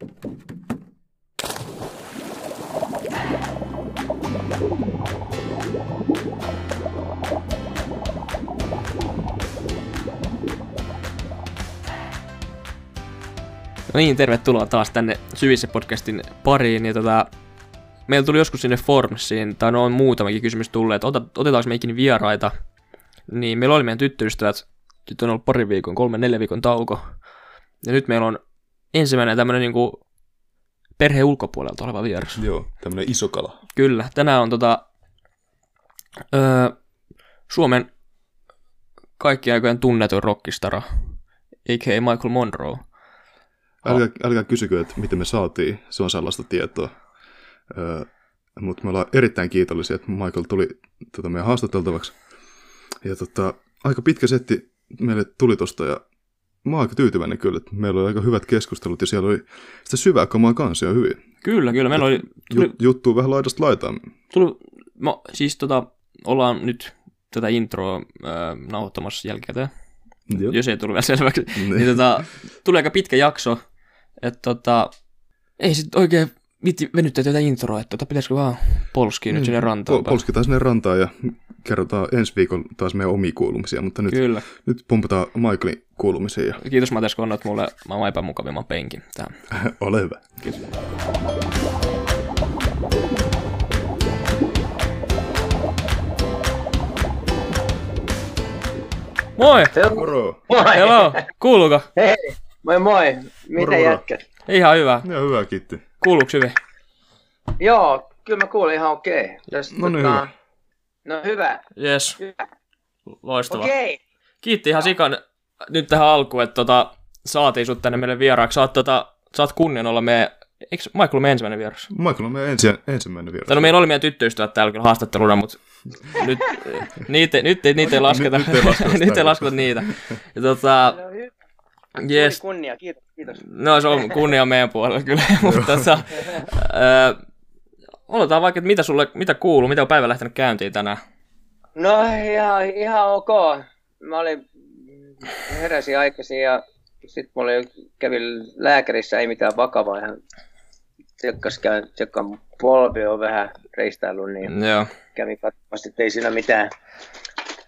No niin, tervetuloa taas tänne Syvissä podcastin pariin. Ja tota, meillä tuli joskus sinne Formsiin, tai no on muutamakin kysymys tullut, että otetaanko meikin vieraita. Niin meillä oli meidän tyttöystävät, nyt on ollut pari viikon, kolme, neljä viikon tauko. Ja nyt meillä on ensimmäinen tämmöinen niinku perheen ulkopuolelta oleva vieras. Joo, tämmönen iso kala. Kyllä, tänään on tota, öö, Suomen kaikkien aikojen tunnetuin rockistara, a.k.a. Michael Monroe. Älkää, älkää kysykö, että miten me saatiin, se on sellaista tietoa. Öö, mutta me ollaan erittäin kiitollisia, että Michael tuli tota, meidän haastateltavaksi. Ja tota, aika pitkä setti meille tuli tosta ja mä oon aika tyytyväinen kyllä, että meillä oli aika hyvät keskustelut ja siellä oli sitä syvää kamaa kanssa ja hyvin. Kyllä, kyllä. Meillä oli, tuli, Ju, juttu vähän laidasta laitaan. tuli, no, siis tota, ollaan nyt tätä introa äh, nauhoittamassa jälkikäteen, Joo. jos ei tullut vielä selväksi. Niin. niin tota, tuli aika pitkä jakso, että tota, ei sit oikein vitti venyttää tätä introa, että tota, pitäisikö vaan polskia nyt sinne rantaan. Pol- polskitaan sinne rantaan ja kerrotaan ensi viikolla taas meidän omia kuulumisia, mutta nyt, Kyllä. nyt pumpataan Michaelin kuulumisia ja Kiitos Matias, kun annoit mulle maailman epämukavimman penkin tähän. ole hyvä. Moi! Moro! Moi! Hello! Kuuluuko? Hei! Moi moi! Mitä Moro. jätkät? Ihan hyvä. Ja hyvä kiitti. Kuuluuko hyvin? Joo, kyllä mä kuulin ihan okei. Tästä, No niin, hyvä. No hyvä. Yes, Hyvä. loistavaa. Okei. Kiitti ihan sikan nyt tähän alkuun, että tota, saatiin sut tänne meille vieraaksi. Sä oot, tota, sä oot kunnian olla meidän, eikö Michael meidän ensimmäinen vieras? Michael on meidän ensi, ensimmäinen vieras. No meillä oli meidän tyttöystävät täällä kyllä haastatteluna, mutta nyt, niitä, nyt, ei- niitä ei lasketa. Nyt- nyt ei lasketa nyt ei lasketa niitä. Ja tota, No, yes, Suuri kunnia, kiitos. kiitos. no se on kunnia meidän puolella kyllä, mutta tota, öö, aloitetaan vaikka, että mitä sulle, mitä kuuluu, mitä on päivä lähtenyt käyntiin tänään? No ihan, ihan ok. Mä olin, heräsin aikaisin ja sitten mulla oli- kävin lääkärissä, ei mitään vakavaa. Ihan tsekkas, käyn, tsekkaan polvi on vähän reistaillut, niin Joo, kävin katsomassa, että ei siinä mitään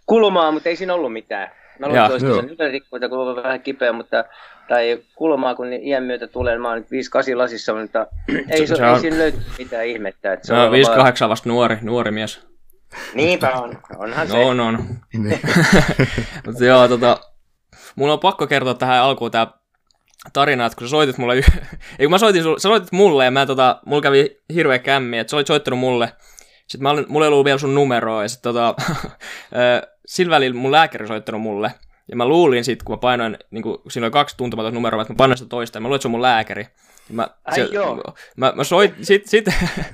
kulmaa, mutta ei siinä ollut mitään. Mä luulen, että olisi rikkoita, kun on vähän kipeä, mutta, tai kulmaa, kun iän myötä tulee, mä oon nyt 5-8 lasissa, mutta ei, Se- se, se ei on- siinä löyty mitään ihmettä. Että se se on ollut vaan- 5-8 vasta nuori, nuori mies. Niinpä on, onhan se. No, on, on. Niin. Mutta joo, tota, mulla on pakko kertoa tähän alkuun tää tarina, että kun sä soitit mulle, y- ei kun mä soitin sulle, sä soitit mulle ja mä tota, mulla kävi hirveä kämmi, että sä olit soittanut mulle, sitten mä olin, mulla ei ollut vielä sun numeroa ja sit tota, sillä välillä mun lääkäri soittanut mulle, ja mä luulin sit, kun mä painoin, niin kun siinä oli kaksi tuntematonta numeroa, että mä painoin sitä toista, ja mä luulin, että se on mun lääkäri. Ja Mä, Ai joo. mä, mä soit, sit, sit,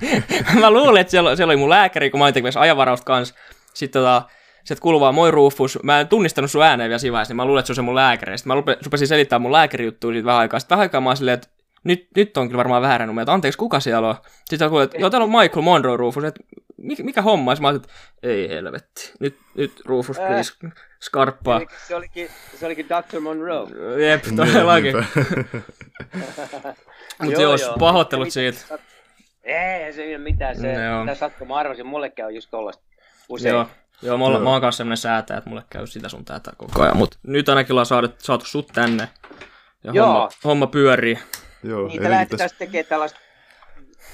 mä luulin, että siellä, siellä oli mun lääkäri, kun mä olin tekemässä ajanvarausta kanssa. Sitten tota, sieltä kuuluu vaan, moi Rufus, mä en tunnistanut sun ääneen vielä siinä vaiheessa, niin mä luulen, että se on se mun lääkäri. Sitten mä rupe, rupesin selittämään mun lääkärijuttuja siitä vähän aikaa. Sitten vähän aikaa mä oon silleen, että nyt, nyt on kyllä varmaan väärä numero, että anteeksi, kuka siellä on? Sitten mä kuulin, että joo, täällä on Michael Monroe Rufus, että mikä, mikä homma? Sitten mä ajattelin, että ei helvetti, nyt, nyt Rufus, Äh. please, skarppaa. Eli Se olikin, se olikin Dr. Monroe. Jep, todellakin. Mutta joo, pahoittelut siitä. Ei, se ei ole mitään. Se, Joo. mitä sattuu, mä arvasin, mulle käy just tollasta usein. Joo, joo mä, olen, Joo. mä oon kanssa semmonen säätäjä, että mulle käy sitä sun tätä koko ajan, mutta nyt ainakin ollaan saatu, saatu sut tänne. Ja Joo. homma, homma pyörii. Joo, Niitä lähdetään tässä- tekemään tällaista,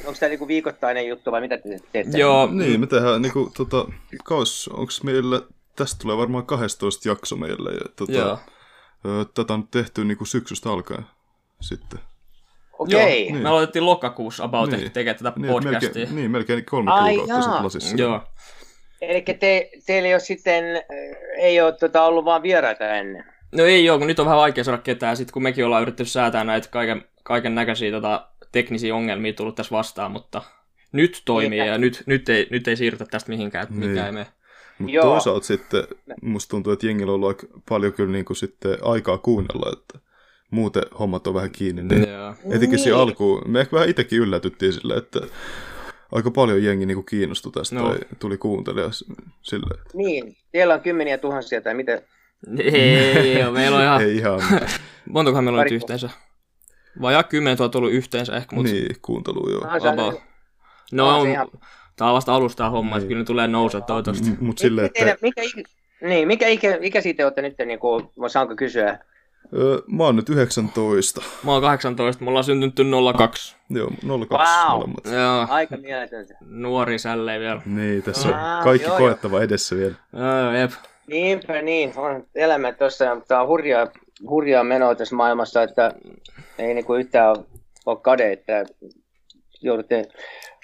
onko tämä niinku viikoittainen juttu vai mitä te teette? Joo, Niin, me tehdään niinku, tota, kaus, onks meillä, tästä tulee varmaan 12 jakso meille, ja tota, joo. ö, tätä on tehty niinku syksystä alkaen sitten. Okei. Joo, me aloitettiin lokakuussa about Niin. niin. tekemään tätä Niin, podcastia. melkein, niin, melkein kolme Ai kuukautta sitten lasissa. Joo. Eli te, teillä ei ole sitten, ei ole tota, ollut vaan vieraita ennen. No ei joo, kun nyt on vähän vaikea saada ketään, sit kun mekin ollaan yritetty säätää näitä kaiken, kaiken näköisiä tota, teknisiä ongelmia tullut tässä vastaan, mutta nyt toimii Niinpä. ja nyt, nyt, ei, nyt ei siirrytä tästä mihinkään, että Niin. mikään ei mene. Mutta toisaalta sitten musta tuntuu, että jengillä on ollut aika paljon kyllä niinku sitten aikaa kuunnella, että muuten hommat on vähän kiinni. Niin etenkin siinä Niin. alkuun, me ehkä vähän itsekin yllätyttiin sille, että aika paljon jengi niinku kiinnostui tästä No. tai tuli kuuntelija s- sille. että Niin, siellä on kymmeniä tuhansia tai mitä. Ei, joo, meillä on ihan... Ei ihan, Montakohan meillä on nyt yhteensä? Vajaa 10 000 tullut yhteensä ehkä, mutta Niin, kuuntelu joo. Se on- about. No, on ihan- tää on vasta alusta homma, että Niin. kyllä ne tulee nousua toivottavasti. M- Mut teidän, että mikä, ikä, niin, mikä ikä, ikä siitä olette nyt, niin kuin, saanko kysyä? ö, mä oon nyt 19. Mä oon 18, me ollaan syntynyt 02. Joo, 02 Wow. molemmat. Joo, Aika mieletöntä. nuori sälleen vielä. Niin, tässä on Ah, kaikki joo, joo. koettava edessä vielä. Joo, jep. Niinpä niin, on elämä tuossa, mutta on hurjaa, hurjaa menoa tässä maailmassa, että ei niinku yhtään ole kade, että joudutte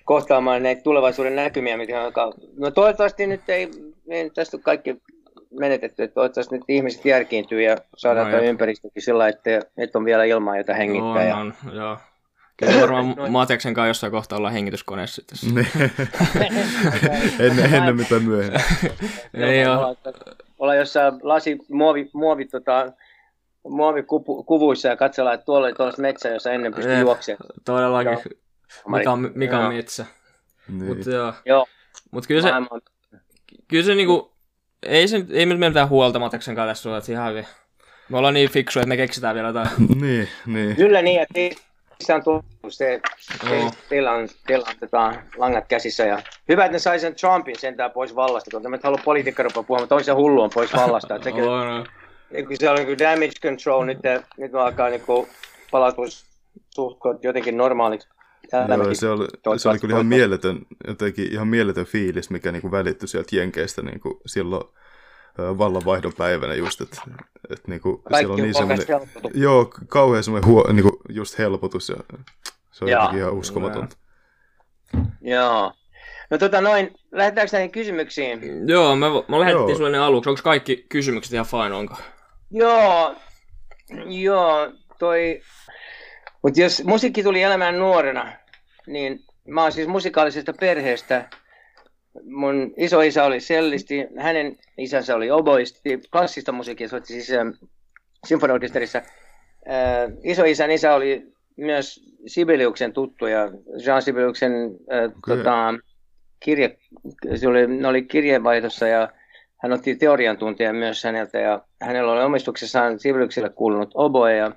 kohtaamaan näitä tulevaisuuden näkymiä, mitä on, no toivottavasti nyt ei, ei tästä ole kaikki menetetty, että toivottavasti nyt ihmiset järkiintyy ja saadaan No no, tuo ympäristökin sillä, että, että on vielä ilmaa, jota hengittää. On, ja... on, joo. Kyllä varmaan Noin. Mateksen kanssa jossain kohtaa ollaan hengityskoneessa sitten. Niin. ennen, ennen mitä myöhemmin. Ei oo. olla, olla jossain lasi, muovi, muovi, tota, muovikuvuissa ja katsella, että tuolla oli tuollaista metsää, jossa ennen pystyi Jep. juoksemaan. Todellakin. Joo. Mikä on, mikä on Joo. metsä. Niin. Mutta joo. Joo, Mut kyllä se, kyllä se niinku, ei, se, ei me mitään huolta Mateksen kanssa tässä ole, että ihan hyvin. Me ollaan niin fiksuja, että me keksitään vielä jotain. niin, niin. Kyllä niin, että niissä on tullut se, teillä on, teillä on tota, langat käsissä. Ja hyvä, että ne sai sen Trumpin sentään pois vallasta, kun mä et halua politiikka rupaa puhumaan, mutta on se hullu on pois vallasta. Että sekin, niin kuin siellä on niin kuin damage control, nyt, nyt alkaa niin kuin palautus suht jotenkin normaaliksi. Joo, se oli, se oli kyllä ihan mieletön, jotenkin ihan mieletön fiilis, mikä niinku välittyi sieltä Jenkeistä niinku silloin ö, vallanvaihdon päivänä just, että et niinku, siellä on niin on semmoinen, joo, kauhean semmoinen huo, niinku, just helpotus ja se on Joo. jotenkin ihan uskomatonta. Joo. No tota noin, lähdetäänkö näihin kysymyksiin? Joo, me, me lähetettiin Joo. sulle ne aluksi. Onko kaikki kysymykset ihan fine, onko? Joo, joo, toi... Mutta jos musiikki tuli elämään nuorena, niin mä oon siis musikaalisesta perheestä. Mun isoisä oli sellisti, hänen isänsä oli oboisti, klassista musiikkia soitti siis ähm, sinfoniorkesterissa. Äh, isoisän isä oli myös Sibeliuksen tuttu ja Jean Sibeliuksen äh, Okei. tota, kirje, se oli, ne oli kirjeenvaihdossa ja hän otti teorian tuntia myös häneltä ja hänellä oli omistuksessaan Sibeliukselle kuulunut oboe ja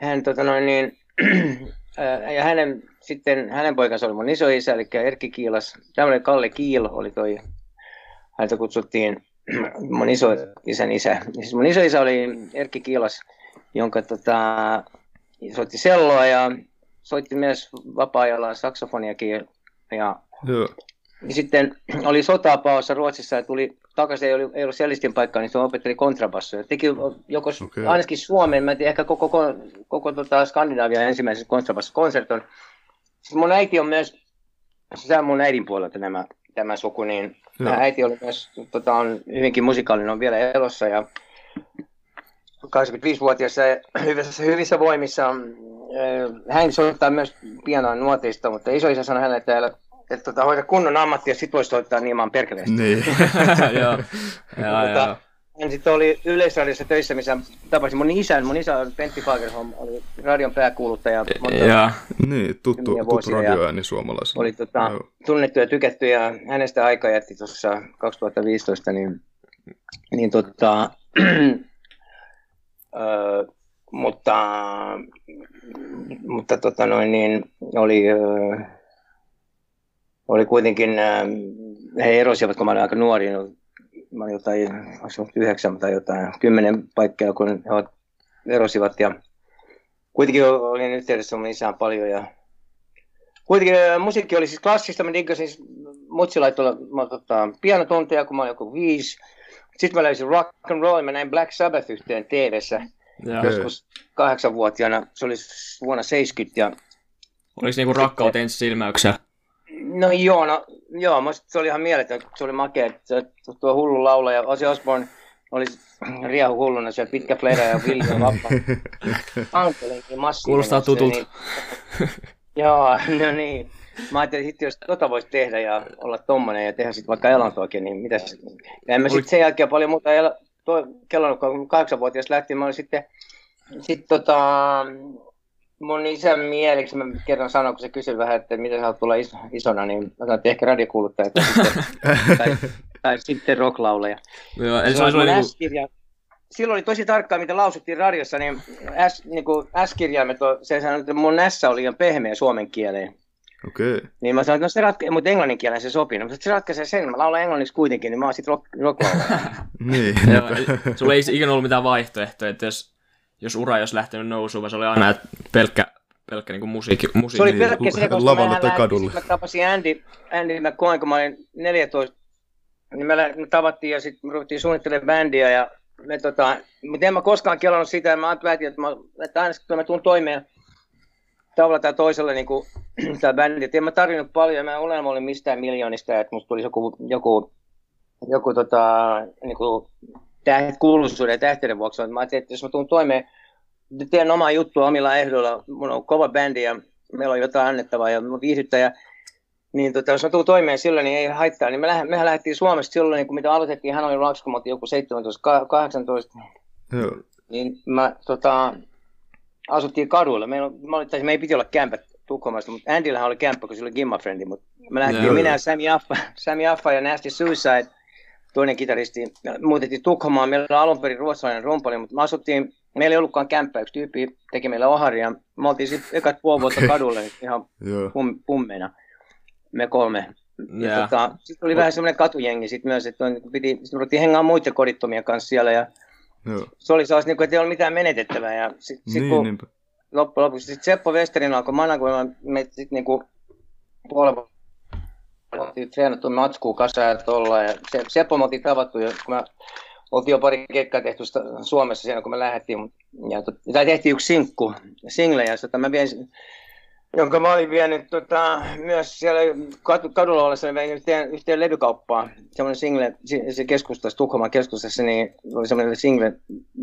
hän tota noin niin, ää, ja hänen, sitten hänen poikansa oli mun isoisä, eli Erkki Kiilas, tämmöinen Kalle Kiil oli toi, häntä kutsuttiin mun isoisän isä. Ja Siis mun isoisä oli Erkki Kiilas, jonka tota, soitti selloa ja soitti myös vapaa-ajalla saksofoniakin ja Joo, niin sitten oli sotapaossa Ruotsissa ja tuli takaisin, ei ollut, ei ollut sellistin paikkaa, niin se opetteli kontrabassoja. Teki joko okay. ainakin Suomen, mä en tiedä, ehkä koko, koko, koko tota Skandinavian ensimmäisen kontrabassokonserton. Sitten mun äiti on myös, siis tämä on mun äidin puolelta nämä, tämä suku, niin Joo. Joo. äiti oli myös, tota, on hyvinkin musikaalinen, on vielä elossa ja 85-vuotias ja hyvissä, hyvissä voimissa. Hän soittaa myös pianoa nuoteista, mutta isoisä sanoi hänelle täällä, että tota, hoida kunnon ammatti ja sit voisi soittaa perkeleesti. niin. joo. Joo, Tota, joo. Hän sitten oli Yleisradiossa töissä, missä tapasin mun isän. Mun isä on Pentti Fagerholm, oli radion pääkuuluttaja. monta- Joo. niin, tuttu, tuttu ja radioääni suomalaisilla. oli tota, tunnettu ja tykätty ja hänestä aika jätti tuossa 2015, niin, niin tota, ö, mutta, mutta tota noin, niin oli, ö, oli kuitenkin, ö, he erosivat, kun mä olin aika nuori, no, mä olin jotain, yhdeksän tai jotain, kymmenen paikkaa, kun he erosivat ja kuitenkin olin yhteydessä mun isään paljon ja Kuitenkin musiikki oli siis klassista, mä diggasin, siis, mutsi laittoi tota, pianotunteja, kun mä olin joku viisi. Sitten mä löysin rock and roll, mä näin Black Sabbath yhteen. Okei. joskus kahdeksanvuotiaana. Se oli vuonna 70 ja Oliko niinku rakkaut ensi silmäyksellä? No joo, no joo, musta se oli ihan mieletön, se oli makea, että se, tuo hullu laulaja, Ozzy Osbourne oli riehu hulluna siellä, pitkä flera ja William Vappa. Ankelinkin massiivinen. Kuulostaa se, tutulta. Niin, joo, no niin. Mä ajattelin, että jos tota voisi tehdä ja olla tommonen ja tehdä sitten vaikka elantoakin, niin mitäs. Ja en mä sitten sen jälkeen paljon muuta, el- toi, kello kun kahdeksanvuotias lähti, mä olin sitten, sit tota, mun isän mieliksi, mä kerran sanoin, kun se kysyi vähän, että mitä sä haluat tulla is- isona, niin mä sanoin, että ehkä radiokuuluttaja tai sitten, tai, tai sitten rocklaulaja. Joo, eli Se se oli ollut niinku... S-kirja, silloin oli tosi tarkkaa, mitä lausuttiin radiossa, niin, S, niin kuin S-kirjaimet, se sanoi, että mun nässä oli liian pehmeä suomen kieleen. Okei. Okay. Niin mä sanoin, että no se ratkaisee, mutta englannin kielen se sopii. No, mutta se ratkaisee sen, mä laulan englanniksi kuitenkin, niin mä oon sit rock, rock niin. Joo, sulla ei ikinä ollut mitään vaihtoehtoja, että jos, jos ura olisi lähtenyt nousuun, vaan se oli aina pelkkä, pelkkä niin musiikki, musiikki. Se oli pelkkä se, koska Lavalla tai kadulla. Mä tapasin Andy, Andy mä koen, kun mä olin 14, niin me, me tavattiin ja sitten me ruvettiin suunnittelemaan bändiä ja me, tota, mutta en mä koskaan kelannut sitä, ja mä päätin, että, mä, että aina kun mä tuun toimeen tavalla tai toisella niin kuin, tämä bändi, että en mä tarvinnut paljon, mä en olin mistään miljoonista, että musta tulisi joku, joku, joku tota, niin kuin, täht, kuuluisuuden ja tähteyden vuoksi, mä ajattelin, että jos mä tuun toimeen, teen omaa juttua omilla ehdoilla, mun on kova bändi ja meillä on jotain annettavaa ja viihdyttäjä, niin tota, jos mä tuun toimeen silloin, niin ei haittaa. Niin me lähe, mehän lähdettiin Suomesta silloin, niin kun mitä aloitettiin, hän oli kun joku 17-18. Joo. Niin mä tota, asuttiin kaduilla. Meillä, mä olin, me ei piti olla kämpät Tukholmasta, mutta Andyllähän oli kämppä, kun sillä oli Gimma Friendi. Mutta me lähdettiin, Joo. minä Sammy Affa, Affa ja Nasty Suicide, toinen kitaristi, muutettiin Tukholmaan. Meillä oli alun perin ruotsalainen rumpali, mutta me asuttiin, meillä ei ollutkaan kämppä, yksi tyyppi teki meille oharia. Me oltiin sitten ekat puoli vuotta kadulla ihan pum, pummeina me kolme. Ja yeah. tota, sitten oli vähän semmoinen katujengi sit myös, että on, piti, sit ruvettiin hengaa muiden kodittomia kanssa siellä ja Joo. se oli sellaista, niin kuin, että ei ollut mitään menetettävää. Ja sit, sit niin, kun niinpä. loppujen lopuksi sit Seppo Westerin alkoi managoimaan me sitten niin kuin puolen oltiin treenattu matskuu kasaan ja tuolla. Ja se, Seppo me oltiin tavattu, ja kun mä oltiin jo pari kekkaa tehty Suomessa siinä, kun me lähdettiin. Ja, tai tehtiin yksi sinkku, single, ja sitä mä vien jonka mä olin vienyt tota, myös siellä kadulla ollessa, niin yhteen, yhteen levykauppaan. Semmoinen single, se keskustassa, Tukholman keskustassa, niin oli semmoinen single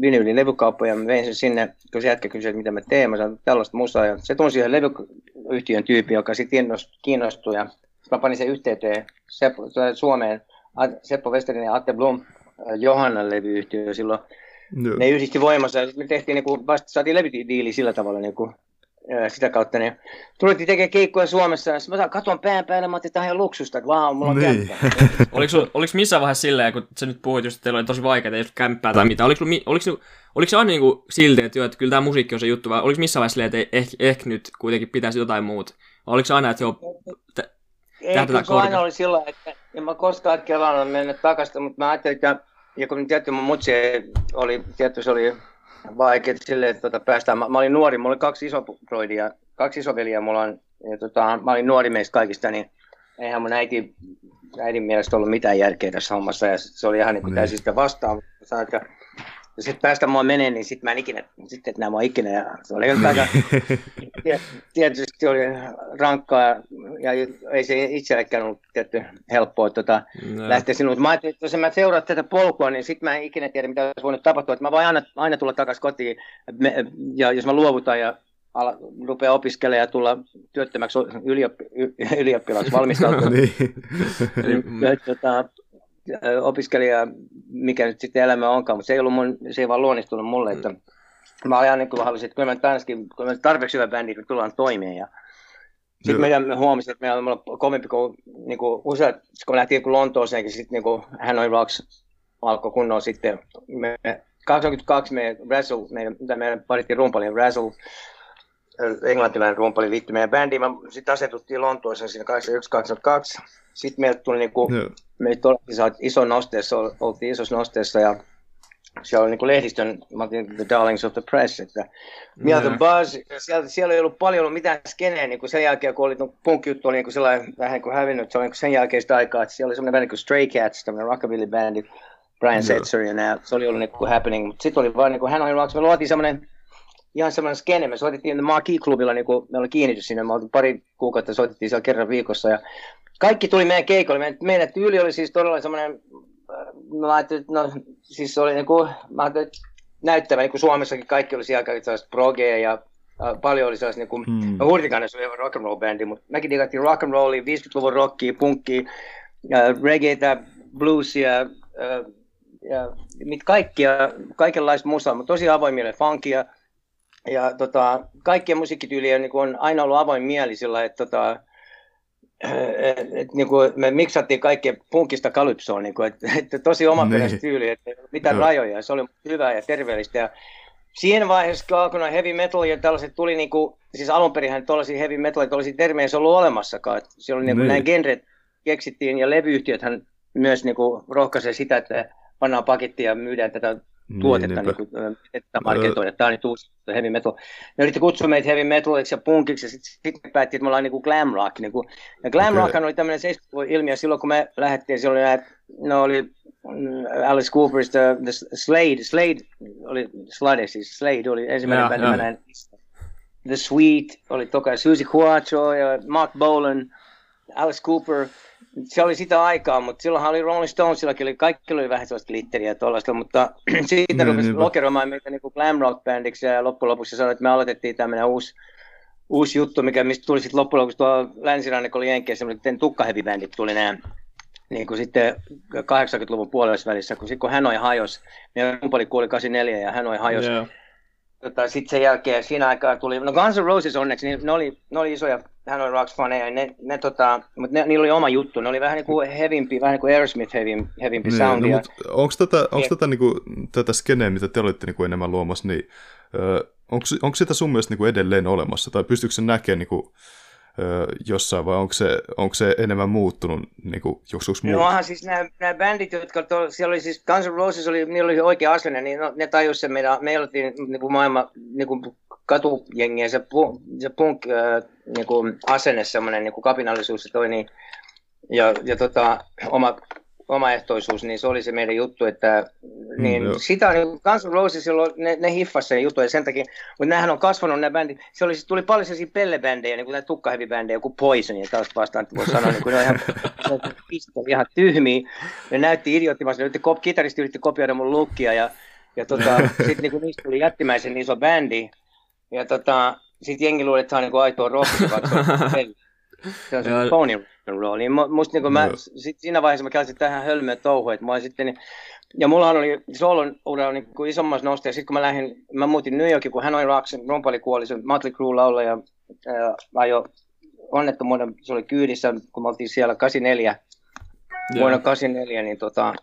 vinyyli levykauppa ja mä vein sen sinne, kun se jätkä kysyi, että mitä mä teen, mä sanoin tällaista musaa. Ja se tunsi yhden levyyhtiön tyypin, joka sitten kiinnostui ja mä panin sen yhteyteen Seppo, Suomeen, Seppo Westerin ja Atte Blom, Johannan levyyhtiö silloin. No. Ne yhdisti voimassa ja me tehtiin, niin kuin, vasta saatiin levydiili sillä tavalla, niin kuin, sitä kautta niin tultiin tekemään keikkoja Suomessa, ja mä katon pään päälle, mä ajattelin, että tämä on luksusta, että vau, mulla on niin. kämppä. oliko, oliko missään vaiheessa silleen, kun sä nyt puhuit just, että teillä oli tosi vaikeaa, ei kämppää tai mitä, oliko, oliko, oliko se aina niin kuin silti, että, jo, että kyllä tämä musiikki on se juttu, vai oliko missään vaiheessa silleen, että ehkä, ehkä nyt kuitenkin pitäisi jotain muuta? Oliko se aina, että joo, t- ei, kyllä aina oli silloin, että en mä koskaan kelannut mennä takaisin, mutta mä ajattelin, että ja kun tietty mun mutsi oli, tietty se oli vaikea silleen, että tota, päästään. Mä, mä, olin nuori, mulla oli kaksi isoproidia, kaksi isoveliä mulla on, ja tota, mä olin nuori meistä kaikista, niin eihän mun äiti, äidin mielestä ollut mitään järkeä tässä hommassa, ja se oli ihan niin kuin täysin sitä vastaan. Sanoin, että ja sitten päästä mua menee, niin sitten mä en ikinä, sitten et näe mua ikinä. Ja se oli aika, tietysti oli rankkaa ja ei se itsellekään ollut tietty helppoa tota, no. lähteä sinun. Mä ajattelin, että jos mä seuraan tätä polkua, niin sitten mä en ikinä tiedä, mitä olisi voinut tapahtua. Että mä voin aina, aina tulla takaisin kotiin ja jos mä luovutan ja ala, rupeaa opiskelemaan ja tulla työttömäksi ylioppi, ylioppilaaksi valmistautua. niin. tota, opiskelija, mikä nyt sitten elämä onkaan, mutta se ei, ollut mun, se ei vaan luonnistunut mulle, että mä ajan niin kuin halusin, että kyllä mä tänäskin, kun mä tarpeeksi hyvä bändi, kun tullaan toimeen. Ja sitten meidän huomasin, että meillä on kovempi kuin, niin kuin useat, kun me lähtiin Lontooseenkin, sitten niin kuin Hanoi Rocks alkoi kunnolla sitten. Me, 82 me Razzle, meidän, meidän parittiin rumpalin Razzle, englantilainen rumpali liittyi meidän bändiin. Sitten asetuttiin Lontoossa siinä 81-82. Sitten meiltä tuli niinku, yeah. meitä oltiin iso nosteessa, oltiin isossa nosteessa ja siellä oli niin lehdistön, mä oltiin The Darlings of the Press, että yeah. Buzz, siellä, siellä ei ollut paljon ollut mitään skeneä, niin kuin sen jälkeen, kun oli no, punk-juttu, oli niin kuin sellainen vähän niin kuin hävinnyt, se oli niin kuin sen jälkeistä aikaa, että siellä oli semmoinen niin kuin Stray Cats, tämmöinen rockabilly-bändi, Brian yeah. Setzer ja nämä, se oli ollut niin kuin happening, mutta sitten oli vaan niin kuin, hän oli, me luotiin semmoinen ihan semmoinen skene. Me soitettiin Marquee-klubilla, niin kuin, me oli kiinnitys sinne, me pari kuukautta, soitettiin siellä kerran viikossa. Ja kaikki tuli meidän keikolle. Meidän, meidän tyyli oli siis todella semmoinen, mä ajattelin, no siis oli niin kuin, mä ajattelin, näyttävä, niin kuin Suomessakin kaikki oli siellä sellaista progeja ja äh, paljon oli sellaista, niin kuin, hmm. no Hurtikainen oli rock and roll bändi, mutta mekin digattiin rock and rollia, 50-luvun rockia, punkkia, äh, reggaetä, bluesia, äh, ja mit kaikkia, kaikenlaista musaa, mutta tosi avoimille, funkia, ja tota, kaikkien musiikkityylien niin on aina ollut avoin mieli sillä, että tota, et, et, niin kuin me miksattiin kaikkea punkista kalypsoon, niin kuin, että, että tosi omaperäistä niin. tyyli, että Joo. rajoja, se oli hyvä ja terveellistä. Ja siinä vaiheessa, kun alkoi heavy metal ja tällaiset tuli, niin kuin, siis alun perin tuollaisia heavy metal, tuollaisia termejä ei ollut olemassakaan. Että siellä oli niin kuin, niin. nämä genret keksittiin ja levyyhtiöthän myös niin kuin, rohkaisee sitä, että pannaan pakettia ja myydään tätä tuotetta, niin, niin kuin, että marketoida. Tämä on nyt uusi heavy metal. Ne yritti kutsua meitä heavy metaliksi ja punkiksi, ja sitten sit päätti, että me ollaan niin kuin glam rock. Niin kuin. Ja glam okay. rock oli tämmöinen 70-luvun silloin, kun me lähdettiin, siellä oli näitä, ne oli Alice Cooperista, The Slade, Slade oli, Slade siis, Slade oli ensimmäinen bändi, mä näin. The Sweet oli toka, Susie Quattro ja Mark Bolan, Alice Cooper, se oli sitä aikaa, mutta silloinhan oli Rolling Stonesillakin, oli, kaikki oli vähän sellaista glitteriä ja tuollaista, mutta siitä niin, rupesi niin, lokeroimaan meitä niin kuin glam rock bandiksi ja loppujen lopuksi sanoi, että me aloitettiin tämmöinen uusi, uusi juttu, mikä, mistä tuli sitten loppujen lopuksi tuolla länsirannikolla Jenkkiä, semmoinen tukkahevibändit tuli nämä niin kuin sitten 80-luvun puolessa välissä, kun, sitten kun Hanoi hajosi, niin kumpali kuoli 84 ja Hanoi hajosi, yeah tota, sitten sen jälkeen siinä aikaa tuli, no Guns N' Roses onneksi, niin ne oli, ne oli isoja hän oli rocks faneja, ne, ne, tota, mutta ne, niillä oli oma juttu, ne oli vähän niin kuin hevimpi, vähän niin kuin Aerosmith hevimpi, hevimpi niin, soundi. No, onko tätä, onko tätä, niin kuin, tätä skeneä, mitä te olitte niin kuin enemmän luomassa, niin onko, onko sitä sun mielestä niin kuin edelleen olemassa, tai pystyykö se näkemään niin kuin, jossain, vai onko se, onko se enemmän muuttunut niin kuin joskus muu? No onhan siis nämä, nämä bändit, jotka tuolla, siellä oli siis Guns N' Roses, oli, niillä oli oikea asenne, niin no, ne tajus sen meidän, me oltiin niin kuin maailman niin kuin katujengiä, se, se punk äh, niin kuin asenne, semmoinen niin kuin kapinallisuus se toi, niin, ja, ja tota, oma omaehtoisuus, niin se oli se meidän juttu, että niin mm, sitä niin Guns N' Roses, ne, ne hiffasi sen jutun, ja sen takia, mutta nämähän on kasvanut nämä bändit, se oli, tuli paljon sellaisia pellebändejä, niin kuin näitä tukkahevibändejä, joku Poison, ja taas vastaan, että voi sanoa, niin kuin ne on ihan, ihan tyhmiä, ne näytti idioottimassa, ne kitaristi yritti kopioida mun lookia, ja, ja tota, sitten niin niistä tuli jättimäisen iso bändi, ja tota, sitten jengi luuli, että tämä on niin kuin aitoa rockia, vaikka se on se pony roll. Niin musta niin mä, sit siinä vaiheessa mä käsin tähän hölmöä touhuun, että mä sitten, ja mullahan oli soolon uudella niin kuin isommassa nosta, ja sitten kun mä lähdin, mä muutin New Yorkiin, kun hän oli Rocksin, rumpali kuoli, se Motley Crue laulaja, ja, ja ajo onnettomuuden, se oli kyydissä, kun me oltiin siellä 84, vuonna 84, niin tota,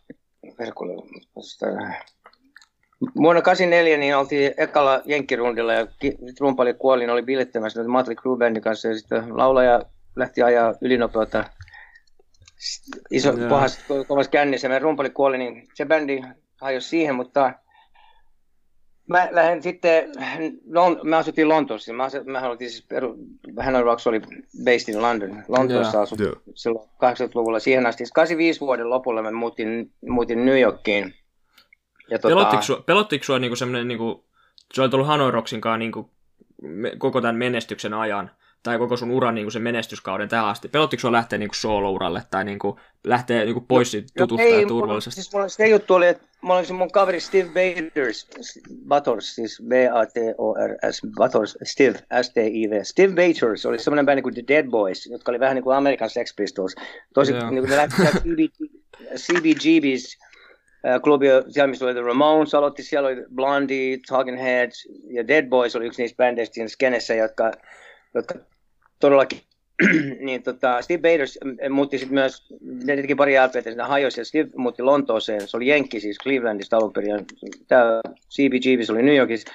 Vuonna 84 niin oltiin ekalla jenkkirundilla ja rumpali kuoli, niin oli bilettämässä Motley Crue Bandin kanssa ja sitten laulaja lähti ajaa ylinopeutta iso, pahas, kovassa kännissä. Meidän rumpali kuoli, niin se bändi hajosi siihen, mutta mä lähdin sitten, no, me asuttiin Lontoossa. Mä, mä oltiin siis, hän Rocks oli based in London. Lontoossa asuttiin yeah. silloin 80-luvulla siihen asti. 85 vuoden lopulla me muutin, muutin New Yorkiin. Ja tota... Pelottiko sua, pelottiko sua niinku semmoinen, niinku, se oli tullut Hanoi Rocksin kanssa niinku, me, koko tämän menestyksen ajan, tai koko sun uran niin sen menestyskauden tähän asti? Pelottiko sinua lähteä niin solo-uralle tai niin kuin, lähteä niin kuin pois no, tutusta no, ja turvallisesta? Siis mulla se juttu oli, että mulla oli mun kaveri Steve Bators, Bators, siis B-A-T-O-R-S, Bators, Steve, S-T-I-V. Steve Bators oli semmoinen bändi kuin The Dead Boys, jotka oli vähän niin kuin American Sex Pistols. Tosi, yeah. niin kuin ne lähti CBGB's klubi, siellä missä oli The Ramones aloitti, siellä oli Blondie, Talking Heads ja Dead Boys oli yksi niistä bändeistä siinä skenessä, jotka jotka todellakin. Niin tota, Steve Baders muutti sitten myös, ne teki pari LPtä sinne hajosi ja Steve muutti Lontooseen, se oli Jenkki siis Clevelandista alun perin, tämä CBGB oli New Yorkissa,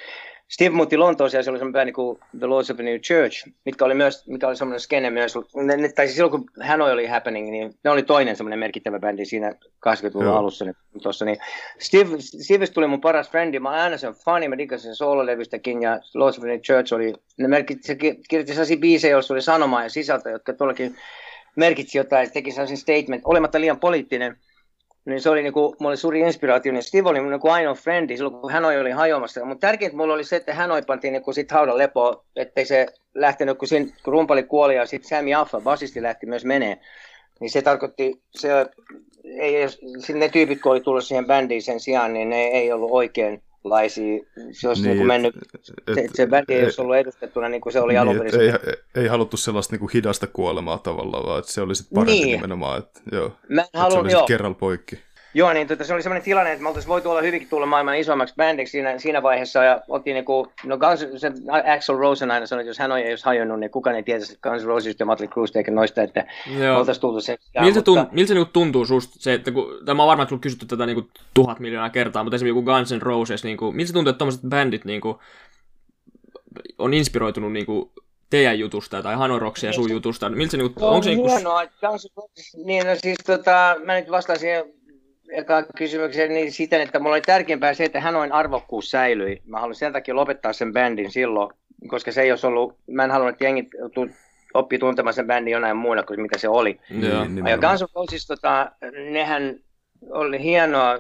Steve muutti Lontooseen ja se oli semmoinen bändi kuin The Lords of the New Church, mitkä oli myös, mikä oli semmoinen skene myös, ne, ne, tai siis silloin kun Hanoi oli happening, niin ne oli toinen semmoinen merkittävä bändi siinä 80-luvun Joo. alussa niin, tossa, niin Steve, Steve tuli mun paras frendi, mä aina sen fani, mä dikkasin sen soololevystäkin ja Lords of the New Church oli, ne merkitsi, se kirjoitti sellaisia biisejä, joissa oli sanomaa ja sisältö, jotka tuollakin merkitsi jotain, teki sellaisen statement, olematta liian poliittinen, niin se oli, niinku, mulla oli suuri inspiraatio, niin Steve oli niinku ainoa frendi silloin, kun hän oli hajoamassa. Mutta tärkeintä mulla oli se, että hän pantiin niinku sit haudan lepoa, ettei se lähtenyt, kun, siinä, kun rumpali kuoli ja sitten Sam Jaffa, basisti, lähti myös menee. Niin se tarkoitti, se, ei, ne tyypit, kun oli tullut siihen bändiin sen sijaan, niin ne ei ollut oikein laisia, se olisi niin, niin mennyt, et, se, se bändi ei olisi ollut edustettuna niin kuin se oli niin, alun perin. Ei, ei, haluttu sellaista niin kuin hidasta kuolemaa tavallaan, vaan että se oli sitten parempi niin. nimenomaan, että joo, Mä että haluan, se oli joo. kerralla poikki. Joo, niin tota, se oli sellainen tilanne, että me oltaisiin voitu olla hyvinkin tulla maailman isommaksi bändiksi siinä, siinä vaiheessa, ja oltiin niinku, no Guns, se Axel Rosen aina sanoi, että jos hän on, jos hajonnut, niin kukaan ei tietäisi Guns Roses ja Motley Crue eikä noista, että Joo. oltaisiin tultu sen. Miltä, mutta... tunt, miltä se niinku tuntuu susta, se, että kun, tämä on varmaan kysytty tätä niinku tuhat miljoonaa kertaa, mutta esimerkiksi Guns N' Roses, niinku, miltä se tuntuu, että tuommoiset bändit niinku, on inspiroitunut niinku, teidän jutusta tai Hanoroksia ja sun niin. jutusta. Miltä se, niinku, no, onko se niinku... hienoa, Guns niin no siis tota, mä nyt vastasin eka kysymykseen niin siten, että mulla oli tärkeämpää se, että Hanoin arvokkuus säilyi. Mä haluan sen takia lopettaa sen bändin silloin, koska se ei olisi ollut, mä en halunnut, että jengi oppi tuntemaan sen bändin jonain muuna kuin mitä se oli. Niin, ja Guns N' Roses, tota, nehän oli hienoa,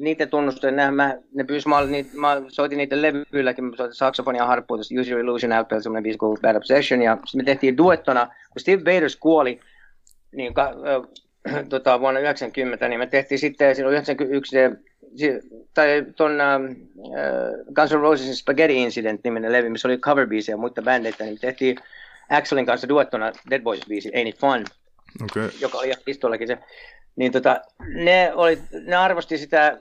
niiden tunnustuja, ne, mä, ne pyysi, mä, niitä, mä soitin niiden levyilläkin, mä soitin saksofonia harppuun, Use Your Illusion Out, semmoinen biisi kuin Bad Obsession, ja me tehtiin duettona, kun Steve Baders kuoli, niin ka, tota, vuonna 90, niin me tehtiin sitten silloin 91 tai tuon uh, Guns N' Roses Spaghetti Incident niminen levy, missä oli cover ja muita bändeitä, niin tehtiin Axelin kanssa duettona Dead Boys-biisi Ain't It Fun, okay. joka oli ihan pistollakin se. Niin tota, ne, oli, ne arvosti sitä,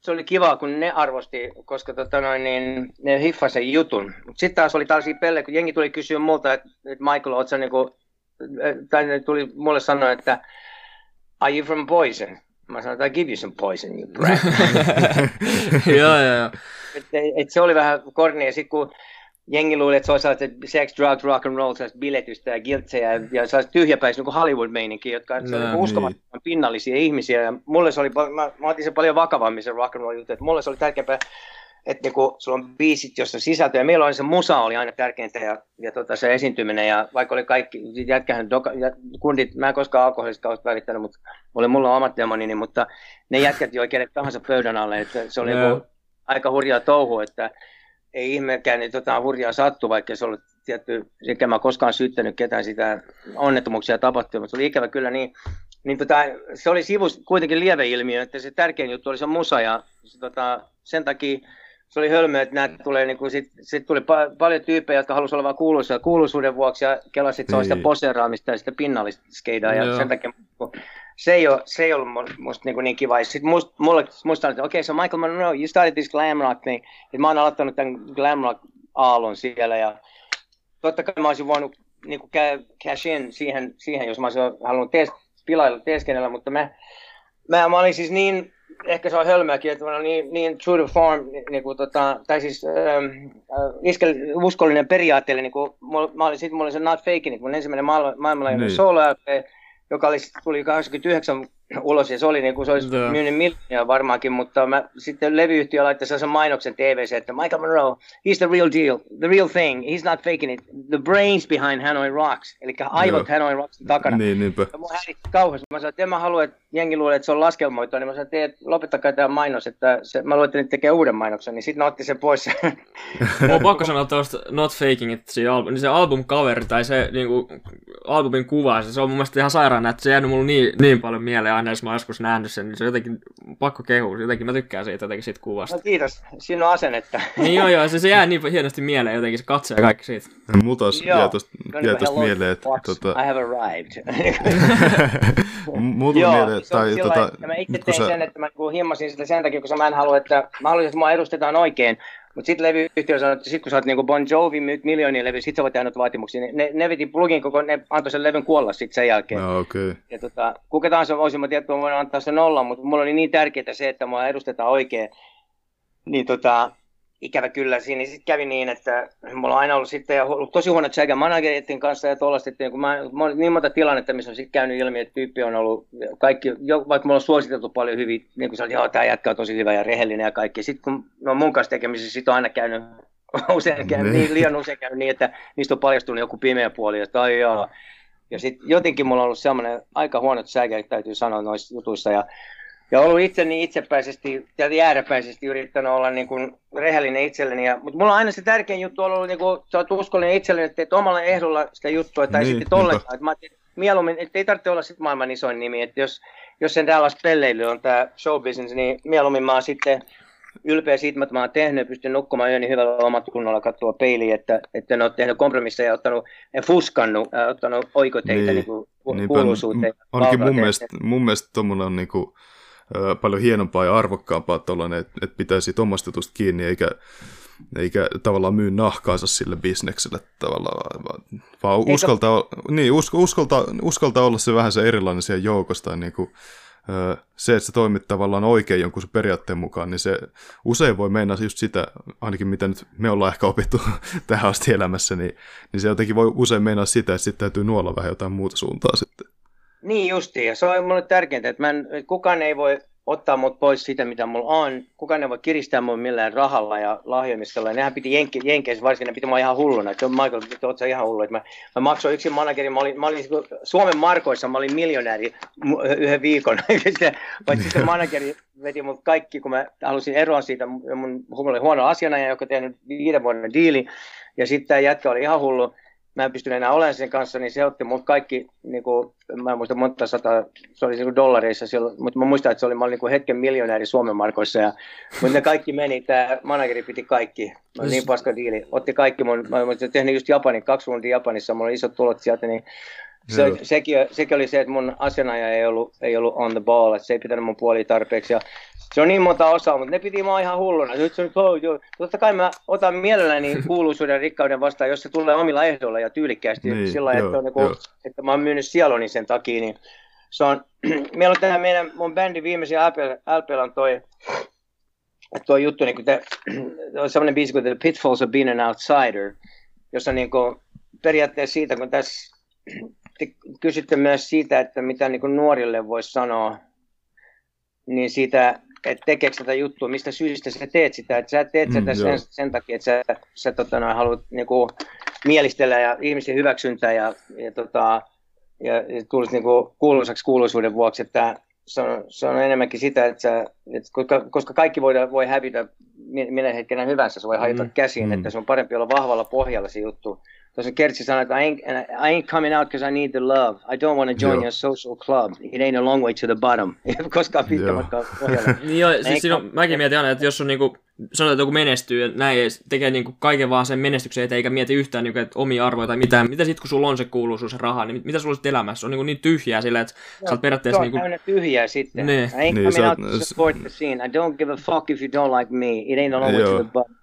se oli kiva, kun ne arvosti, koska tota noin, niin, ne hiffasi sen jutun. Sitten taas oli tällaisia pelle, kun jengi tuli kysyä multa, että, että Michael, ootko niinku, tai ne tuli mulle sanoa, että are you from Poison? Mä sanoin, I give you some poison, you brat. joo, joo, joo. Et, et se oli vähän korni, ja sitten kun jengi luuli, että se olisi sellaista sex, drugs, rock and roll, sellaista biletystä ja giltsejä ja, ja sellaista tyhjäpäis niin Hollywood-meininkiä, jotka no, niin. uskomattoman pinnallisia ihmisiä. Ja mulle se oli, mä, mä otin sen paljon vakavammin se rock and roll juttu, että mulle se oli tärkeämpää, että niinku, sulla on biisit, jossa sisältö, ja meillä oli se musa oli aina tärkeintä, ja, ja tota, se esiintyminen, ja vaikka oli kaikki, jätkähän, doka, ja kundit, mä en koskaan alkoholista kauheasti välittänyt, mutta oli mulla omat demonini, mutta ne jätkät joi kenet tahansa pöydän alle, että se oli niinku, aika hurjaa touhu, että ei ihmekään, niin tota, hurjaa sattu, vaikka se oli tietty, eikä mä koskaan syyttänyt ketään sitä onnettomuuksia tapahtui, mutta se oli ikävä kyllä niin, niin tota, se oli sivus kuitenkin lieveilmiö, että se tärkein juttu oli se musa ja se, tota, sen takia se oli hölmö, että näitä tulee, niin kuin, sit, sit tuli pa- paljon tyyppejä, jotka halusivat olla vain kuuluisia kuuluisuuden vuoksi ja kelasit se sitä niin. poseraamista ja sitä pinnallista skeidaa ja sen takia se ei, ole, se ei ollut musta niin, niin kiva. Sitten must, mulle, musta että okei, okay, so Michael Monroe, you started this glam rock thing. Ja mä oon aloittanut tämän glam rock aallon siellä ja totta kai mä olisin voinut niin kuin cash in siihen, siihen, jos mä olisin halunnut tees, pilailla, teeskennellä, mutta mä, mä, mä olin siis niin ehkä se on hölmöäkin, että olen niin, niin true to form, niin kuin, tota, tai siis ähm, äh, iskel, uskollinen periaatteelle, niin kuin, mä olin, sit mulla oli se Not Fake, niin mun ensimmäinen maailma, maailmanlaajuinen niin. solo-LP, joka oli, tuli 89 ulos ja se oli niin kuin se olisi yeah. myynyt miljoonia varmaankin, mutta mä, sitten levyyhtiö laittoi sen mainoksen TVC, että Michael Monroe, he's the real deal, the real thing, he's not faking it, the brains behind Hanoi Rocks, eli aivot yeah. Hanoi Rocks takana. Niin, niinpä. Ja mua häiritti kauheasti. Mä sanoin, että en mä halua, että jengi luulee, että se on laskelmoitua, niin mä sanoin, että lopettakaa tämä mainos, että se, mä luettelin, että tekee uuden mainoksen, niin sitten otti sen pois. Mä on pakko sanoa tuosta Not Faking It, se, album, niin se album cover tai se niin kuin, albumin kuva, se, se on mun mielestä ihan sairaana, että se jäänyt mulle niin, niin paljon mieleen aina, jos mä joskus nähnyt sen, niin se on jotenkin pakko kehua. Jotenkin mä tykkään siitä jotenkin siitä kuvasta. No kiitos, siinä on asennetta. niin joo joo, se, se jää niin hienosti mieleen jotenkin se katse ja kaikki siitä. Mulla taas jää tosta, no, jää tosta mieleen, että... Tota... I have arrived. Mulla tuli mieleen, tai tota... Mä itse tein sä... sen, että mä himmasin sitä sen takia, koska mä en halua, että mä haluaisin, että mua edustetaan oikein. Mutta sitten levyyhtiö sanoi, että sit kun sä oot niinku Bon Jovi myyt miljoonia levy, sit sä voit tehdä vaatimuksia. Ne, ne veti plugin koko, ne antoi sen levyn kuolla sitten sen jälkeen. No, okay. Ja tota, kuka tahansa voisi, mä tiedän, että mä voin antaa sen nolla, mutta mulla oli niin tärkeää se, että mua edustetaan oikein. Niin tota, ikävä kyllä siinä sitten kävi niin, että mulla on aina ollut sitten ja ollut tosi huono tsägä managerin kanssa ja tuollaista, että kun mä, mä niin monta tilannetta, missä on sitten käynyt ilmi, että tyyppi on ollut kaikki, jo, vaikka mulla on suositeltu paljon hyvin, niin kuin sä joo, tämä jätkä on tosi hyvä ja rehellinen ja kaikki. Sitten kun no mun kanssa tekemisissä, sit on aina käynyt usein käynyt, niin. niin, liian usein käynyt niin, että niistä on paljastunut joku pimeä puoli, että ai joo. Ja sitten jotenkin mulla on ollut semmoinen aika huono säkä, täytyy sanoa noissa jutuissa. Ja ja ollut itse niin itsepäisesti ja jääräpäisesti yrittänyt olla niin kuin rehellinen itselleni. Ja, mutta mulla on aina se tärkein juttu ollut, niin kuin, sä oot uskollinen itselleni, että teet omalla ehdolla sitä juttua, tai niin, sitten ollenkaan. Että mä mieluummin, että ei tarvitse olla sitten maailman isoin nimi. Että jos, jos sen täällä pelleily on tämä show business, niin mieluummin mä oon sitten ylpeä siitä, että mä oon tehnyt, pystyn nukkumaan yöni hyvällä omatunnolla katsoa peiliin, että, että en ole tehnyt kompromisseja ja ottanut, en fuskannut, äh, ottanut oikoteita niin, niin kuin, kuuluisuuteen. Ainakin mun mielestä, mun mielestä tuommoinen on niin kuin, paljon hienompaa ja arvokkaampaa tollainen, että et pitäisi omasta jutusta kiinni, eikä, eikä tavallaan myy nahkaansa sille bisnekselle tavallaan, vaan, vaan uskaltaa, niin, usk, uskaltaa, uskaltaa olla se vähän se erilainen siellä joukosta, niin kuin, se, että sä toimit tavallaan oikein jonkun periaatteen mukaan, niin se usein voi mennä just sitä, ainakin mitä nyt me ollaan ehkä opittu tähän asti elämässä, niin, niin se jotenkin voi usein mennä sitä, että sitten täytyy nuolla vähän jotain muuta suuntaa sitten. Niin justiin, ja se on mulle tärkeintä, että mä en, kukaan ei voi ottaa mut pois siitä, mitä mulla on. Kukaan ei voi kiristää mua millään rahalla ja lahjoimisella. Nehän piti jenke, Jenkeissä varsinkin, ne piti mua ihan hulluna. Että Michael, että oot ihan hullu. Että mä, mä maksoin yksin managerin, mä olin, mä olin Suomen markoissa, mä olin miljonääri yhden viikon. Paitsi sitten manageri veti mut kaikki, kun mä halusin eroa siitä, mun, mun oli huono asianaja, joka tehnyt viiden vuoden diili. Ja sitten tämä jätkä oli ihan hullu mä en pystynyt enää olemaan sen kanssa, niin se otti mut kaikki, niin kuin, mä en muista monta sata, se oli niin dollareissa silloin, mutta mä muistan, että se oli, mä olin niin hetken miljonääri Suomen markoissa, ja, mutta ne kaikki meni, tämä manageri piti kaikki, mä niin paska diili, otti kaikki mun, mä olin tehnyt just Japanin, kaksi vuotta Japanissa, mulla oli isot tulot sieltä, niin se, sekin, sekin, oli se, että mun asianaja ei ollut, ei ollut on the ball, että se ei pitänyt mun puoli tarpeeksi. Ja se on niin monta osaa, mutta ne piti mua ihan hulluna. Nyt se, oh, joo. Totta kai mä otan mielelläni kuuluisuuden rikkauden vastaan, jos se tulee omilla ehdoilla ja tyylikkäästi. Niin, sillä joo, että, on, niin että mä oon myynyt sieloni sen takia. Niin se on, meillä on tämä meidän, mun bändi viimeisin LP on toi, tuo juttu, niin te, on sellainen biisi kuin The Pitfalls of Being an Outsider, jossa niin kuin, periaatteessa siitä, kun tässä te kysytte myös siitä, että mitä niin kuin nuorille voisi sanoa, niin siitä, että tekeekö tätä juttua, mistä syystä sä teet sitä. Että sä teet sitä mm, sen, sen takia, että sä, sä tota, noin, haluat niin kuin, mielistellä ja ihmisen hyväksyntää ja, ja, tota, ja, ja tulisi niin kuin, kuuluisaksi kuuluisuuden vuoksi. Että se on, se on enemmänkin sitä, että, sä, että koska, koska kaikki voi, voi hävitä minä hetkenä hyvänsä, se voi hajota mm, käsiin, mm. että se on parempi olla vahvalla pohjalla se juttu tuossa Kertsi sanoi, että I ain't, I ain't coming out because I need the love. I don't want to join Joo. your social club. It ain't a long way to the bottom. Ei koskaan pitkä matka pohjalle. niin joo, siis siinä on, mäkin mietin aina, että jos on niinku, sanotaan, että joku menestyy ja näin, ja tekee niinku kaiken vaan sen menestyksen eteen, eikä mieti yhtään niinku, että omia arvoja tai mitään. Mitä sitten, kun sulla on se kuuluisuus ja raha, niin mitä sulla sitten elämässä? On niinku niin tyhjää sillä, että joo, sä oot periaatteessa... Se on niinku... tyhjää sitten. Ne. I ain't niin, coming out to support the scene. I don't give a fuck if you don't like me. It ain't a long way to the bottom.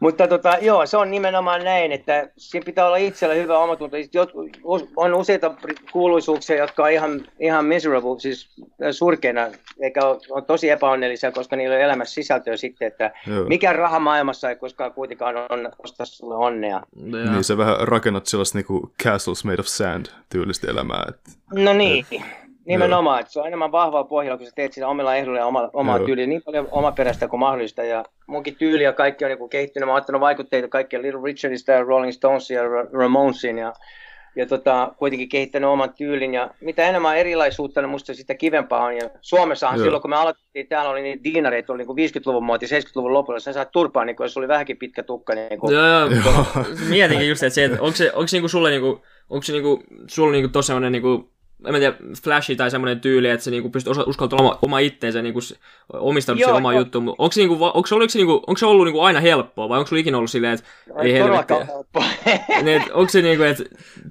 Mutta tota, joo, se on nimenomaan näin, että siinä pitää olla itsellä hyvä omatunto. On useita kuuluisuuksia, jotka on ihan, ihan miserable, siis surkeina, eikä ole, on tosi epäonnellisia, koska niillä on elämässä sisältöä sitten, että joo. mikä raha maailmassa ei koskaan kuitenkaan on ostaa sulle onnea. Ja. Niin, se vähän rakennat sellaista niinku castles made of sand tyylistä elämää. Että, no niin. Et Nimenomaan, että se on enemmän vahvaa pohjalla, kun sä teet sitä omilla ehdolla ja oma, omaa tyyliä niin paljon omaperäistä kuin mahdollista. Ja munkin tyyli ja kaikki on niin kehittynyt. Mä oon ottanut vaikutteita kaikkia Little Richardista ja Rolling Stonesia ja Ramonesin ja, ja tota, kuitenkin kehittänyt oman tyylin. Ja mitä enemmän erilaisuutta, niin musta sitä kivempaa on. Ja Suomessahan Joo. silloin, kun me aloitettiin, täällä oli niitä diinareita, oli niin 50-luvun muoti, 70-luvun lopulla. Sä saat turpaa, niin kuin, jos oli vähänkin pitkä tukka. Niin kuin, joo, joo. Mietinkin just, että, se, että onko se, onko se niin kuin sulle, niin kuin, onko se niin kuin, sulle niin kuin tosi sellainen niin kuin, en mä tiedä, flashi tai semmoinen tyyli, että se niinku pystyy uskaltaa oma, oma itteensä niinku omistanut se oma juttu. Onko se, niinku, onko, se, oliko se, niinku, onko se ollut niinku aina helppoa vai onko sulla ikinä ollut silleen, että no, ei helvettiä? niin, onko se niinku, että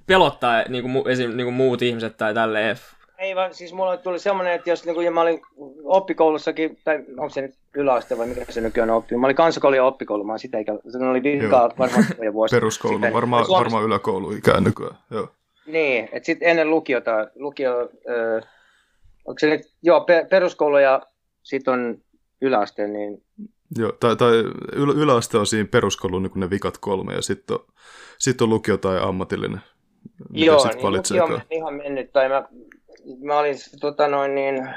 pelottaa niinku, esim, niinku muut ihmiset tai tälleen? Ei vaan, siis mulla tuli semmoinen, että jos niinku, mä olin oppikoulussakin, tai onko se nyt yläaste vai mikä se nykyään on oppi. Mä olin kansakoulu ja oppikoulu, mä sitä ikä, se oli viikkaa varmaan vuosia. Peruskoulu, varmaan, varmaan yläkoulu ikään nykyään, joo. Niin, että sitten ennen lukiota, lukio, ö, onko se nyt, joo, pe, peruskoulu ja sitten on yläaste, niin... Joo, tai, tai ylä, yläaste on siinä peruskoulun niin ne vikat kolme, ja sitten on, sit on lukio tai ammatillinen. Mitä joo, niin lukio on ihan mennyt, tai mä, mä olin tota noin niin,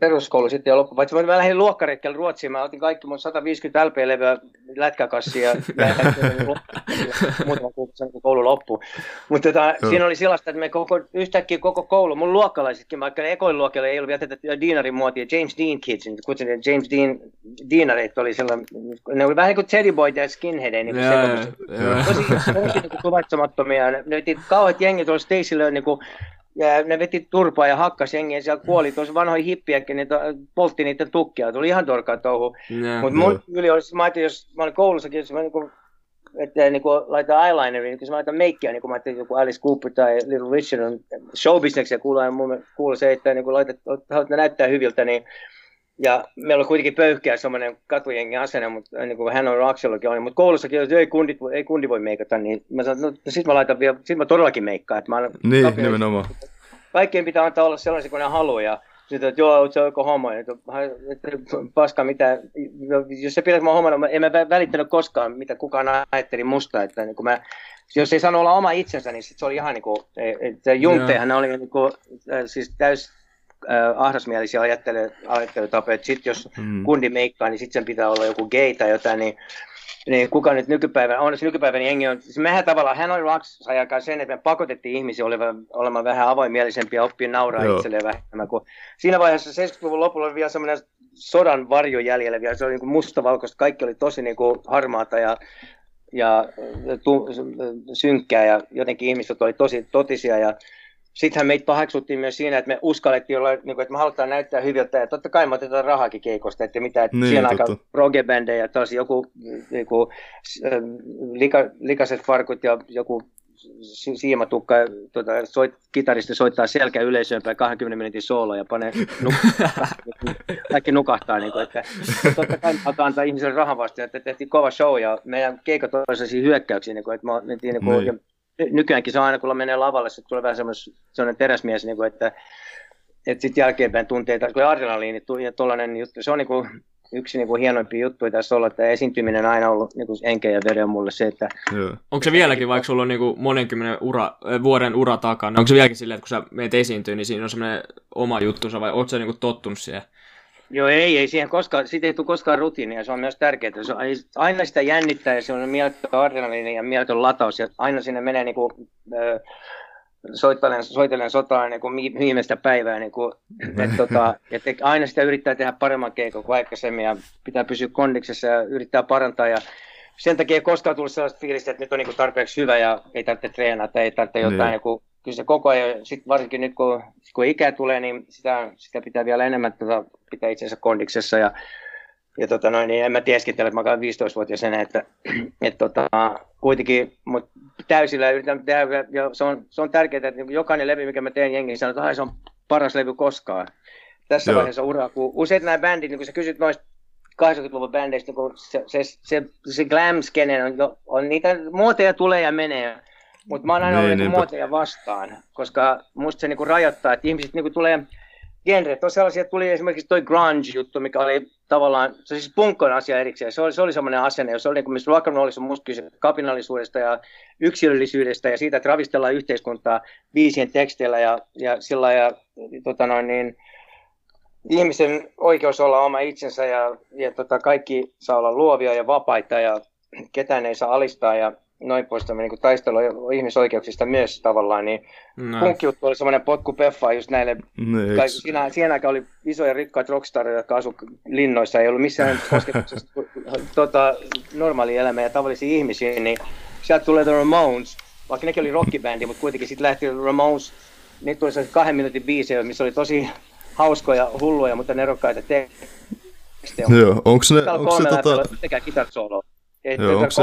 peruskoulu sitten jo loppu. Paitsi mä lähdin luokkaretkellä Ruotsiin, mä otin kaikki mun 150 LP-levyä lätkäkassia ja muutama kuukausi kun koulu loppu. Mutta tota, siinä oli sellaista, että me koko, yhtäkkiä koko koulu, mun luokkalaisetkin, vaikka ne ekoiluokille ei ollut vielä tätä Deanarin muotia, James Dean Kids, niin kutsun James Dean Deanarit oli sellainen, ne oli vähän niin kuin Teddy Boy ja Skinhead, niin kuin Tosi, tosi niin kuvatsemattomia. Ne, ne kauheat jengit tuolla Stacyllä niin kuin ja ne veti turpaa ja hakkas jengiä, siellä kuoli tuossa vanhoja hippiäkin, niin poltti niiden tukkia, tuli ihan torkaa touhu. Mutta mun yli olisi, mä ajattelin, jos mä olin koulussakin, jos mä niinku, että niin kuin laita eyelinerin, niin kun mä laitan meikkiä, niin kuin mä ajattelin, joku Alice Cooper tai Little Richard on showbisneksiä kuuluu, mun kuuluu se, että niin kuin laitat, haluat näyttää hyviltä, niin ja meillä on kuitenkin pöyhkeä semmoinen katujengi asenne, mutta niin kuin hän on Aksellakin oli, mutta koulussakin, että ei kundi, ei kundi voi meikata, niin mä sanoin, no, no sit mä laitan vielä, sit mä todellakin meikkaan. Että mä niin, kapia, nimenomaan. Kaikkien pitää antaa olla sellaisia kuin ne haluaa, ja sitten, että joo, se on joko homo, että, että paska mitä, jos se pidät mua homona, en mä välittänyt koskaan, mitä kukaan ajatteli musta, että niin kun mä, jos ei sano olla oma itsensä, niin sit se oli ihan niin kuin, että Juntehan oli niin kuin, siis täys äh, ahdasmielisiä ajattelutapoja, että sit jos mm. kundi meikkaa, niin sitten sen pitää olla joku gay tai jotain, niin niin kuka nyt nykypäivänä, on se nykypäivänä jengi on, siis mehän tavallaan, hän oli Rocks aikaa sen, että me pakotettiin ihmisiä olemaan, olemaan vähän avoimielisempiä oppia nauraa Joo. itselleen vähemmän. Kun siinä vaiheessa 70-luvun lopulla oli vielä semmoinen sodan varjo jäljellä vielä, se oli niin kuin mustavalkoista, kaikki oli tosi niin kuin harmaata ja, ja tu, synkkää ja jotenkin ihmiset oli tosi totisia ja sittenhän meitä pahaksuttiin myös siinä, että me uskallettiin olla, niin kuin, että me halutaan näyttää hyviltä, ja totta kai me otetaan rahakin keikosta, että mitä, että niin, siellä aika progebändejä, taas joku niin kuin, lika, likaset farkut ja joku siimatukka, tuota, soit, kitaristi soittaa selkä yleisöön päin 20 minuutin soolo ja panee nuk- kaikki nukahtaa. Niin kuin, että, totta kai me antaa ihmiselle rahan vastaan, että tehtiin kova show ja meidän keikat oli sellaisia hyökkäyksiä, niin kuin, että me mentiin niin kuin, niin nykyäänkin se on aina, kun menee lavalle, se tulee vähän semmoinen teräsmies, niin kuin, että, että sitten jälkeenpäin tuntee, kun adrenaliini ja tuollainen juttu, se on niin kuin, yksi niin kuin hienoimpia juttuja tässä olla, että esiintyminen on aina ollut niin kuin enkeä ja veden mulle se, että... Joo. Onko se vieläkin, vaikka sulla on niin kuin monenkymmenen ura, vuoden ura takana, onko se vieläkin silleen, että kun sä meet esiintyä, niin siinä on semmoinen oma juttu, vai ootko sä niin kuin tottunut siihen? Joo, ei, ei siihen koskaan, siitä ei tule koskaan rutiinia, se on myös tärkeää. Se on, aina sitä jännittää ja se on mieletön adrenaliini ja mieletön lataus ja aina sinne menee niin kuin, äh, soittelen, soitelen sotaan niin kuin viimeistä päivää. Niin kuin, et, tota, et aina sitä yrittää tehdä paremman keikon kuin aikaisemmin ja pitää pysyä kondiksessa ja yrittää parantaa. Ja sen takia ei koskaan tullut sellaista fiilistä, että nyt on niin kuin tarpeeksi hyvä ja ei tarvitse treenata, ei tarvitse jotain. Niin. Joku, kyllä se koko ajan, sit varsinkin nyt kun, kun ikä tulee, niin sitä, sitä pitää vielä enemmän tota, pitää itsensä kondiksessa. Ja, ja tota noin, niin en mä tieskentele, että mä olen 15-vuotias enää, että et, tota, kuitenkin mut täysillä yritän tehdä, ja se on, se on tärkeää, että jokainen levy, mikä mä teen jengiin, sanoo, että se on paras levy koskaan. Tässä Joo. vaiheessa uraa, kun usein nämä bändit, niin kun sä kysyt noista 80-luvun bändeistä, kun se, se, se, se glam skene on, on, niitä muoteja tulee ja menee, mutta mä oon aina ollut niin, muoteja vastaan, koska musta se niinku rajoittaa, että ihmiset niinku tulee, genret on sellaisia, että tuli esimerkiksi toi grunge-juttu, mikä oli tavallaan, se siis punkon asia erikseen, se oli, se oli semmoinen asenne, se oli niin kuin missä rock rollissa musta kyse kapinallisuudesta ja yksilöllisyydestä ja siitä, että ravistellaan yhteiskuntaa viisien teksteillä ja, ja sillä ja tota noin, niin, ihmisen oikeus olla oma itsensä ja, ja tota, kaikki saa olla luovia ja vapaita ja ketään ei saa alistaa ja noin pois tämmöinen niin taistelu ihmisoikeuksista myös tavallaan, niin no. punkkiuttu oli semmoinen potkupeffa just näille, no, siinä, siinä aikaan oli isoja rikkaat rockstareja, jotka asu linnoissa, ei ollut missään kosketuksessa tota, normaali elämä ja tavallisia ihmisiä, niin sieltä tulee The Ramones, vaikka nekin oli rockibändi, mutta kuitenkin sitten lähti Ramones, niitä tuli kahden minuutin biisejä, missä oli tosi hauskoja, hulluja, mutta nerokkaita tekstejä. Joo, onko ne, onko se tota... Tekää kitarsoloa. Että Joo, onko se...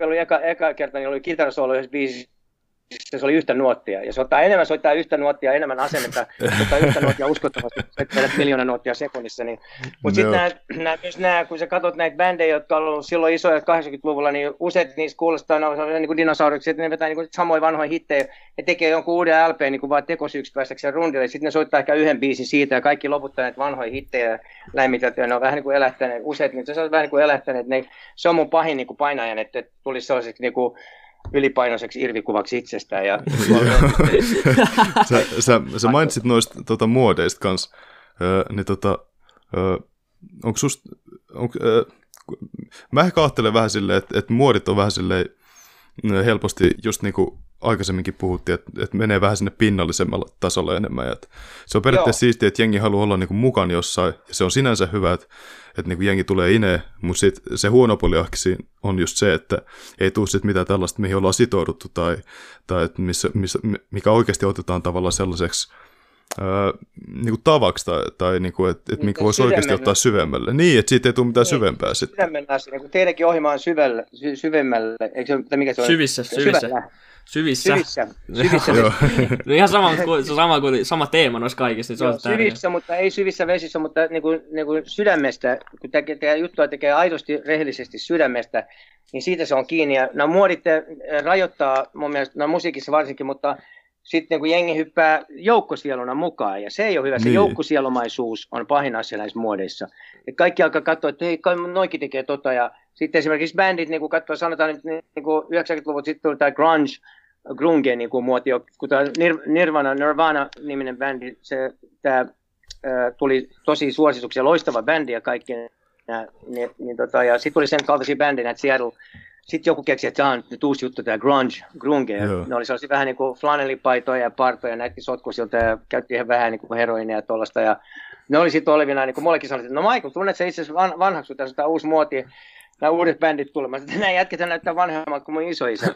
oli eka, eka kerta, niin oli kitarasoolo yhdessä biisissä, se oli yhtä nuottia. Ja se ottaa enemmän soittaa yhtä nuottia, enemmän asennetta, ottaa yhtä nuottia uskottavasti, että miljoona nuottia sekunnissa. Niin. Mutta sitten nämä, nämä, myös nämä, kun sä katsot näitä bändejä, jotka on ollut silloin isoja 80-luvulla, niin useat niistä kuulostaa no, niin kuin dinosauriksi, että ne vetää niin kuin samoja vanhoja hittejä ja tekee jonkun uuden LP niin kuin vaan tekosyyksi päästäkseen rundille. Sitten ne soittaa ehkä yhden biisin siitä ja kaikki loputtaa näitä vanhoja hittejä ja. Ne on vähän niin kuin elättäneet, useat niin se on vähän niin kuin elättäneet. Ne, se on mun pahin niin kuin painajan, että tulisi sellaiseksi niin kuin, ylipainoiseksi irvikuvaksi itsestään. Ja sä, sä, sä, mainitsit noista tota, muodeista kanssa, öö, niin tota, öö, onko sust, on, öö, mä ehkä ajattelen vähän silleen, että, että muodit on vähän silleen helposti just niin kuin aikaisemminkin puhuttiin, että, että menee vähän sinne pinnallisemmalle tasolle enemmän. Että se on periaatteessa siistiä, että jengi haluaa olla niin kuin mukana jossain, ja se on sinänsä hyvä, että, että niin kuin jengi tulee ineen, mutta sit se huono puoli on just se, että ei tule sit mitään tällaista, mihin ollaan sitouduttu, tai, tai että missä, missä, mikä oikeasti otetaan tavallaan sellaiseksi öö, niin kuin tavaksi tai, tai niin kuin, että, että Niin, minkä voisi oikeasti ottaa syvemmälle. Niin, että siitä ei tule mitään Niin. syvempää sitten. Sydämen asia, niin kun teidänkin ohjelma on syvällä, sy- syvemmälle, eikö se, mikä se on? Syvissä, syvissä. Syvällä. Syvissä. Syvissä, syvissä, Joo. No ihan sama, sama, kuin, sama teema noissa kaikissa, niin se Joo, on syvissä, mutta ei syvissä vesissä, mutta niin kuin, niin kuin sydämestä, kun tekee, tekee juttua tekee aidosti, rehellisesti sydämestä, niin siitä se on kiinni. Ja nämä muodit eh, rajoittaa mun mielestä, no musiikissa varsinkin, mutta sitten kun jengi hyppää joukkosieluna mukaan, ja se ei ole hyvä, se Niin. joukkosielumaisuus on pahin asia näissä muodeissa. Et kaikki alkaa katsoa, että hei, kai noikin tekee tota, ja sitten esimerkiksi bändit, niin kuin katsoo, sanotaan nyt niin kuin 90-luvut sitten tuli tämä grunge, grunge niin kuin muoti, kun tämä Nir- Nirvana, Nirvana-niminen bändi, se, tämä tuli tosi suosituksia, loistava bändi ja kaikki, ja, niin, niin tota, ja sitten tuli sen kaltaisia bändejä, että Seattle, sitten joku keksi, että tämä on nyt uusi juttu, tämä grunge, grunge. Joo. Ne oli sellaisia vähän niin kuin flanellipaitoja ja partoja, näytti sotkuisilta ja käytti ihan vähän niin kuin heroinia ja tuollaista. Ja ne oli sitten olevina, niin kuin mullekin sanottiin, että no Michael, tunnet sä itse asiassa van, vanhaksi, tässä on tämä uusi muoti, nämä uudet bändit tulemaan. Sitten nämä jätkät näyttää vanhemmalta kuin mun isoisä.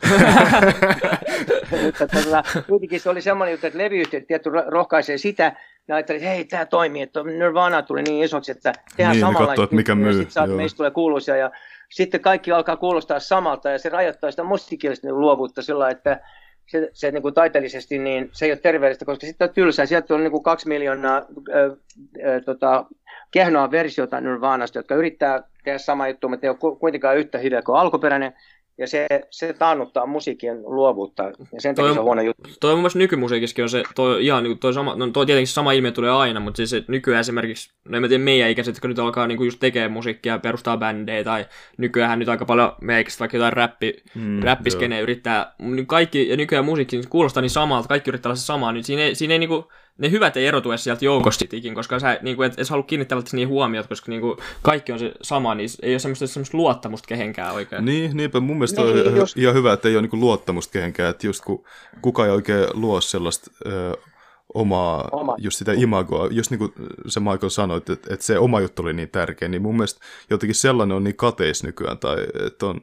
Mutta tota, kuitenkin se oli semmoinen juttu, että levyyhtiöt tietty ro- rohkaisee sitä, ja ajattelin, että hei, tämä toimii, että Nirvana tuli niin isoksi, että tehdään Niin, ne samanlaista. katsoo, että mikä myy, sit saat, joo. meistä tulee kuuluisia, ja sitten kaikki alkaa kuulostaa samalta, ja se rajoittaa sitä musiikillista luovuutta sillä että se, se niin kuin taiteellisesti, niin se ei ole terveellistä, koska sitten on tylsää. Sieltä on niin kuin kaksi miljoonaa ö, ö, tota, kehnoa versiota Nirvanasta, jotka yrittää tehdä sama juttu, mutta ei ole ku- kuitenkaan yhtä hyvä kuin alkuperäinen. Ja se, se taannuttaa musiikin luovuutta, ja sen takia on- se on huono juttu. Toi on mielestä nykymusiikissakin on se, toi, ihan niin toi sama, no toi tietenkin se sama ilmiö tulee aina, mutta siis se nykyään esimerkiksi, no en mä tiedä meidän ikäiset, jotka nyt alkaa niinku just tekee musiikkia ja perustaa bändejä, tai nykyään nyt aika paljon meikästä vaikka jotain räppi, Mm, räppiskenejä yrittää, niin kaikki, ja nykyään musiikki niin kuulostaa niin samalta, kaikki yrittää olla se sama, niin siinä ei, siinä ei niinku, ne hyvät ei erotu edes sieltä joukosta ikin, koska sä niinku, et edes halua kiinnittää välttämättä niin huomiot, koska niinku, kaikki on se sama, niin ei ole semmoista, semmoista luottamusta kehenkään oikein. Niin, niinpä mun mielestä Niin, on just- ihan hyvä, että ei ole niinku luottamusta kehenkään, että just kun kuka ei oikein luo sellaista ö, omaa, Oma. just sitä imagoa, just niin kuin se Michael sanoi, että, että se oma juttu oli niin tärkeä, niin mun mielestä jotenkin sellainen on niin kateis nykyään, tai että on,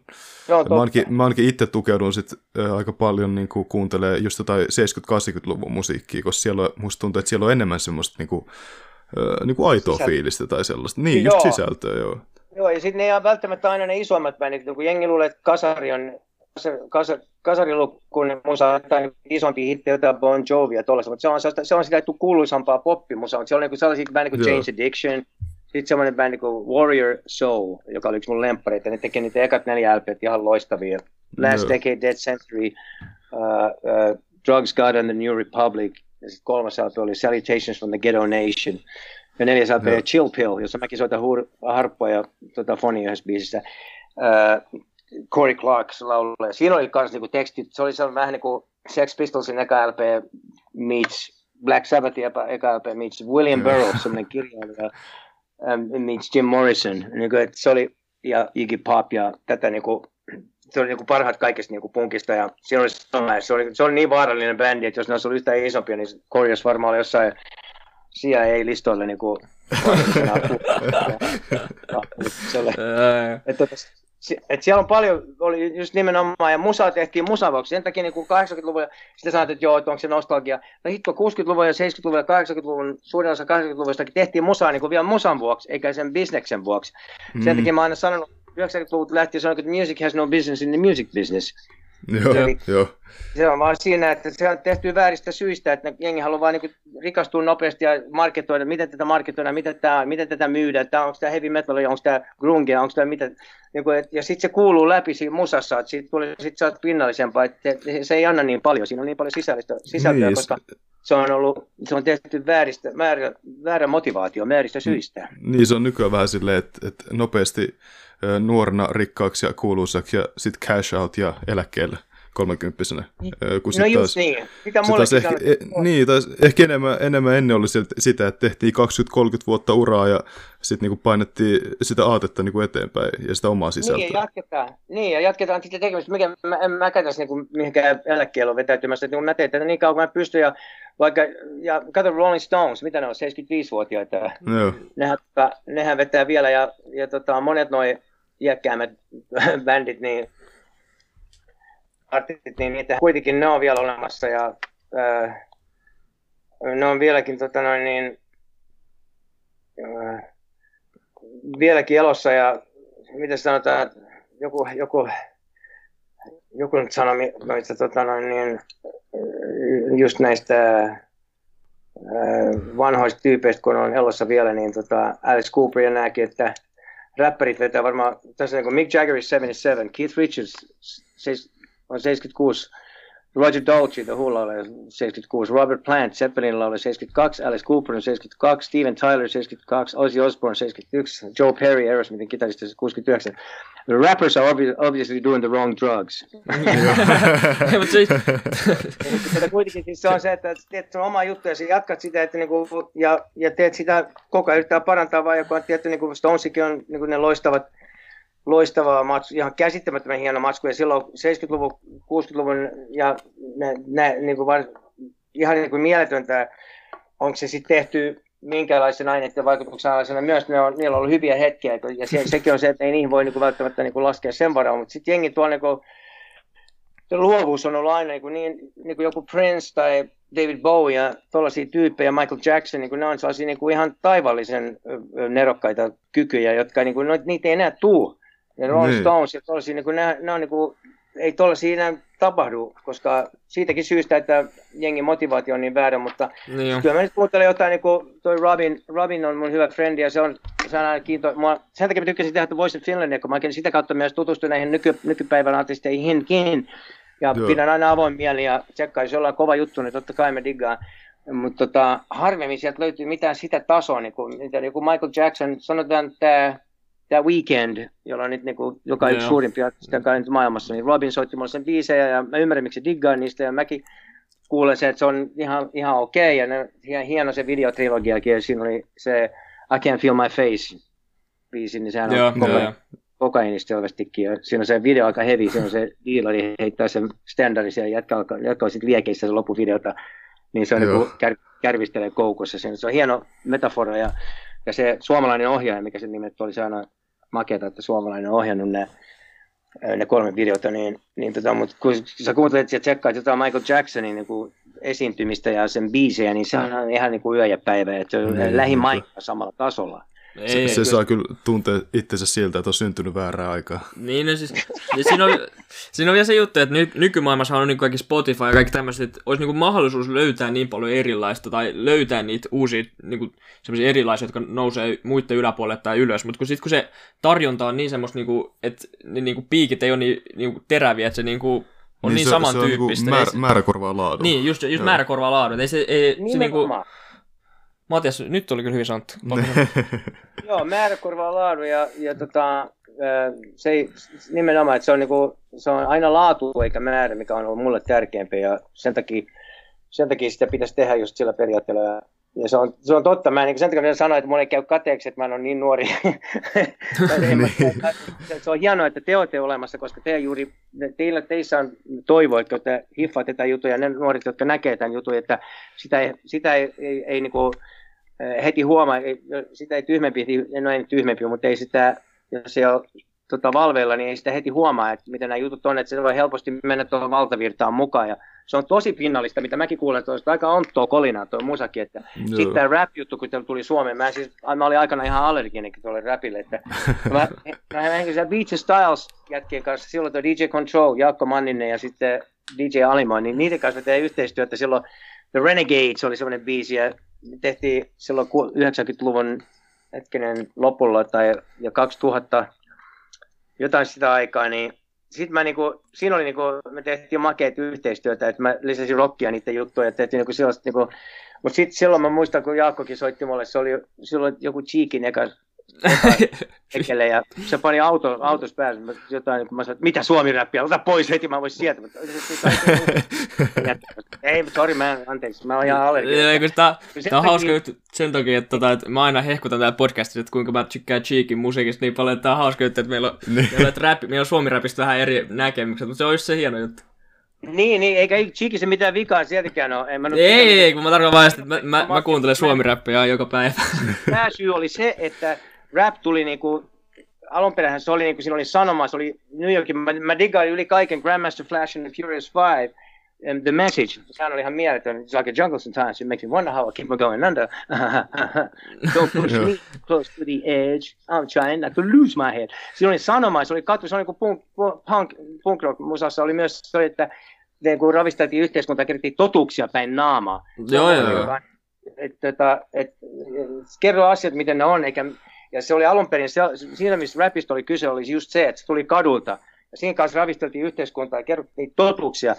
on mä ainakin, mä ainakin itse tukeudun sit, aika paljon niin kuin kuuntelee just jotain 70-80-luvun musiikkia, koska siellä on, musta tuntuu, että siellä on enemmän semmoista niin kuin, niin kuin aitoa Sisältöä. fiilistä tai sellaista. Niin, just Joo. sisältöä, joo. Joo, ja sitten ne ei välttämättä aina ne isommat bändit, kun jengi luulee, että kasari on, kasari, kasarilukkuun musa tai isompi hitti, jotain Bon Jovi ja tuollaista, mutta se on, sellaista- se on sitä kuuluisampaa poppimusaa, mutta siellä on niinku sellaisia bändejä kuin. Jane's Addiction, sitten semmoinen bändi kuin Warrior Soul, joka oli yksi mun lemppareita, ne teki niitä ekat neljä LPt ihan loistavia. Last Joo. Decade, Dead Century, uh, uh, Drugs, God and the New Republic, ja sitten kolmas LP oli Salutations from the Ghetto Nation. Ja neljäs LP Joo. Chill Pill, jossa mäkin soitan huur- harppua ja tota, fonia yhdessä biisissä. Uh, Corey Clark laulaa. Siinä oli myös niinku tekstit, se oli sellainen vähän niin kuin Sex Pistolsin eka LP meets Black Sabbathin eka- eka LP meets William. Burroughs, semmoinen kirjailija, um, meets Jim Morrison. Niin kuin, että se oli, ja Iggy Pop ja tätä niin kuin, se oli niin kuin parhaat kaikesta niin kuin punkista ja siinä oli sellainen, se oli, se oli niin vaarallinen bändi, että jos ne olisi ollut yhtään isompia, niin Corey olisi varmaan oli jossain niin vaarallisena Ja, se oli, Öö, että, tota, et siellä on paljon, oli just nimenomaan, ja musaa tehtiin musavuoksi. Sen takia niin kuin 80-luvulla, sitten sanoit, että joo, että onko se nostalgia. No hitto, 60-luvun ja 70-luvun ja 80-luvun, suurin osa 80-luvustakin tehtiin musaa niin kuin vielä musan vuoksi, eikä sen bisneksen vuoksi. Sen Mm. takia mä oon aina sanonut, 90-luvulta lähtien sanonut, että music has no business in the music business. Joo, Eli- joo. Se on vaan siinä, että se on tehty vääristä syistä, että jengi haluaa vaan niin rikastua nopeasti ja marketoida, miten tätä marketoidaan, miten, tämä, miten tätä myydään, tämä, onko tämä heavy metal, onko tämä grunge, onko tämä mitä. Niin kuin, et, ja sitten se kuuluu läpi siinä musassa, että siitä tulee, sit sä oot pinnallisempaa, että se ei anna niin paljon, siinä on niin paljon sisällistä, sisältöä, Niin, koska se on, ollut, se on tehty vääristä, väärä, väärä motivaatio, vääristä syistä. Niin se on nykyään vähän silleen, että, että nopeasti nuorena rikkaaksi ja kuuluisaksi ja sitten cash out ja eläkkeelle kolmekymppisenä. Kun No just taas, niin, mitä sit taas ehkä, e, niin, taas ehkä enemmän, enemmän ennen oli sit- sitä, että tehtiin 20-30 vuotta uraa ja sitten niinku painettiin sitä aatetta niinku eteenpäin ja sitä omaa sisältöä. Niin, ja jatketaan. Niin, ja jatketaan sitä tekemistä. Mikä, mä, en mäkään tässä niinku, mihinkään eläkkeelle ole vetäytymässä. Että, niin mä teen tätä niin kauan kuin mä pystyn. Ja, vaikka, ja kato Rolling Stones, mitä ne on, 75-vuotiaita. Joo. Nehän, nehän vetää vielä. Ja, ja tota, monet noin iäkkäämmät bändit, niin artistit, niin niitä kuitenkin ne on vielä olemassa. Ja, äh, ne on vieläkin tota noin niin, äh, vieläkin elossa ja miten sanotaan, joku, joku, joku nyt sanoi, että tota noin niin, just näistä äh, vanhoista tyypeistä, kun on elossa vielä, niin tota Alice Cooper ja nämäkin, että räppärit vetää varmaan, tässä niin kuin Mick Jagger is 77, Keith Richards on 76, Roger Dolce, The Wholla oli 76, Robert Plant, Zeppelinilla oli 72, Alice Cooper on 72, Steven Tyler 72, Ozzy Osbourne 71, Joe Perry, Aerosmithin kitarista 69. The rappers are obviously doing the wrong drugs. Mutta kuitenkin siis se on se, että teet sun oma juttu ja jatkat sitä, että niinku, ja, ja teet sitä koko ajan yrittää parantaa vaan, joka on tietty, niin kuin Stonesikin on niin kuin ne loistavat loistavaa matsku, ihan käsittämättömän hieno matsku. Ja silloin 70-luvun, 60-luvun ja ne, ne, niin kuin var, ihan niin kuin mieletöntä, onko se sitten tehty minkälaisen aineiden vaikutuksena myös, ne on, niillä on ollut hyviä hetkiä, ja se, sekin on se, että ei niihin voi niin kuin välttämättä niin kuin laskea sen varaan, mutta sitten jengi tuolla niin luovuus on ollut aina niin, kuin niin, niin kuin joku Prince tai David Bowie ja tuollaisia tyyppejä, Michael Jackson, niin kuin ne on sellaisia niin kuin ihan taivallisen nerokkaita kykyjä, jotka niin kuin, no, niitä ei enää tule ja Rolling niin. Stones ja tollaisia, niin kuin, ne, ne on niin kuin, ei tuollaisia enää tapahdu, koska siitäkin syystä, että jengi motivaatio on niin väärä, mutta niin kyllä mä nyt kuuntelen jotain, niin kuin toi Robin, Robin on mun hyvä frendi ja se on, se on aina kiinto, mua, sen takia mä tykkäsin tehdä Voice of Finlandia, kun mä sitä kautta myös tutustuin näihin nyky, nykypäivän artisteihin, ja Joo. pidän aina avoin mieli ja tsekkaa, jos ollaan kova juttu, niin totta kai me diggaan. Mutta tota, harvemmin sieltä löytyy mitään sitä tasoa, niin kuin, joku Michael Jackson, sanotaan tämä tämä Weekend, jolla on nyt niin kuin, joka yksi suurimpia artisteja nyt maailmassa, niin Robin soitti mulle sen biisejä ja mä ymmärrän, miksi diggaan niistä. Ja mäkin kuulen se, että se on ihan, ihan okei okay, ja ne, hieno se videotrilogiakin ja siinä oli se I Can't Feel My Face biisi, niin sehän on koko, joo. kokainista selvästikin. Ja siinä on se video aika heavy, siinä on se dealari heittää sen standardisia ja jätkä, jätkä on sitten liekeissä se loppuvideota, niin se on niin kär, kärvistelee koukussa. Se on hieno metafora ja ja se suomalainen ohjaaja, mikä se nimet oli, se aina makeata, että suomalainen on ohjannut ne, ne kolme videota, niin, niin tota, mutta kun sä kuuntelet ja tsekkaat jotain Michael Jacksonin niin kuin esiintymistä ja sen biisejä, niin se on ihan niin kuin yö ja päivä, että se on niin, lähimaikka samalla tasolla. Ei, se, se saa kyllä tuntea itsensä siltä, että on syntynyt väärää aikaa. Niin, no siis, ja siinä, on, siinä on vielä se juttu, että ny, nykymaailmassa on niin kaikki Spotify ja kaikki tämmöiset, että olisi niin kuin mahdollisuus löytää niin paljon erilaista tai löytää niitä uusia niin kuin, erilaisia, jotka nousee muiden yläpuolelle tai ylös, mutta kun sitten kun se tarjonta on niin semmoista, niin kuin, että ne niin kuin piikit ei ole niin, niin kuin teräviä, että se niin kuin, on niin, niin se, samantyyppistä. Se on niin määrä, määrä korvaa laadun. Niin, just, just määrä korvaa laadun. Ei se, ei, se niin kuin, Matias, nyt oli kyllä hyvin sanottu. Joo, määrä korvaa laadun ja, ja tota, se ei, nimenomaan, että se on, niinku, se on aina laatu eikä määrä, mikä on ollut mulle tärkeämpi ja sen takia, sen takia sitä pitäisi tehdä just sillä periaatteella. Ja se on, se on totta, mä niin sen takia sanoin, että mulle ei käy kateeksi, että mä en ole niin nuori. niin. se on hienoa, että te olette olemassa, koska te juuri, teillä, teissä on toivo, että te hiffaatte tätä juttuja, ja ne nuoret, jotka näkee tämän jutun, että sitä ei, sitä ei, ei, ei niin kuin, heti huomaa, sitä ei tyhmempi, no ei tyhmempi, mutta ei sitä, jos se on tota, valveilla, niin ei sitä heti huomaa, että mitä nämä jutut on, että se voi helposti mennä tuohon valtavirtaan mukaan. Ja se on tosi pinnallista, mitä mäkin kuulen, että aika onttoa kolinaa tuo musakin. Että sitten tämä rap-juttu, kun tuli Suomeen, mä, siis, mä olin aikana ihan allerginenkin tuolle rapille. Että mä, mä, mä Beach Styles jätkien kanssa, silloin tuo DJ Control, Jaakko Manninen ja sitten DJ Alimo, niin niiden kanssa me teemme yhteistyötä silloin The Renegades oli semmoinen biisi, ja tehtiin silloin 90-luvun hetkinen lopulla tai ja 2000 jotain sitä aikaa, niin sitten mä niinku, siinä oli niinku, me tehtiin makeet yhteistyötä, että mä lisäsin rockia niiden juttuja, ja tehtiin niinku sellaista niinku, mutta sitten silloin mä muistan, kun Jaakkokin soitti mulle, se oli silloin joku Cheekin eka tekele, ja se pani auto, autos päälle, jotain, kun mä sanoin, että mitä suomi-räppiä, ota pois heti, mä voisin sieltä. Mutta, ei, sori, mä anteeksi, mä oon ihan allerginen. Tää on hauska juttu sen takia, että, tota, että mä aina hehkutan täällä podcastissa, että kuinka mä tykkään Cheekin musiikista niin paljon, että tää on hauska juttu, että meillä on, niin. meillä on, rap, meillä on suomi-räpistä vähän eri näkemykset, mutta se on just se hieno juttu. Niin, niin eikä Cheekissä mitään vikaa sieltäkään ole. En mä ei, ei, ei, kun mä tarkoitan vain, että mä, mä, mä kuuntelen suomi-räppiä joka päivä. Tämä syy oli se, että rap tuli niinku, alunperähän se oli niinku, siinä oli sanoma, se oli New Yorkin, mä, mä diggailin yli kaiken Grandmaster Flash and the Furious Five, um, the message, sehän oli ihan mieletön. It's like a jungle sometimes. It makes me wonder how I keep on going under. Don't push me close to the edge. I'm trying not to lose my head. Siinä oli sanoma, se oli kattu, se oli kuin punk, punk, punk rock musassa oli myös se, että kun ravisteltiin yhteiskuntaa, kerrottiin totuuksia päin naamaa. Joo, joo, joo. Että, että, että, kerro asiat, miten ne on, eikä, ja se oli alun perin, se, siinä missä rapista oli kyse, oli just se, että se tuli kadulta. Ja siinä kanssa ravisteltiin yhteiskuntaa ja kerrottiin totuuksia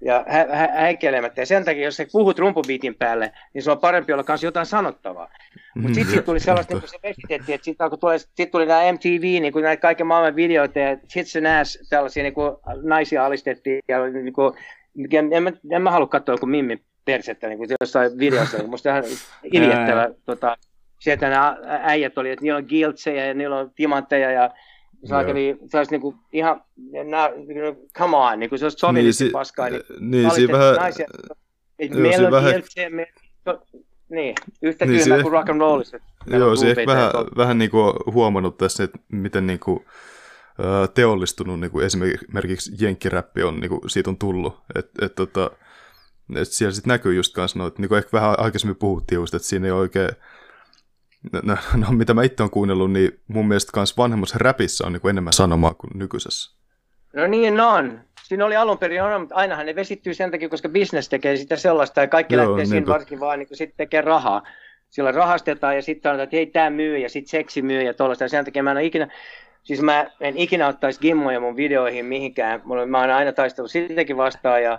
ja hä- hä- häikelemättä. Ja sen takia, jos sä puhut rumpubiitin päälle, niin se on parempi olla myös jotain sanottavaa. Mutta sitten sit tuli sellaista, niin kun se vesitettiin, että sitten tuli, sit tuli nämä MTV, niin kuin näitä kaiken maailman videoita ja hits and ass, tällaisia niin kuin naisia alistettiin. Ja niin kuin, en, mä, en mä halua katsoa joku Mimmin persettä niin kuin jossain videossa. Musta ihan iljettävä. tota, sieltä nämä äijät oli, että niillä on giltsejä ja niillä on timantteja ja se oli sellaista niinku ihan, nää, come on, niinku se olisi sovellisesti niin, paskaa. Niin, niin siinä vähän... Naisia, meillä on vähän... Giltsejä, me, niin, yhtä niin, tyhmä kuin rock and rollissa. Joo, se ehkä vähän, vähän niin kuin huomannut tässä, että miten niin kuin, teollistunut niin kuin esimerkiksi jenkkiräppi on, niin kuin, siitä on tullut. Että et, tota, et siellä sitten näkyy just kanssa, no, että niin kuin ehkä vähän aikaisemmin puhuttiin just, että siinä ei oikein No, no, no, mitä mä itse olen kuunnellut, niin mun mielestä myös vanhemmassa räpissä on niin kuin enemmän sanomaa kuin nykyisessä. No niin on. Siinä oli alun perin, on, mutta ainahan ne vesittyy sen takia, koska business tekee sitä sellaista, ja kaikki Joo, lähtee siinä varsinkin vaan niin sitten tekee rahaa. Sillä rahastetaan ja sitten sanotaan, että hei, tämä myy ja sitten seksi myy ja tuollaista. Ja sen takia mä en ikinä, siis mä en ikinä ottaisi gimmoja mun videoihin mihinkään. Mä oon aina taistellut sitäkin vastaan ja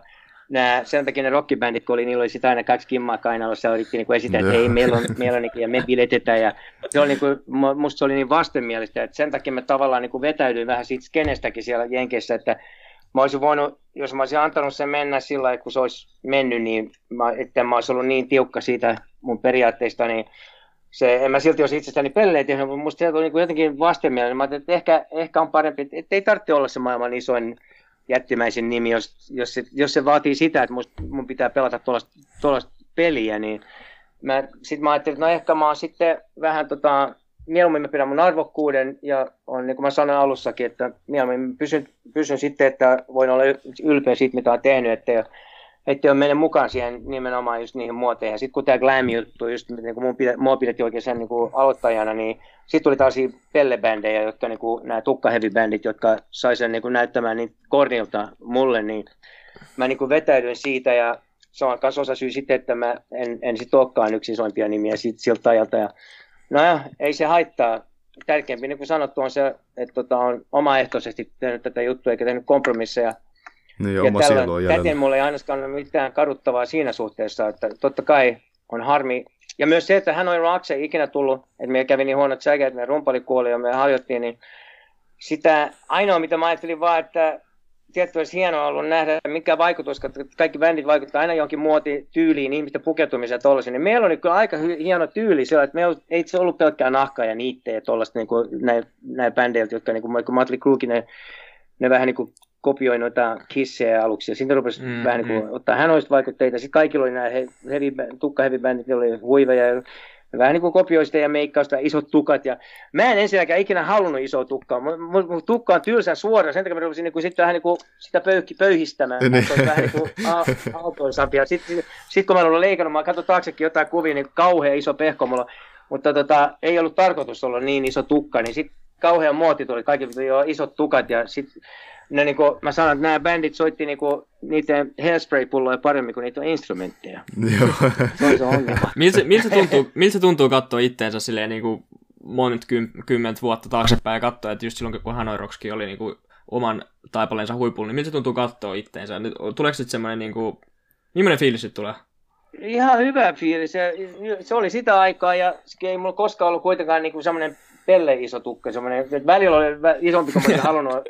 nämä, sen takia ne rockibändit, kun oli, niillä oli sitä aina kaksi kimmaa kainalossa, yritti niin esitellä, että hei, meillä on, meillä on ja me biletetään. Ja se oli, niin kuin, musta se oli niin vastenmielistä, että sen takia mä tavallaan niin kuin vetäydyin vähän siitä skenestäkin siellä Jenkeissä, että mä olisin voinut, jos mä olisin antanut sen mennä sillä lailla, kun se olisi mennyt, niin mä, että mä olisin ollut niin tiukka siitä mun periaatteista, niin se, en mä silti olisi itsestäni pelleet tehnyt, mutta musta se oli niin jotenkin vastenmielinen. Mä ajattelin, että ehkä, ehkä on parempi, että ei tarvitse olla se maailman isoin jättimäisen nimi, jos, jos, se, jos se vaatii sitä, että must, mun pitää pelata tuollaista peliä, niin mä, sit mä ajattelin, että no ehkä mä oon sitten vähän tota, mieluummin mä pidän mun arvokkuuden ja on niin kuin mä sanoin alussakin, että mieluummin pysyn, pysyn sitten, että voin olla ylpeä siitä, mitä on tehnyt, että ettei ole mennyt mukaan siihen nimenomaan just niihin muoteihin. Sitten kun tämä glam-juttu, just niin kuin mua pidettiin oikein sen niin kuin aloittajana, niin sitten tuli taas pellebändejä, jotka niin kuin, nämä tukkahevibändit, jotka sai sen niin kuin näyttämään niin kornilta mulle, niin mä niin kuin vetäydyin siitä ja se on myös osa syy sitten, että mä en, en sitten olekaan yksi isoimpia nimiä sit, siltä ajalta. Ja, no ja, ei se haittaa. Tärkeämpi, niin kuin sanottu, on se, että tota, on omaehtoisesti tehnyt tätä juttua eikä tehnyt kompromisseja niin, ja oma sielu on Täten mulla ei ainakaan ole mitään kaduttavaa siinä suhteessa, että totta kai on harmi. Ja myös se, että hän on Rakse ikinä tullut, että me kävi niin huonot säkä, että me rumpali kuoli ja me hajottiin, niin sitä ainoa, mitä mä ajattelin vaan, että tietty olisi hienoa ollut nähdä, mikä vaikutus, koska kaikki bändit vaikuttaa aina jonkin muotityyliin, ihmisten pukeutumiseen ja tollaisen. Niin meillä oli kyllä aika hieno tyyli sillä, että meillä ei se ollut pelkkää nahkaa ja niittejä ja tollaista niin näin, näin bändeiltä, jotka niin kuin Motley Cruekin, ne, ne vähän niin kuin kopioi noita kissejä aluksi, ja sitten rupesi mm, vähän niin kuin mm. ottaa hänoista vaikutteita. Sitten kaikilla oli nämä heavy, tukka heavy bändit, ne oli huiveja, ja vähän niin kuin kopioi sitä ja meikkausta, isot tukat. Ja mä en ensinnäkään ikinä halunnut isoa tukkaa. Mun, mun tukka on tylsän suora, sen takia mä rupesin niin kuin, sitten vähän niin kuin sitä pöyhki, pöyhistämään. Niin. Se on vähän niin kuin aaltoisampi. Ja sitten sit kun mä olen leikannut, mä katson taaksekin jotain kuvia, niin kauhean iso pehko mulla. Mutta tota, ei ollut tarkoitus olla niin iso tukka, niin sitten kauhean muoti tuli, kaikki jo isot tukat ja sitten ne, niin kuin, mä sanon, että nämä bändit soitti niin kuin, niiden hairspray-pulloja paremmin kuin niitä instrumentteja. Joo. se on se ongelma. miltä, miltä, tuntuu, miltä tuntuu katsoa itteensä silleen niin kuin monet kymmentä vuotta taaksepäin ja katsoa, että just silloin kun Hanoi oli niin kuin oman taipaleensa huipulla, niin miltä tuntuu katsoa itteensä? Tuleeko sitten semmoinen, niin kuin, millainen fiilis sitten tulee? Ihan hyvä fiilis. Se, se oli sitä aikaa ja ei mulla koskaan ollut kuitenkaan niin kuin semmoinen pelle iso tukka, semmoinen, että välillä oli isompi kuin olisin halunnut,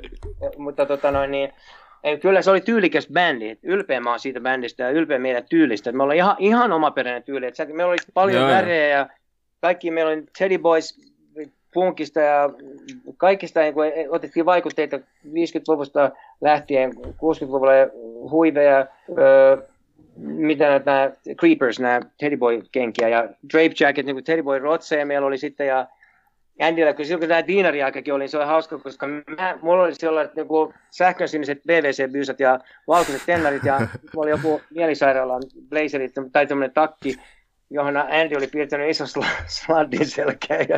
mutta tota noin, niin, kyllä se oli tyylikäs bändi. Ylpeä mä oon siitä bändistä ja ylpeä meidän tyylistä. Me ollaan ihan, ihan omaperäinen tyyli. Että meillä oli paljon Joo. värejä ja kaikki meillä oli Teddy Boys punkista ja kaikista niin kuin, otettiin vaikutteita 50-luvusta lähtien, 60-luvulla huiveja, öö, mitä nämä Creepers, nämä Teddy Boy-kenkiä ja Drape Jacket, niin kuin Teddy Boy rotseja meillä oli sitten ja Andyllä, kun silloin kun tämä diinariaikakin oli, se oli hauska, koska mä, mulla oli sellaiset niin sähkösiniset PVC-byysät ja valkoiset tennarit ja mulla oli joku mielisairaalan blazerit tai tämmöinen takki, johon Andy oli piirtänyt ison sladdin selkeä. Ja,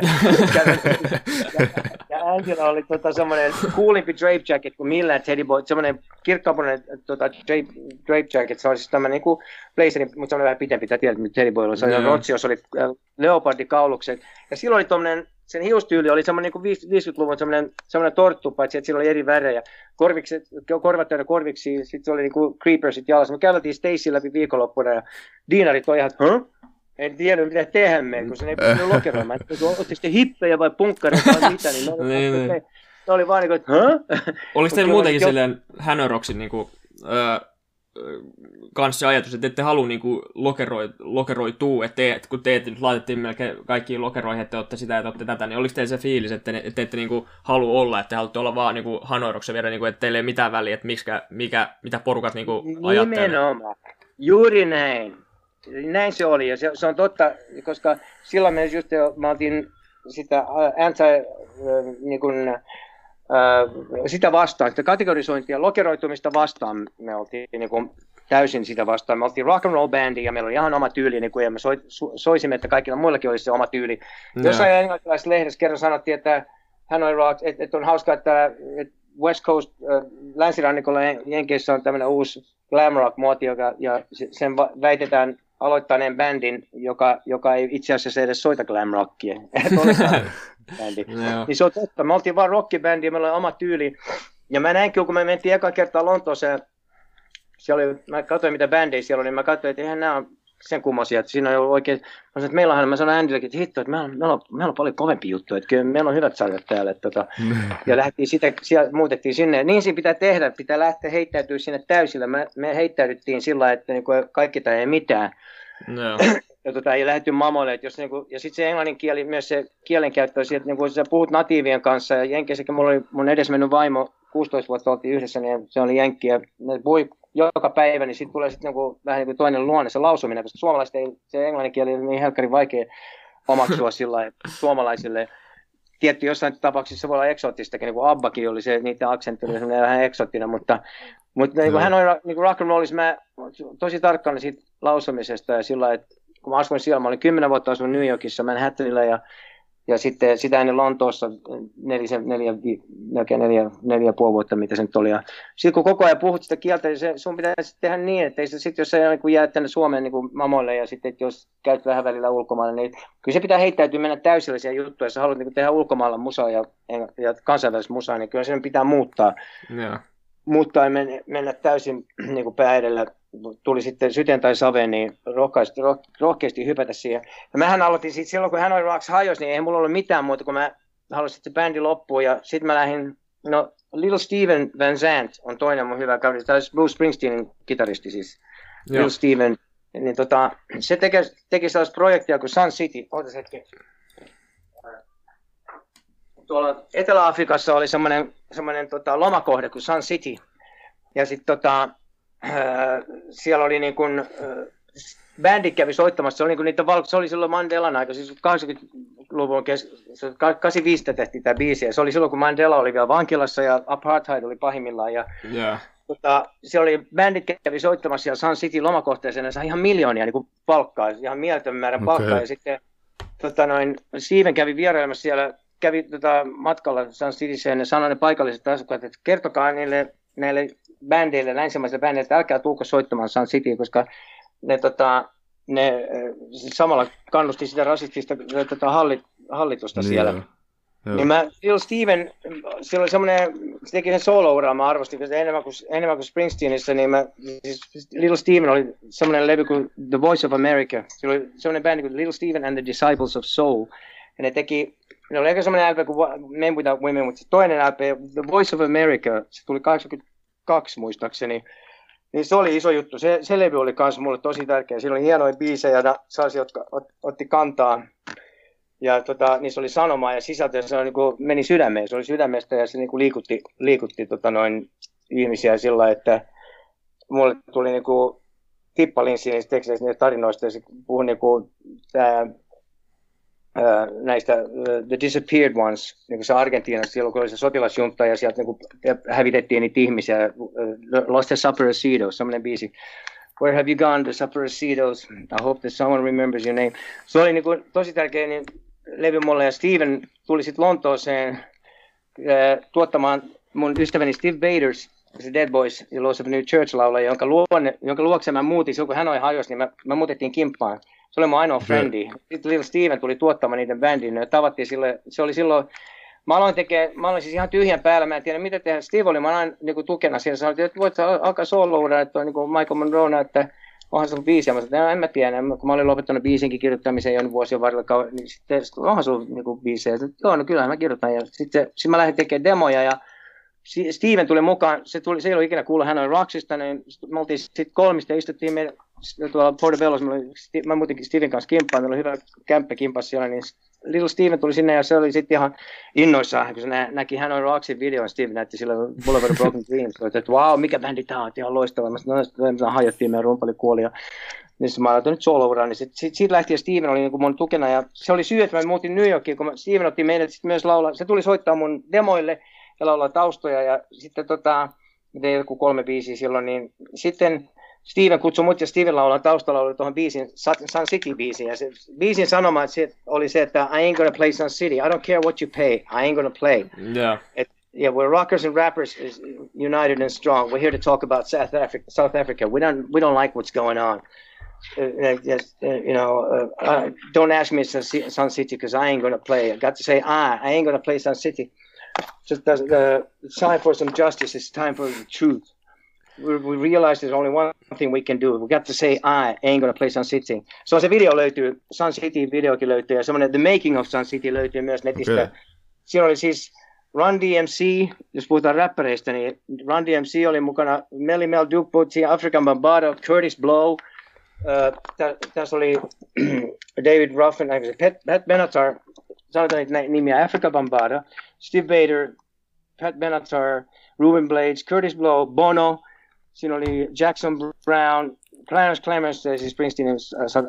ja, ja Andylla oli tota, semmoinen coolimpi drape jacket kuin millään Teddy Boy, semmoinen kirkkapunen tota, drape, drape jacket, se oli siis tämmöinen niin blazeri, mutta se oli vähän pitempi, tämä tiedät, mitä Teddy Boy oli. Se oli Rotsios oli äh, leopardikaulukset. Ja silloin oli tuommoinen sen hiustyyli oli semmoinen niin 50-luvun semmoinen, semmoinen torttu, paitsi että sillä oli eri värejä. Korvikset, korvat täynnä korviksi, sitten oli niin kuin creepersit jalassa. Me käveltiin Stacy läpi viikonloppuna ja diinarit oli ihan, että huh? en tiedä mitä tehdä me, kun se ei pystynyt lokeroimaan. Otti sitten hippejä vai punkkareita vai mitä, niin ne oli, niin, niin. Ne, ne oli vaan niin kuin, että huh? Oliko teillä muutenkin silleen Hanoroksin niin kuin, öö, kanssa ajatus, että ette halua niinku lokeroi, lokeroitua, että te, kun te nyt laitettiin melkein kaikkiin lokeroihin, että te olette sitä ja te olette tätä, niin oliko teillä se fiilis, että te, te ette niinku halua olla, että te haluatte olla vaan niinku hanoiroksen vielä, niinku, että teillä ei mitään väliä, että mikä, mikä, mitä porukat niinku ajattelee? Nimenomaan. Juuri näin. Näin se oli, ja se, se on totta, koska silloin me just jo, me oltiin sitä anti, niin kuin, sitä vastaan, sitä kategorisointia, lokeroitumista vastaan me oltiin niin kuin, täysin sitä vastaan. Me oltiin rock and roll bandi ja meillä oli ihan oma tyyli, niin kuin, ja me soi, soisimme, että kaikilla muillakin olisi se oma tyyli. No. Jossain englantilaisessa lehdessä kerran sanottiin, että hän on rock, että, että on hauskaa, että, että West Coast, äh, länsirannikolla Jenkeissä on tämmöinen uusi glam rock muoti, joka, ja sen väitetään aloittaneen bändin, joka, joka ei itse asiassa edes soita glam rockia. bändi. niin se on totta. Me oltiin vaan rockibändi ja meillä oli oma tyyli. Ja mä näin kyllä, kun me mentiin eka kertaa Lontooseen, siellä oli, mä katsoin mitä bändejä siellä oli, niin mä katsoin, että eihän nämä sen kummosia, että siinä on ollut oikein, mä sanoin, että meillä on, mä sanoin Andyllekin, että hitto, että meillä on, meillä on, meillä on paljon kovempi juttu, että kyllä meillä on hyvät sarjat täällä, että, tota, ja lähdettiin sitä, siellä, muutettiin sinne, niin siinä pitää tehdä, pitää lähteä heittäytyä sinne täysillä, me, me heittäydyttiin sillä että niin kuin kaikki tai ei mitään, no. ja tota, ei lähdetty mamoille, jos, niin kuin, ja sitten se englannin kieli, myös se kielenkäyttö, että niin kun sä puhut natiivien kanssa, ja Jenkeissäkin mulla oli mun edesmennyt vaimo, 16 vuotta oltiin yhdessä, niin se oli Jenkki, ja ne puhui joka päivä, niin sitten tulee sitten niinku, vähän niin kuin toinen luonne se lausuminen, koska suomalaiset ei, se englannin kieli on niin helkkarin vaikea omaksua sillä suomalaisille. Tietty jossain tapauksissa se voi olla eksoottistakin, niin kuin Abbakin oli se, niiden aksentti oli vähän eksoottinen, mutta, mutta niin kuin hän on niin kuin rock and rollissa, mä tosi tarkkaan siitä lausumisesta ja sillä että kun mä asuin siellä, mä olin kymmenen vuotta asunut New Yorkissa Manhattanilla ja ja sitten sitä ennen Lontoossa neljä, neljä, neljä, neljä, neljä puoli vuotta, mitä se nyt oli. Ja sitten kun koko ajan puhut sitä kieltä, niin se, sun pitää tehdä niin, että se, sit, jos sä niin jää tänne Suomeen niin mamoille ja sitten jos käyt vähän välillä ulkomailla, niin kyllä se pitää heittäytyä mennä täysillä juttuja. Jos sä haluat niin tehdä ulkomailla musaa ja, ja kansainvälistä musaa, niin kyllä sen pitää muuttaa. Yeah. Muuttaa ja mennä, mennä täysin niin pää edellä tuli sitten syteen tai save, niin rohkeasti, roh, rohkeasti hypätä siihen. Ja mähän aloitin sitten silloin, kun hän oli Rocks hajos, niin ei mulla ollut mitään muuta, kun mä halusin, että se bändi loppuu. Ja sitten mä lähdin, no Little Steven Van Zandt on toinen mun hyvä kaveri, tämä Bruce Springsteenin kitaristi siis. Joo. Little Steven, niin tota, se teki, teki sellaista projektia kuin Sun City. Ootas hetki. Tuolla Etelä-Afrikassa oli semmoinen, semmoinen tota, lomakohde kuin Sun City. Ja sitten tota, siellä oli niin kuin, bändi kävi soittamassa, se oli, niin kuin niitä se oli silloin Mandelan aika, siis 80-luvun kes- 85 tehtiin tämä biisi, ja se oli silloin, kun Mandela oli vielä vankilassa ja apartheid oli pahimmillaan, ja yeah. tota, se oli, bändit kävi soittamassa siellä Sun City lomakohteeseen, ja sai ihan miljoonia niin kuin palkkaa, ihan mieletön määrä okay. palkkaa, ja sitten tota, noin, Steven kävi vierailemassa siellä, kävi tota, matkalla Sun Cityssä ja sanoi ne paikalliset asukkaat, että kertokaa niille näille bändeille, länsimaisille bändeille, että älkää tulko soittamaan Sun City, koska ne, tota, ne samalla kannusti sitä rasistista tota, hallit, hallitusta niin siellä. Joo. Joo. Niin mä, Little Steven, siellä oli semmoinen, se teki sen solo mä arvostin koska enemmän kuin, enemmän kuin Springsteenissa, niin mä, siis Little Steven oli semmoinen levy kuin The Voice of America. Se oli semmoinen bändi kuin Little Steven and the Disciples of Soul. Ja ne teki, ne oli aika semmoinen LP kuin Men Without Women, mutta se toinen LP, The Voice of America, se tuli 80 kaksi muistaakseni. Niin se oli iso juttu. Se, se levy oli myös mulle tosi tärkeä. Siinä oli hienoja biisejä sellaisia, jotka ot, otti kantaa. Ja tota, niissä oli sanoma ja sisältö, ja se oli, niin kuin, meni sydämeen. Se oli sydämestä ja se niin kuin liikutti, liikutti tota, noin ihmisiä sillä, että mulle tuli niin kuin, tippalinssi niistä teksteistä, niistä tarinoista, ja puhui niin kuin, tämä näistä The Disappeared Ones, niin kuin se Argentiinassa, silloin kun oli se sotilasjunta ja sieltä niin kuin, hävitettiin niitä ihmisiä, Lost the Desaparecidos, semmoinen biisi. Where have you gone, the Desaparecidos? I hope that someone remembers your name. Se oli niin kuin, tosi tärkeä niin levy mulle ja Steven tuli sitten Lontooseen uh, tuottamaan mun ystäväni Steve Baders, se Dead Boys ja Lost of New Church laulaja, jonka, luonne, jonka luokse mä muutin, silloin kun hän oli hajos, niin mä, mä muutettiin kimppaan. Se oli mun ainoa frendi. Sitten Little Steven tuli tuottamaan niiden bändin ja tavattiin silloin, se oli silloin, mä aloin tekemään, mä olin siis ihan tyhjän päällä, mä en tiedä mitä tehdä. Steve oli mä aina niin kuin, tukena siinä, sanoi, että voit alkaa solo että niin kuin Michael Monroe näyttää, onhan se biisi, ja mä sanoin, en mä tiedä, kun mä olin lopettanut biisinkin kirjoittamisen jo vuosien varrella, niin sitten onhan sulla niin biisejä, että joo, no kyllähän mä kirjoitan, ja sitten sit mä lähdin tekemään demoja, ja Steven tuli mukaan, se, tuli, se ei ollut ikinä kuullut, hän oli Rocksista, niin me oltiin sitten kolmista istuttiin meidän tuolla Portobellossa, mä, mä muutenkin Steven kanssa kimppaan, meillä oli hyvä kämppä kimpas siellä, niin Little Steven tuli sinne ja se oli sitten ihan innoissaan, kun se nä- näki, hän oli Roxin videon, Steven näytti sillä Boulevard Broken Dreams, että wow, mikä bändi tämä on, ihan loistava, mä sanoin, no, hajottiin meidän rumpali kuoli ja niin mä aloitin nyt solo niin sitten sit, siitä ja Steven oli niin mun tukena ja se oli syy, että mä muutin New Yorkiin, kun Steven otti meidät sitten myös laulaa, se tuli soittaa mun demoille ja laulaa taustoja ja sitten tota, joku kolme biisiä silloin, niin sitten Steven kutsui mut ja Steven laulaa taustalla oli tuohon biisin, Sun City-biisiin. Ja se biisin sanoma oli se, että I ain't gonna play Sun City. I don't care what you pay. I ain't gonna play. Yeah. Et, yeah, we're rockers and rappers is united and strong. We're here to talk about South Africa. South Africa. We don't we don't like what's going on. Uh, uh, yes, uh, you know, uh, uh, don't ask me Sun City because I ain't gonna play. I got to say I. I ain't gonna play Sun City. Just uh, it's time for some justice. It's time for the truth. We, we realize there's only one thing we can do. We got to say I ain't gonna play Sun City. So se video löytyy, Sun City videokin löytyy ja semmoinen The Making of Sun City löytyy myös netistä. Okay. Siinä oli siis Run DMC, jos puhutaan räppäreistä, niin Run DMC oli mukana Melly Mel Duke Booty, African Bambaato, Curtis Blow, uh, tässä oli David Ruffin, Pat, Pat Benatar, sanotaan niitä nimiä, Africa Bambaato, Steve Bader, Pat Benatar, Ruben Blades, Curtis Blow, Bono, Siinä oli Jackson Brown, Clarence Clemens, siis Springsteenin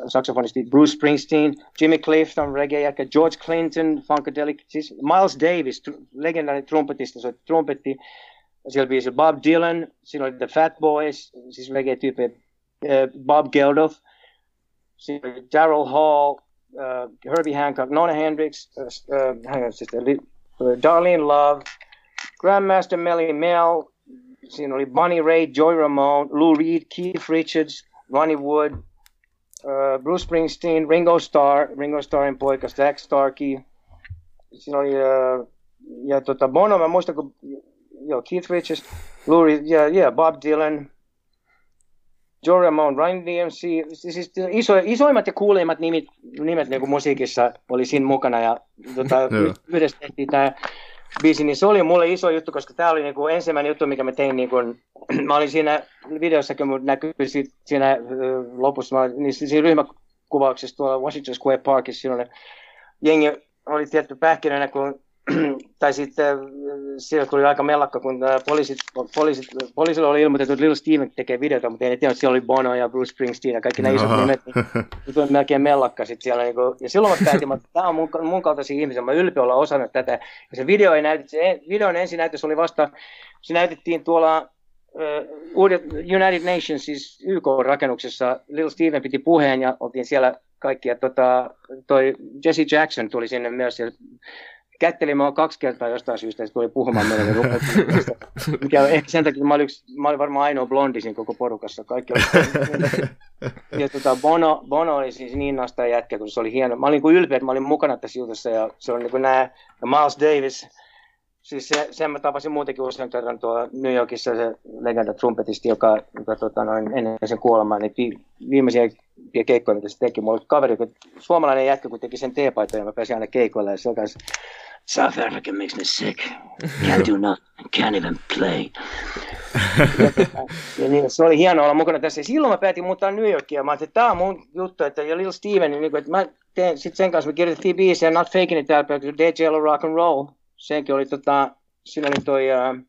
saxophonist, Bruce Springsteen, Jimmy Clifton, reggae George Clinton, Funkadelic, Miles Davis, legendaarinen trumpetista, se trumpetti, siellä biisi Bob Dylan, siinä oli The Fat Boys, siis reggae-tyyppi, Bob Geldof, oli Daryl Hall, uh, Herbie Hancock, Nona Hendrix, uh, uh, uh, Darlene Love, Grandmaster Melly Mel, Siinä oli Bonnie Ray, Joy Ramone, Lou Reed, Keith Richards, Ronnie Wood, uh, Bruce Springsteen, Ringo Starr, Ringo Starrin poika, Stack Starkey. Siinä oli, uh, ja tota, Bono, mä muistan, kun joo, Keith Richards, Lou Reed, ja yeah, yeah, Bob Dylan, Joe Ramone, Ryan DMC, siis iso, isoimmat ja kuuleimmat nimet, nimet niin musiikissa oli siinä mukana ja tota, yhdessä tehtiin tämä biisi, niin se oli mulle iso juttu, koska tämä oli niinku ensimmäinen juttu, mikä mä tein. Niinku, mä olin siinä videossakin, mutta näkyy siinä lopussa, mä, niin siinä ryhmäkuvauksessa tuolla Washington Square Parkissa, silloin jengi oli tietty pähkinänä, kun tai sitten siellä tuli aika mellakka, kun poliisit, poliisit, poliisilla oli ilmoitettu, että Little Steven tekee videota, mutta ei tiedä, että siellä oli Bono ja Bruce Springsteen ja kaikki nämä isot nimet, niin tuli melkein mellakka sitten siellä. Niin kuin, ja silloin mä päätin, että tämä on mun, mun kaltaisia ihmisiä, mä ylpeä olla osannut tätä. Ja se video ei näytä, se videon ensin näytös oli vasta, se näytettiin tuolla uh, United Nations, siis YK-rakennuksessa, Little Steven piti puheen ja oltiin siellä kaikki. Ja tota, toi Jesse Jackson tuli sinne myös kätteli mua kaksi kertaa jostain syystä, että tuli puhumaan meille. mikä ehkä sen takia, mä olin, yksi, mä olin varmaan ainoa blondi siinä koko porukassa. Kaikki oli, ja tota, Bono, Bono oli siis niin nasta jätkä, kun se oli hieno. Mä olin niin ylpeä, että mä olin mukana tässä jutussa ja se on niin kuin nämä, ja Miles Davis, siis se, sen mä tapasin muutenkin usein kerran tuolla New Yorkissa se legenda trumpetisti, joka, joka tota, noin, ennen sen kuolemaa, niin vi, viimeisiä keikkoja, mitä se teki. Mulla oli kaveri, kun, suomalainen jätkä, kun teki sen teepaitoja, ja mä pääsin aina keikoille, ja se oli South Africa makes me sick. Can't do nothing. Can't even play. ja, niin, se oli hienoa olla mukana tässä. Silloin mä päätin muuttaa New Yorkia. Mä ajattelin, että tämä on mun juttu. Että, ja Lil Steven, niin, että mä teen, sit sen kanssa me kirjoitettiin biisiä Not Faking It Out, DJ Rock and Roll. Senkin oli tota, siinä oli toi uh,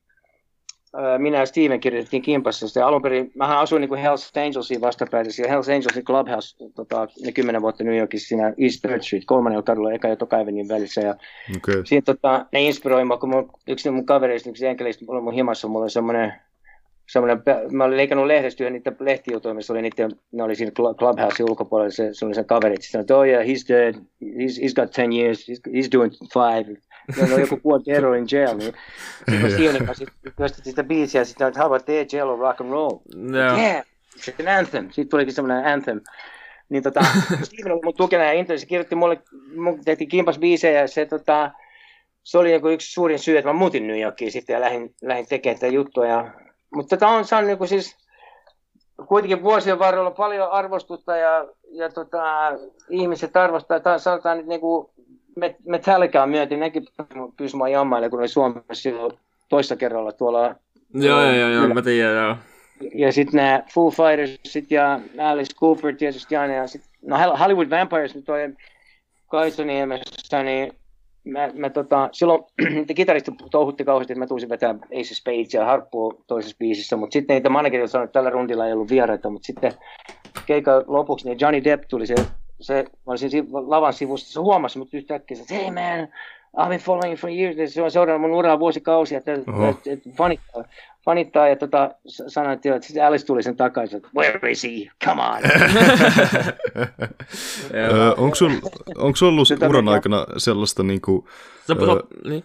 minä ja Steven kirjoitettiin kimpassa sitä. Alun perin, mähän asuin niin kuin Hells Angelsin vastapäätä, ja Hells Angelsin Clubhouse tota, ne kymmenen vuotta New Yorkissa siinä East Third Street, kolmannella kadulla, eka ja toka välissä. Ja okay. siinä tota, ne inspiroi mua, kun mun, yksi mun kavereista, yksi enkeleistä, mulla mun himassa, mulla oli semmoinen semmoinen, mä olin leikannut lehdestä yhden niiden lehtijutuja, missä oli niiden, ne oli siinä Clubhouse ulkopuolella, se, se oli sen kaverit, sitten sanoi, oh yeah, he's dead, he's, he's got 10 years, he's, he's doing five, ja on joku puoli ero in jail, niin sitten mä Stevenin kanssa työstettiin sitä biisiä, ja sitten how about the jail of rock and roll? No. Yeah, it's an anthem, sitten tulikin semmoinen anthem. Niin tota, Steven oli mun tukena ja internetissä se kirjoitti mulle, mun tehtiin kimpas biisejä, ja se tota, se oli joku yksi suurin syy, että mä muutin New Yorkiin sitten ja lähdin, lähdin tekemään tätä juttua. Ja, mutta tota on saanut niin siis kuitenkin vuosien varrella paljon arvostusta ja, ja tota, ihmiset arvostaa, tai sanotaan nyt niin kuin Metallicaa myöten, nekin pysyi mua jammaille, kun oli Suomessa silloin toista kerralla tuolla. Joo, joo, joo, joo, mä tiedän, joo. Ja sitten nämä Foo Fighters ja Alice Cooper tietysti aina. Ja sit, no Hollywood Vampires nyt on Kaisoniemessä, niin mä, mä tota, silloin niitä kitaristi touhutti kauheasti, että mä tulisin vetää Ace Spades ja harppua toisessa biisissä, mutta sitten niitä managerit sanoi, että tällä rundilla ei ollut vieraita, mutta sitten keikan lopuksi niin Johnny Depp tuli se se, mä olisin lavan sivusta, se huomasi mut yhtäkkiä, että hei man, I've been following you for years, se on seurannut mun uraa vuosikausia, että, että, että fanittaa, fanittaa ja tota, sanoi, että, että sitten Alice tuli sen takaisin, että where is he, come on. onko sulla onko sul ollut uran aikana sellaista niinku... Se, öö, niin.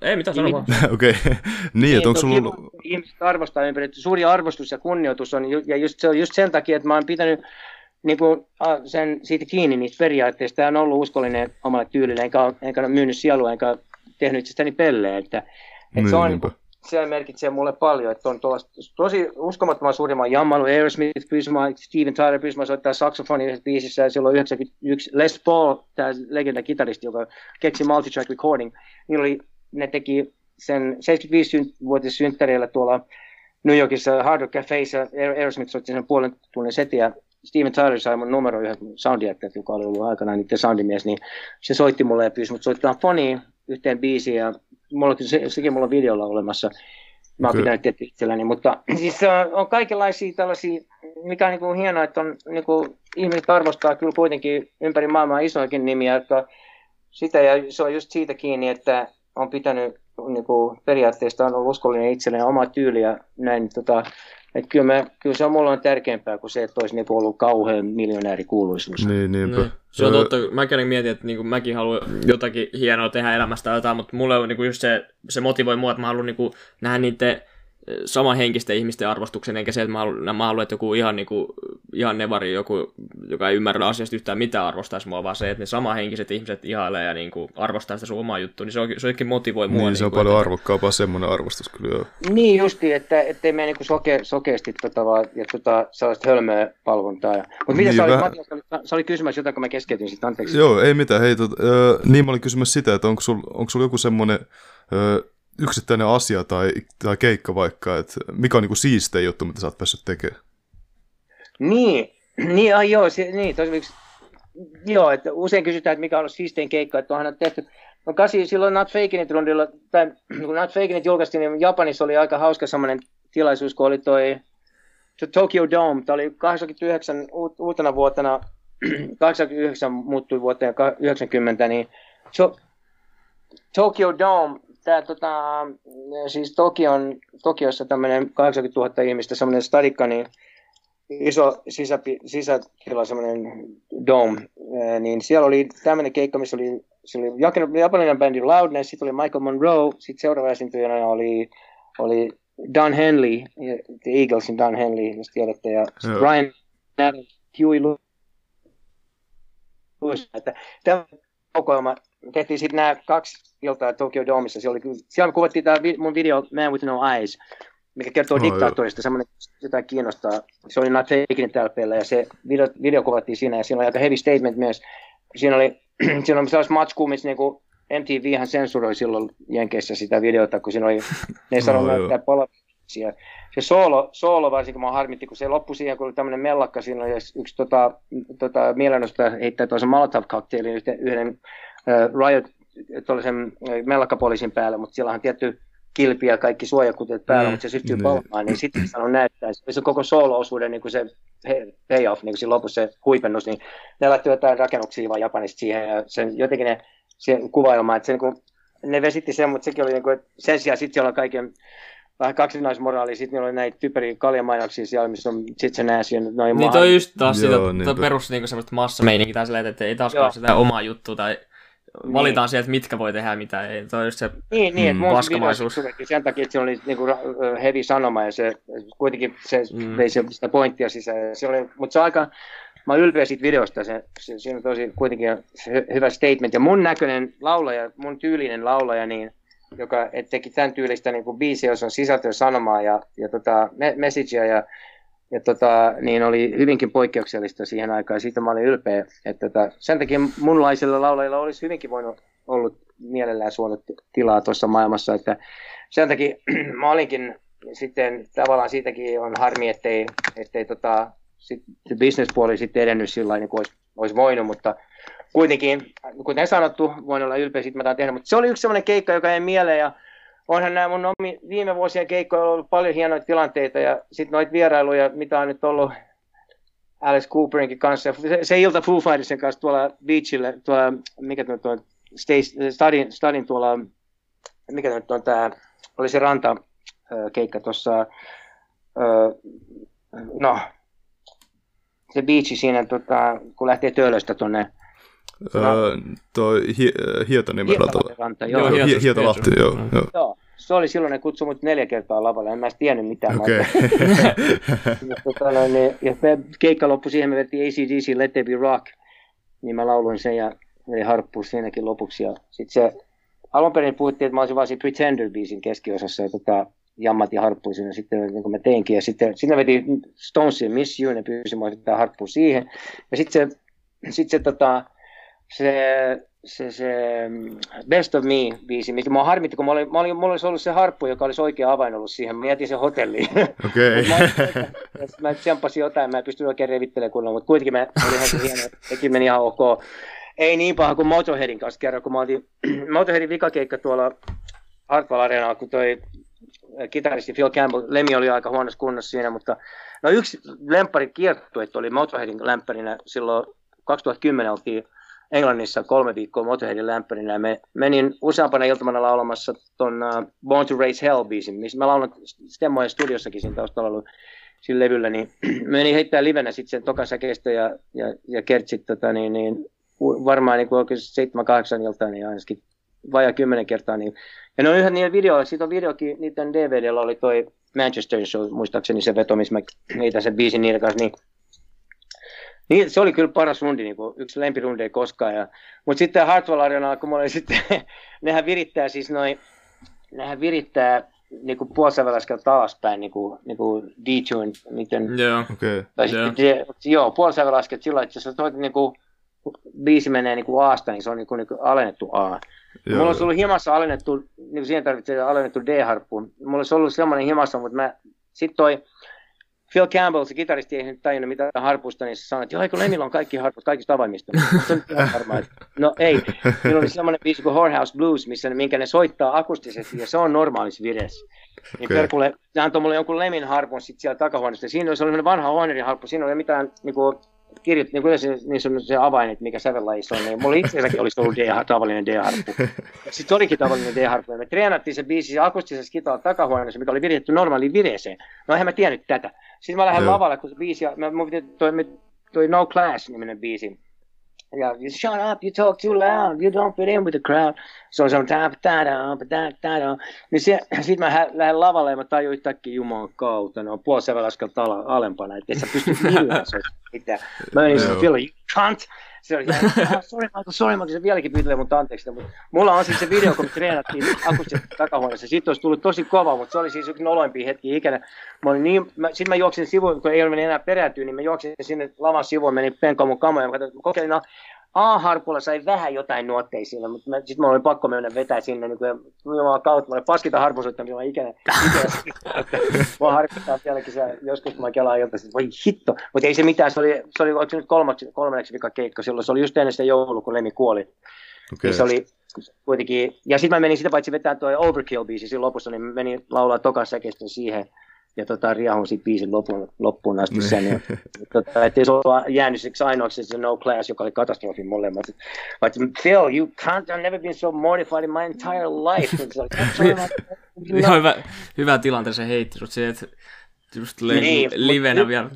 Ei mitään, sano vaan. Okei, okay. niin, että onko sulla ollut... Ihmiset arvostaa ympäri, suuri arvostus ja kunnioitus on, ja just, se on just sen takia, että mä oon pitänyt niin kuin, sen, siitä kiinni niistä periaatteista. Tämä on ollut uskollinen omalle tyylille, enkä, enkä ole myynyt sielua, enkä tehnyt itsestäni pellejä. Että, että se, on, se merkitsee mulle paljon, että on tosi uskomattoman suurimman jammailu. Aerosmith pyysi Steven Tyler pyysi soittaa saksofoni yhdessä biisissä, ja silloin 91 Les Paul, tämä legenda kitaristi, joka keksi multitrack recording, niin oli, ne teki sen 75-vuotis synttärillä tuolla New Yorkissa Hard Rock Cafeissa, Aerosmith soitti sen puolen tunnin setiä, Steven Tyler sai mun numero yhden soundjätkät, joka oli ollut aikanaan niiden soundimies, niin se soitti mulle ja pyysi mut soittaa foniin yhteen biisiin ja mulla, se, sekin mulla on videolla olemassa. Mä oon pitänyt tietysti itselläni, mutta siis on, kaikenlaisia tällaisia, mikä on niin kuin hienoa, että on, niin kuin, ihmiset arvostaa kyllä kuitenkin ympäri maailmaa isoikin nimiä, jotka sitä ja se on just siitä kiinni, että on pitänyt niin kuin, periaatteessa on ollut uskollinen itselleen oma tyyli ja näin tota, että kyllä, mä, kyllä se on mulla on tärkeämpää kuin se, että olisi niinku ollut kauhean miljonäärikuuluisuus. Niin, niinpä. Niin. Se on totta, mäkin mietin, että niinku, mäkin haluan jotakin hienoa tehdä elämästä jotain, mutta mulle on niinku just se, se motivoi mua, että mä haluan niinku, nähdä niiden samanhenkisten ihmisten arvostuksen, eikä se, että mä haluan, mä haluan että joku ihan, niin kuin, ihan nevari, joku, joka ei ymmärrä asiasta yhtään mitään arvostaisi mua, vaan se, että ne samanhenkiset ihmiset ihailee ja niin kuin, arvostaa sitä sun omaa juttua, niin se, on, se oikein motivoi mua. Niin, niin se on kuin, paljon että... arvokkaampaa semmoinen arvostus kyllä joo. Niin justi, että ettei mene niin soke, sokeasti tota, vaan, ja tota, sellaista hölmöä palvontaa. Ja... Mutta mitä niin, sä, olit, Matias, sä olit kysymässä jotain, kun mä keskeytin sitten, anteeksi. Joo, ei mitään. Hei, tot, äh, niin mä olin kysymässä sitä, että onko sulla sul joku semmoinen äh, yksittäinen asia tai, tai keikka vaikka, että mikä on niin kuin juttu, mitä sä oot päässyt tekemään? Niin, niin, ai joo, se, niin, tosiaan, joo, että usein kysytään, että mikä on siistein keikka, että onhan tehty, no kasi silloin Not Faking It rundilla, tai kun Not Faking It julkaistiin, niin Japanissa oli aika hauska semmoinen tilaisuus, kun oli toi Tokyo Dome, tämä oli 89 uutena vuotena, 89 muuttui vuoteen 90, niin Tokyo Dome tämä tota, siis Tokion, Tokiossa tämmöinen 80 000 ihmistä, semmoinen stadikka, niin iso sisäpi, sisätila, semmoinen dome, niin siellä oli tämmöinen keikka, missä oli, oli japanilainen bändi Loudness, sitten oli Michael Monroe, sitten seuraava esiintyjänä oli, oli Don Henley, The Eaglesin Don Henley, jos tiedätte, ja Brian Adams, Huey Lewis, että tämä kokoelma tehtiin sitten nämä kaksi iltaa Tokyo Domissa. Siellä, oli, siellä kuvattiin tämä mun video Man with no Eyes, mikä kertoo oh, diktaattorista, semmoinen, jotain kiinnostaa. Se oli Not Taking ja se video, video kuvattiin siinä ja siinä oli aika heavy statement myös. Siinä oli, siinä oli sellaista matskua, missä niinku MTV hän sensuroi silloin Jenkeissä sitä videota, kun siinä oli, ne ei saanut oh, näyttää. Se soolo, soolo varsinkin mä harmitti, kun se loppui siihen, kun oli tämmöinen mellakka, siinä oli yksi tota, tota, mielenosta heittää tuossa Molotov-cocktailin yhden, yhden Riot tuollaisen mellakkapoliisin päälle, mutta siellä on tietty kilpi ja kaikki suojakutet päällä, Mm, mutta se syttyy niin. palamaan, niin sitten sanon näyttää. Se, se koko solo-osuuden niin kuin se payoff, niin kuin siinä lopussa se huipennus, niin ne laittoi jotain rakennuksia vaan Japanista siihen ja sen, jotenkin ne se kuvailma, että se, niin kuin, ne vesitti sen, mutta sekin oli niin kuin, että sen sijaan sitten siellä on kaiken vähän kaksinaismoraali, sitten niillä oli näitä typeriä kaljamainoksia siellä, missä on sit se nääsi ja noin Niin toi just taas sitä, Joo, toi niinpä. perus niinku semmoista massameininkiä tai silleen, että ei taaskaan Joo. ole sitä omaa juttua tai valitaan Niin. sieltä, mitkä voi tehdä ja mitä ei. Toi on just se, Niin, niin Mm. Paskamaisuus. sen takia, että se oli niinku heavy sanoma ja se kuitenkin se Mm. vei se, sitä pointtia sisään. Se oli, mutta se on aika, mä oon ylpeä siitä videosta, se, se, siinä on tosi kuitenkin hyvä statement. Ja mun näköinen laulaja, mun tyylinen laulaja, niin, joka teki tämän tyylistä niin kuin biisiä, jossa on sisältöä sanomaa ja, ja tota, me, messagea ja, ja tota, niin oli hyvinkin poikkeuksellista siihen aikaan. Siitä mä olin ylpeä. Että tota, sen takia munlaisilla laulajilla olisi hyvinkin voinut ollut mielellään suonut tilaa tuossa maailmassa. Että sen takia mä olinkin sitten tavallaan siitäkin on harmi, ettei, ettei tota, sit, se bisnespuoli sitten edennyt sillä lailla, niin kuin olisi, olisi voinut, mutta kuitenkin, kuten sanottu, voin olla ylpeä siitä, mitä olen tehnyt, mutta se oli yksi sellainen keikka, joka ei mieleen ja onhan nämä mun omi, viime vuosien keikkoja ollut paljon hienoja tilanteita ja sitten noita vierailuja, mitä on nyt ollut Alice Cooperinkin kanssa. Se, se ilta Foo Fightersin kanssa tuolla beachillä, tuolla, mikä on, Stace- Stadin, Stadin tuolla, mikä nyt on tämä, oli se ranta keikka tuossa, no, se beachi siinä, tota, kun lähtee Töölöstä tuonne Öö, toi hi, Hietaniemen rata. Hietalahden ranta. Joo, Joo, Joo, joo, Hietos- Hi- Hietalahti, joo. joo. joo. joo. Se oli silloin, ne kutsui mut neljä kertaa lavalle, en mä edes tiennyt mitään. Mä Okei. Mutta tota, niin, ja me keikka loppui siihen, me vetiin ACDC Let There Be Rock, niin mä lauloin sen ja eli harppuus siinäkin lopuksi. Ja sit se, alun perin puhuttiin, että mä olisin vaan siinä Pretender-biisin keskiosassa ja tota, jammat ja harppuu siinä sitten niin kuin mä teinkin. Ja sitten sinne vetiin Stonesin Miss You, ne pyysi mua sitten harppuu siihen. Ja sitten se, sit se, tota, se, se, se mm, Best of Me-biisi, mikä mua harmitti, kun mä olin, mä olin, mulla olisi ollut se harppu, joka olisi oikea avain ollut siihen. Mä jätin sen hotelliin. Okei. Mut mä, mä tsempasin jotain, mä en pystynyt oikein revittelemään kunnolla, mutta kuitenkin mä oli ihan hieno, sekin meni ihan ok. Ei niin paha kuin Motorheadin kanssa kerran, kun mä oltiin Motorheadin vikakeikka tuolla Hartwell Areenalla, kun toi äh, kitaristi Phil Campbell, Lemmi oli aika huonossa kunnossa siinä, mutta no yksi lemppari kiertue oli Motorheadin lämpärinä silloin 2010 oltiin Englannissa kolme viikkoa Motorheadin lämpärinä ja me menin useampana iltamana laulamassa ton uh, Born to Raise Hell biisin, missä mä laulan Stemmojen studiossakin siinä taustalla ollut sillä levyllä, niin menin heittää livenä sitten sen tokan säkeistö ja, ja, ja kertsit tota, niin, niin, varmaan niin oikein seitsemän, kahdeksan iltaa, niin ainakin vajaa kymmenen kertaa. Niin. Ja ne on yhden niiden video, siitä on videokin, niiden DVDllä oli toi Manchester Show, muistaakseni se veto, missä mä heitän sen biisin niiden kanssa, niin niin, se oli kyllä paras rundi, niin kuin yksi lempirundeja koskaan. Ja, mutta sitten Hartwell Arenalla, kun mä olin sitten, nehän virittää siis noin, nehän virittää niin kuin puolisäveläskellä taaspäin, niin kuin, niin kuin detune, niiden, joo. Okei. tai Joo. sitten, de, joo, puolisäveläskellä sillä että jos soit niin kuin, biisi menee niin kuin Asta, niin se on niin kuin, niin kuin alennettu A. Joo, Mulla olisi ollut himassa alennettu, niin kuin siihen tarvitsee alennettu D-harppu. Mulla olisi ollut semmoinen himassa, mutta mä, sit toi Phil Campbell, se kitaristi, ei nyt tajunnut mitään harpusta, niin se sanoi, että joo, eikö Lemillä on kaikki harput kaikista avaimista. Se on ihan no ei, niillä oli semmoinen biisi kuin Whorehouse Blues, missä, ne- minkä ne soittaa akustisesti, ja se on normaalissa vireessä. Niin Okei. Perkulle, ne antoi mulle jonkun Lemin harpun sit siellä takahuoneesta. Siinä oli sellainen vanha Hornerin harppu, siinä oli mitään niinku, kirjoit, niin se, niin se, se avain, että mikä sävellajissa on, niin mulla itselläkin olisi ollut D, tavallinen D-harppu. Sitten olikin tavallinen D-harppu, ja me treenattiin se biisi se akustisessa kitalla takahuoneessa, mikä oli viritetty normaaliin vireeseen. No eihän mä tiennyt tätä. Sitten mä lähden lavalle, kun se biisi, mä, mun piti toi, toi No Class-niminen biisi. Ja you shut up, you talk too loud, you don't fit in with the crowd. Se on semmoinen tää, tää, tää, tää, tää. Niin se, sit mä lähden lavalle ja mä tajuin yhtäkkiä Jumalan kautta, ne on puoli sävelaskelta ala- alempana, että et sä pysty millään se mitään. Mä menin sinne Phil, you cunt! Se oli, "Ah, sorry Michael, sorry Michael, se vieläkin pyytelee mun anteeksi. Mutta mulla on siis se video, kun me treenattiin akustisesti takahuoneessa. Siitä olisi tullut tosi kova, mutta se oli siis yksi noloimpia hetki ikinä. Mä olin niin, mä, sitten mä juoksin sivuun, kun ei ole enää perääntyä, niin mä juoksin sinne lavan sivuun, menin penkoon mun kamoja. Mä katsoin, mä kokeilin, no, A-harpulla sai vähän jotain nuotteja siinä, mutta mä, sitten mä olin pakko mennä vetää sinne, niin kuin, ja Jumalan kautta, mä olin paskita harpusoittaa, mitä mä ikinä, ikinä Mua harmittaa vieläkin se, joskus kun mä kelaan iltaisin, että voi hitto, mutta ei se mitään, se oli, se oli oliko se nyt kolmaksi, kolmanneksi vika keikka silloin, se oli just ennen sitä joulua, kun Lemi kuoli. Okei. Niin se oli, kuitenkin, ja sitten mä menin sitä paitsi vetää tuo Overkill-biisi siinä lopussa, niin menin laulaa tokan säkeistön siihen, ja tota, riahun siitä biisin loppuun, loppuun asti sen. Ja, tota, ettei se ole jäänyt siksi ainoaksi se No Class, joka oli katastrofi molemmat. But Phil, you can't, I've never been so mortified in my entire life. Ihan hyvä, hyvä tilanteeseen heitti sut siihen, että just li- niin, livenä vielä.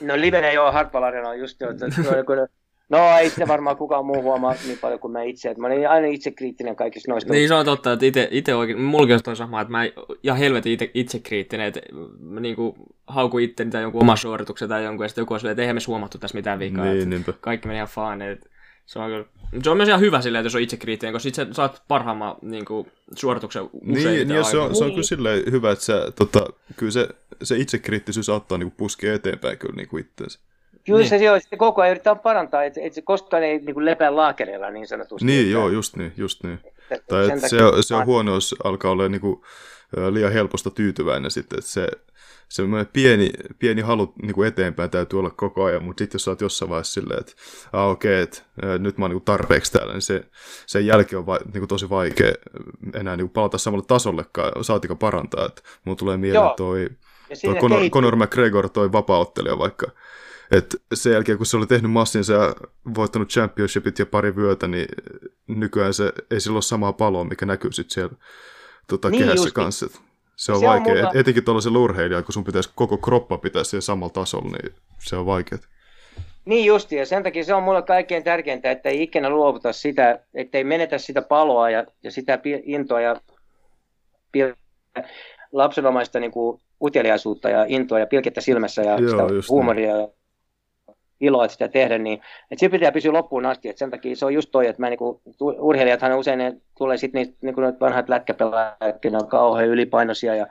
No livenä joo, Hardball Arena on just jo, että, kun No ei se varmaan kukaan muu huomaa niin paljon kuin mä itse. Että mä olin aina itse kriittinen kaikista noista. Niin se on totta, että itse, itse oikein, mullakin on toi sama, että mä ja helvetin itse, itse kriittinen, että mä niinku haukun itteni tai jonkun oman suorituksen tai jonkun, ja sitten joku on silleen, että eihän me huomattu tässä mitään vikaa. Niin, että kaikki meni ihan fine. Että se on, kyllä, se on myös ihan hyvä silleen, että jos on itse kriittinen, koska sitten saat parhaamman niin kuin, suorituksen usein. Niin, ja se on, se on kyllä silleen hyvä, että sä, tota, kyllä se, se itsekriittisyys auttaa niin puskea eteenpäin kyllä niin kuin itseensä. Kyllä niin. se joo, sitten koko ajan yrittää parantaa, että et se koskaan ei niin lepää laakereilla niin sanotusti. Niin, että, joo, just niin, just niin. Että, tai että se, se on huono, jos alkaa olla niin kuin, liian helposta tyytyväinen sitten, että se, se pieni, pieni halu niin kuin eteenpäin täytyy olla koko ajan, mutta sitten jos sä oot jossain vaiheessa silleen, että ah, okei, okay, että nyt mä oon niin tarpeeksi täällä, niin se, sen jälkeen on va, niin kuin tosi vaikea enää niin kuin palata samalle tasollekaan, saatika parantaa, että mun tulee mieleen Joo. toi, toi Conor, Conor McGregor, toi vapauttelija vaikka, et sen jälkeen, kun se oli tehnyt massinsa ja voittanut championshipit ja pari vyötä, niin nykyään se ei sillä ole samaa paloa, mikä näkyy sitten siellä tota, niin kehässä kanssa. Se on se vaikea, on mulla... etenkin tuollaisella urheilijalla, kun sun pitäisi koko kroppa pitää siellä samalla tasolla, niin se on vaikeaa. Niin justi, ja sen takia se on mulle kaikkein tärkeintä, että ei ikinä luovuta sitä, ettei menetä sitä paloa ja, ja sitä intoa ja lapsenomaista niin kuin uteliaisuutta ja intoa ja pilkettä silmässä ja Joo, sitä huumoria ja iloa sitä tehdä, niin että se pitää pysyä loppuun asti, että sen takia se on just toi, että mä niinku, urheilijathan usein ne tulee sitten niitä niinku vanhat lätkäpelaajat, ne on kauhean ylipainoisia ja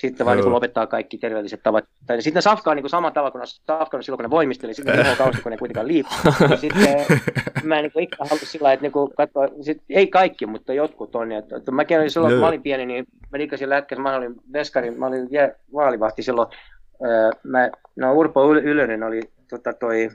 sitten vaan niin lopettaa kaikki terveelliset tavat. Tai sitten ne safkaa niin samalla tavalla kuin ne safkanut silloin, kun ne voimisteli, sitten ne kausi, kun ne kuitenkaan liikkuu. Sitten mä en niin ikinä halua sillä että niin katsoa, sit, ei kaikki, mutta jotkut on. Että, että mäkin olin silloin, kun mä olin pieni, niin mä liikkasin lätkässä, mä olin veskari, mä olin vaalivahti silloin. Mä, no Urpo Ylönen oli tota, toi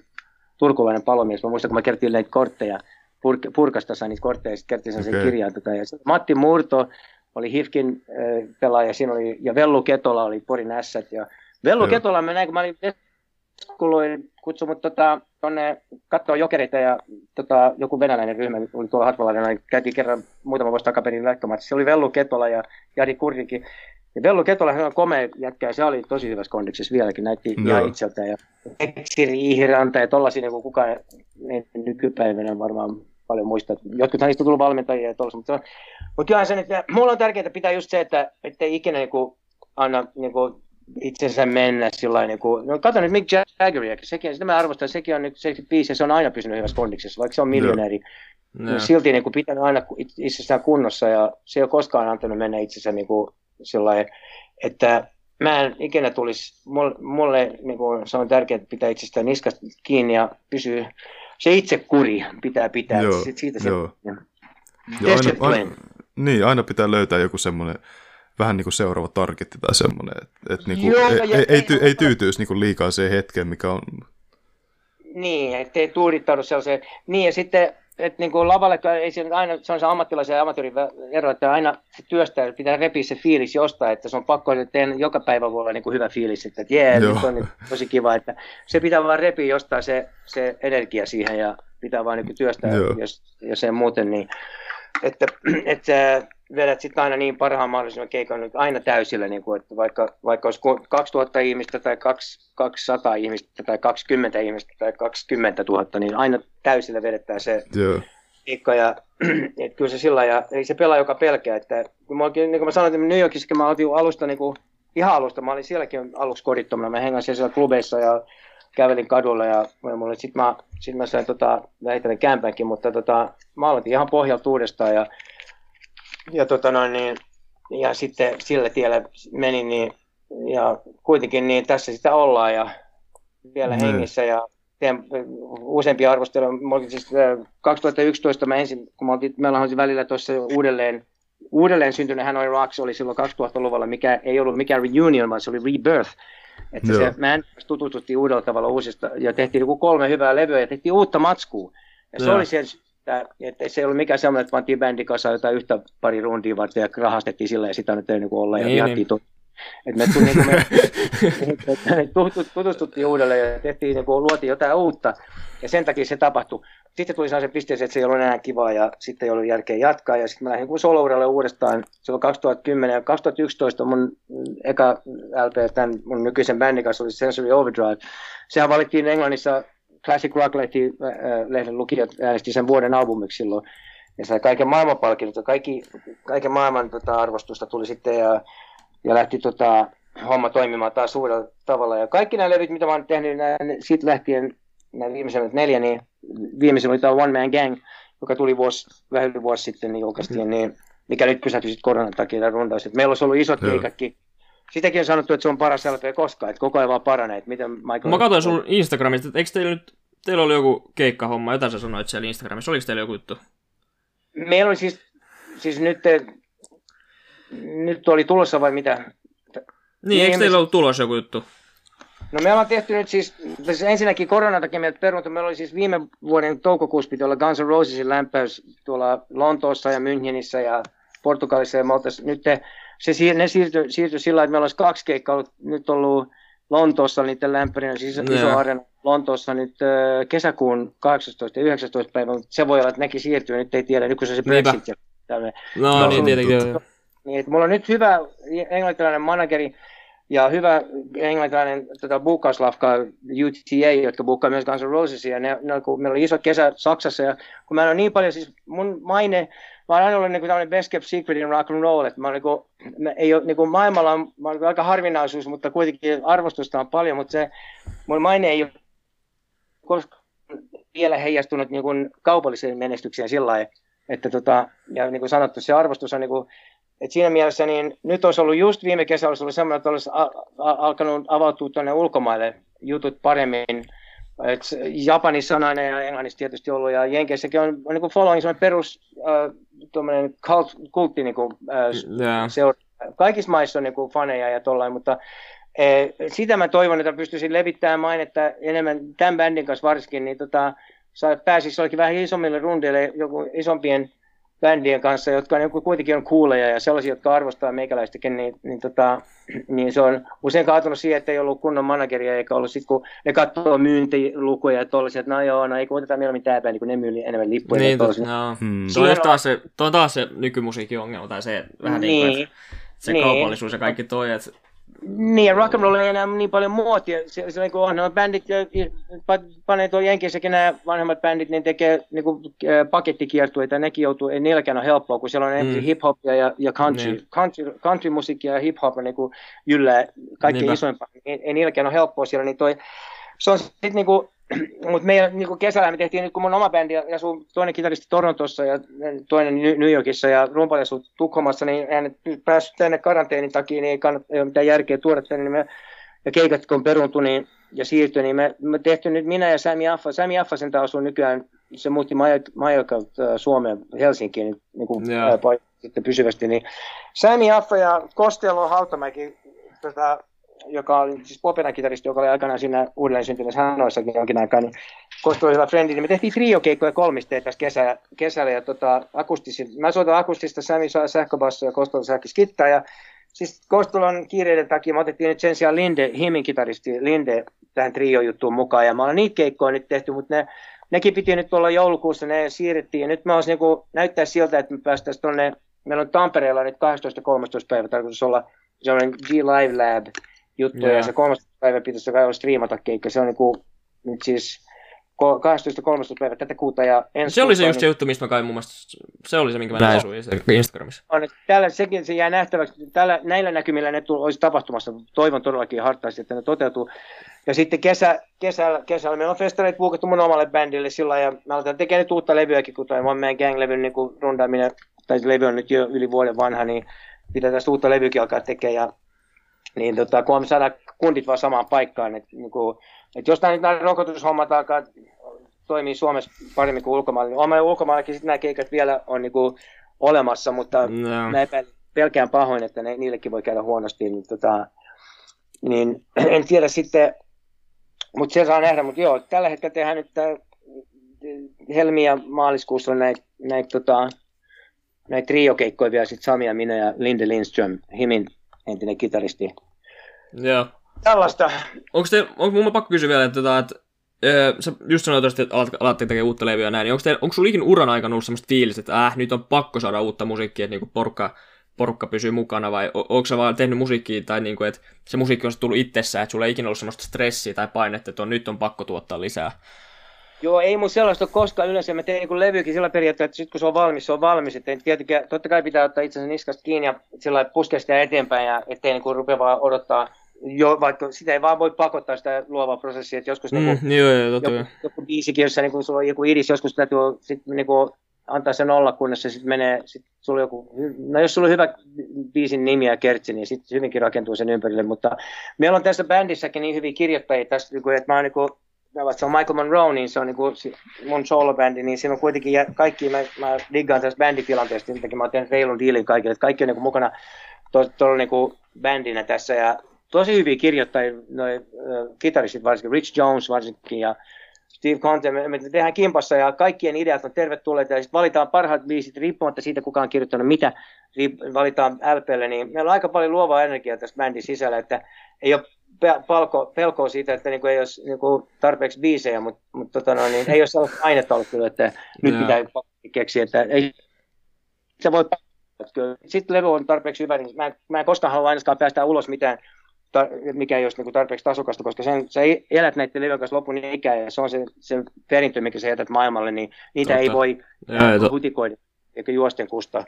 turkulainen palomies. Mä muistan, kun mä kertin näitä kortteja, pur- purkasta sain niitä kortteja, ja sitten kertin sen okay. kirjaan. Tota, ja Matti Murto oli Hifkin äh, pelaaja, siinä oli, ja Vellu Ketola oli Porin ässät. Ja Vellu Joo. Ketola, mä näin, kun mä olin Veskuloin kutsu mut tota, tonne katsoa jokereita ja tota, joku venäläinen ryhmä oli tuolla Hartwallilla, käytiin kerran muutama vuosi takaperin lähtömatsissa. Se oli Vellu Ketola ja Jari Kurrikin. Ja Vellu Ketola hän on komea jätkä ja se oli tosi hyvässä kondiksessa vieläkin, näytti no. ihan itseltä. Ja Eksiri, Ihiranta ja tollasia, niin kukaan ei nykypäivänä varmaan paljon muista. Jotkut niistä on tullut valmentajia ja tollasia, mutta, mutta kyllähän se, että mulla on tärkeää pitää just se, että ei ikinä niin kuin, anna niin kuin, itsensä mennä sillä niin kuin, no kato nyt Mick Jaggeria, sekin, sitä mä arvostan, sekin on nyt 75 ja se on aina pysynyt hyvässä kondiksessa, vaikka se on miljonääri. No. No. Silti niin kuin, pitänyt aina itsessään kunnossa ja se ei ole koskaan antanut mennä itsensä niin kuin, sillä että mä en ikinä tulisi, mulle, mulle niin kuin, se on tärkeää, että pitää itsestään niskasta kiinni ja pysyy, se itse kuri pitää pitää, joo, siitä se, joo. Ja, joo, aina, aina, niin, aina pitää löytää joku semmoinen, vähän niin kuin seuraava targetti tai semmoinen, että et niin Joo, ei, ei, ei, ty, ei tyytyisi niin kuin liikaa siihen hetkeen, mikä on... Niin, ettei tuudittaudu sellaiseen. Niin, ja sitten että niin kuin lavalle, ei se aina, se on se ammattilaisen ja amatöörin ero, että aina se työstä pitää repiä se fiilis jostain, että se on pakko, että teen joka päivä voi olla niin kuin hyvä fiilis, että jee, nyt on niin tosi kiva, että se pitää vaan repiä jostain se, se energia siihen ja pitää vaan niin työstää, jos, jos ei muuten niin, että, että vedät sitten aina niin parhaan mahdollisen keikan nyt aina täysillä, niin kuin, että vaikka, vaikka olisi 2000 ihmistä tai 200 ihmistä tai 20 ihmistä tai 20 000, niin aina täysillä vedetään se yeah. keikka. Ja, että kyllä se sillä ja ei se pelaa joka pelkää. Että, kun mä, niin kuin mä sanoin, että New Yorkissa mä olin alusta niin kuin, ihan alusta, mä olin sielläkin aluksi kodittomana, mä hengasin siellä klubeissa ja kävelin kadulla ja sitten mä, sit mä sain tota, vähitellen kämpänkin, mutta tota, mä aloitin ihan pohjalta uudestaan ja ja, tota noin, niin, ja sitten sillä tiellä menin, niin, ja kuitenkin niin tässä sitä ollaan ja vielä mm. hengissä ja teen useampia arvosteluja. Siis 2011 mä ensin, kun mä oltiin, meillä oli välillä tuossa uudelleen, uudelleen syntyneen Hanoi Rocks oli silloin 2000-luvulla, mikä ei ollut mikään reunion, vaan se oli rebirth. Että se, me tutustuttiin uudella tavalla uusista ja tehtiin joku kolme hyvää levyä ja tehtiin uutta matskua. Ja se Joo. oli siellä että, että se ei ollut mikään semmoinen, että pantiin bändi kasaan jotain yhtä pari rundia varten ja rahastettiin sillä ja sitä nyt ei niin olla ja niin, niin. Et me, tuli, niin me, me tutustuttiin uudelleen ja tehtiin, niin kuin, luotiin jotain uutta ja sen takia se tapahtui. Sitten tuli sellaisen pisteeseen, että se ei ollut enää kivaa ja sitten ei ollut järkeä jatkaa ja sitten mä lähdin kuin solo uudestaan silloin 2010 ja 2011 mun eka LP tämän mun nykyisen bändin kanssa oli Sensory Overdrive. Sehän valittiin Englannissa Classic Rock-lehden äh, lukijat äänesti sen vuoden albumiksi silloin ja sai kaiken maailman palkinnot kaikki, kaiken maailman tota, arvostusta tuli sitten ja ja lähti tota, homma toimimaan taas uudella tavalla. Ja kaikki nämä levyt, mitä mä oon tehnyt, nämä, siitä lähtien nämä viimeisemmät neljä, niin viimeisen oli tämä One Man Gang, joka tuli vuosi, vähän yli vuosi sitten, niin julkaistiin, mm. niin, mikä nyt pysähtyi sitten koronan takia tämä rundaus. Et meillä olisi ollut isot keikatkin. Sitäkin on sanottu, että se on paras LP koskaan, että koko ajan vaan paranee. Että miten Michael... Mä katsoin sun Instagramista, että eikö teillä nyt, teillä oli joku keikkahomma, jotain sä sanoit siellä Instagramissa, oliko teillä joku juttu? Meillä oli siis, siis nyt nyt oli tulossa vai mitä? Niin, eikö teillä ollut tulossa joku juttu? No me ollaan tehty nyt siis, siis ensinnäkin koronan takia meiltä peruntu, meillä oli siis viime vuoden toukokuussa piti olla Guns N' Rosesin lämpäys tuolla Lontoossa ja Münchenissä ja Portugalissa ja Maltassa. Nyt se, ne siirtyi, siirtyi sillä että meillä olisi kaksi keikkaa ollut, nyt ollut Lontoossa niiden lämpärinä, siis no. iso arena Lontoossa nyt kesäkuun 18 ja 19 päivä, mutta se voi olla, että nekin siirtyy, nyt ei tiedä, nyt kun se se Brexit ja tämmöinen. No, no niin, tietenkin. Niin, että mulla on nyt hyvä englantilainen manageri ja hyvä englantilainen tota, buukkauslafka UTA, jotka buukkaa myös Guns N' Rosesia. Ja ne, ne, kun meillä oli iso kesä Saksassa ja kun mä en ole niin paljon, siis mun maine, mä oon aina ollut niin tämmöinen best kept secret in rock and roll, että mä, niin kuin, mä ei ole, niin kuin maailmalla on, mä olen aika harvinaisuus, mutta kuitenkin arvostusta on paljon, mutta se mun maine ei ole koskaan vielä heijastunut niin kuin kaupalliseen menestykseen sillä lailla, että tota, ja niin kuin sanottu, se arvostus on niin kuin, et siinä mielessä niin nyt olisi ollut just viime kesällä olisi ollut semmoinen, että olisi alkanut avautua tuonne ulkomaille jutut paremmin. Et Japanissa on aina ja Englannissa tietysti ollut ja Jenkeissäkin on, on niin following semmoinen perus äh, kult, kultti niin kuin, äh, yeah. seura. Kaikissa maissa on niin kuin faneja ja tollain, mutta äh, sitä mä toivon, että pystyisin levittämään mainetta enemmän tämän bändin kanssa varsinkin, niin tota, pääsisi vähän isommille rundeille, joku isompien bändien kanssa, jotka on, kuitenkin on kuuleja ja sellaisia, jotka arvostaa meikäläistäkin, niin, niin, tota, niin se on usein kaatunut siihen, että ei ollut kunnon manageria, eikä ollut sitten, kun ne katsoo myyntilukuja ja tollaisia, että no joo, no ei otetaan mieluummin tämä bändi, kun ne myy enemmän lippuja. Niin, tot, no. hmm. Tuo on, taas se, tuo on taas se nykymusiikin ongelma, tai se vähän niin, niin kuin, että se niin. kaupallisuus ja kaikki toi, että niin, rock and roll ei enää niin paljon muotia. Se, se niin on nämä bändit, panee tuolla Jenkissäkin nämä vanhemmat bändit, niin tekee niin kuin, pakettikiertueita, nekin joutuu, ei niilläkään ole helppoa, kun siellä on mm. hip-hopia ja, ja country, niin. country, country musiikkia ja hip-hop niin kuin jyllää kaikkein isoimpaa. Ei, ei niilläkään ole helppoa siellä, niin toi, se on sitten niin kuin, mutta meidän niin kesällä me tehtiin nyt, kun mun oma bändi asuu toinen kitaristi Torontossa ja toinen New Yorkissa ja rumpali asuu Tukholmassa, niin hän päässyt tänne karanteenin takia, niin ei, kannata, ei ole mitään järkeä tuoda tänne. Niin me, ja keikat kun peruuntui niin, ja siirtyi, niin me, me tehty nyt minä ja Sami Affa. Sami Affa sen asuu nykyään, se muutti Majokalta äh, Suomeen Helsinkiin niin, niin kuin, yeah. ää, sitten pysyvästi. Niin Sami Affa ja Kostelo Hautamäki tota, joka oli siis Poperan kitaristi, joka oli aikanaan siinä uudelleen syntyneessä Hanoissakin jonkin aikaa, niin oli hyvä frendi, niin me tehtiin triokeikkoja kolmisteet tässä kesä, kesällä, ja tota, mä soitan akustista, Sami saa sähköbasso ja Kostola sähkös kittaa, ja siis Kostolan kiireiden takia me otettiin nyt sen sijaan Linde, Himin kitaristi Linde tähän trio-juttuun mukaan, ja mä olen niitä keikkoja nyt tehty, mutta ne, nekin piti nyt olla joulukuussa, ne siirrettiin, ja nyt mä olisin niin näyttää siltä, että me päästäisiin tuonne, meillä on Tampereella nyt 12-13 päivä tarkoitus olla sellainen G-Live Lab, juttuja, yeah. ja se kolmas päivä pitäisi kai striimata keikka, se on niinku, nyt siis 12.13. päivä tätä kuuta ja ensi Se oli se just se juttu, mistä mä kai mun mielestä, se oli se, minkä mä näin Instagramissa. On, että tällä, sekin se jää nähtäväksi, tällä, näillä näkymillä ne tull, olisi tapahtumassa, toivon todellakin hartaasti, että ne toteutuu. Ja sitten kesä, kesällä, kesällä meillä on festareita puukattu mun omalle bändille sillä ja mä aletaan tekemään nyt uutta levyäkin, kun toi One Man Gang-levy niin rundaaminen, tai levy on nyt jo yli vuoden vanha, niin pitää tästä uutta levyäkin alkaa tekemään ja niin tota, kun me saadaan kundit vaan samaan paikkaan, että niin kuin, että jos nämä rokotushommat alkaa toimii Suomessa paremmin kuin ulkomailla, niin olen ulkomaillakin sitten nämä keikat vielä on niin kuin olemassa, mutta no. mä pelkään pahoin, että ne, niillekin voi käydä huonosti, niin, tota, niin en tiedä sitten, mutta se saa nähdä, mutta joo, tällä hetkellä tehdään nyt helmi- ja maaliskuussa näitä näit, tota, näit triokeikkoja vielä, sit Sami ja minä ja Linde Lindström, Himin entinen kitaristi. Joo. Tällaista. Onko te, onko mun pakko kysyä vielä, että, tota, että Öö, sä just sanoit että alat, alatte tekemään uutta levyä ja näin, niin onko, onko sulla ikinä uran aikana ollut semmoista fiilistä, että äh, nyt on pakko saada uutta musiikkia, että niinku porukka, porukka pysyy mukana, vai onko sä vaan tehnyt musiikkia, tai niinku, että se musiikki on tullut itsessään, että sulla ei ikinä ollut semmoista stressiä tai painetta, että on, nyt on pakko tuottaa lisää? Joo, ei mun sellaista ole koskaan yleensä. Mä teen niin levykin sillä periaatteella, että sitten kun se on valmis, se on valmis. Että tietenkin, totta kai pitää ottaa itsensä niskasta kiinni ja sillä puskea sitä eteenpäin ja ettei niin rupea vaan odottaa jo, vaikka sitä ei vaan voi pakottaa sitä luovaa prosessia, että joskus mm, niin kuin, joo, joo, joku, joku biisikin, jossa niin kuin, sulla on joku idis, joskus täytyy sit, niin kuin, antaa sen olla, kunnes se sitten menee, sit sulla joku, no jos sulla on hyvä biisin nimi ja kertsi, niin sitten hyvinkin rakentuu sen ympärille, mutta meillä on tässä bändissäkin niin hyviä kirjoittajia tässä, niin että mä oon niin kuin, se on Michael Monroe, niin se on niin mun solo-bändi, niin siinä on kuitenkin kaikki, mä, mä diggaan tästä bänditilanteesta, niin mä oon tehnyt reilun diilin kaikille, että kaikki on niin mukana tuolla to, niin bändinä tässä, ja tosi hyviä kirjoittajia, noi, äh, kitaristit varsinkin, Rich Jones varsinkin ja Steve Conte, me, me tehdään kimpassa ja kaikkien ideat on tervetulleita ja sitten valitaan parhaat biisit riippumatta siitä, kuka on kirjoittanut mitä, valitaan LPlle, niin meillä on aika paljon luovaa energiaa tässä bändin sisällä, että ei ole pelko, pelkoa siitä, että niinku ei olisi niinku tarpeeksi biisejä, mutta mut, tota no, niin ei ole sellaista ainetta ollut kyllä, että nyt yeah. pitää keksiä, että ei se voi sitten levy on tarpeeksi hyvä, niin mä en, mä en koskaan halua ainakaan päästä ulos mitään mikä ei olisi niin kuin tarpeeksi tasokasta, koska sen, sä elät näiden levyjen kanssa lopun ikään ja se on se, se perintö, mikä sä jätät maailmalle, niin niitä Totta. ei voi ja, hutikoida eikä juosten kusta.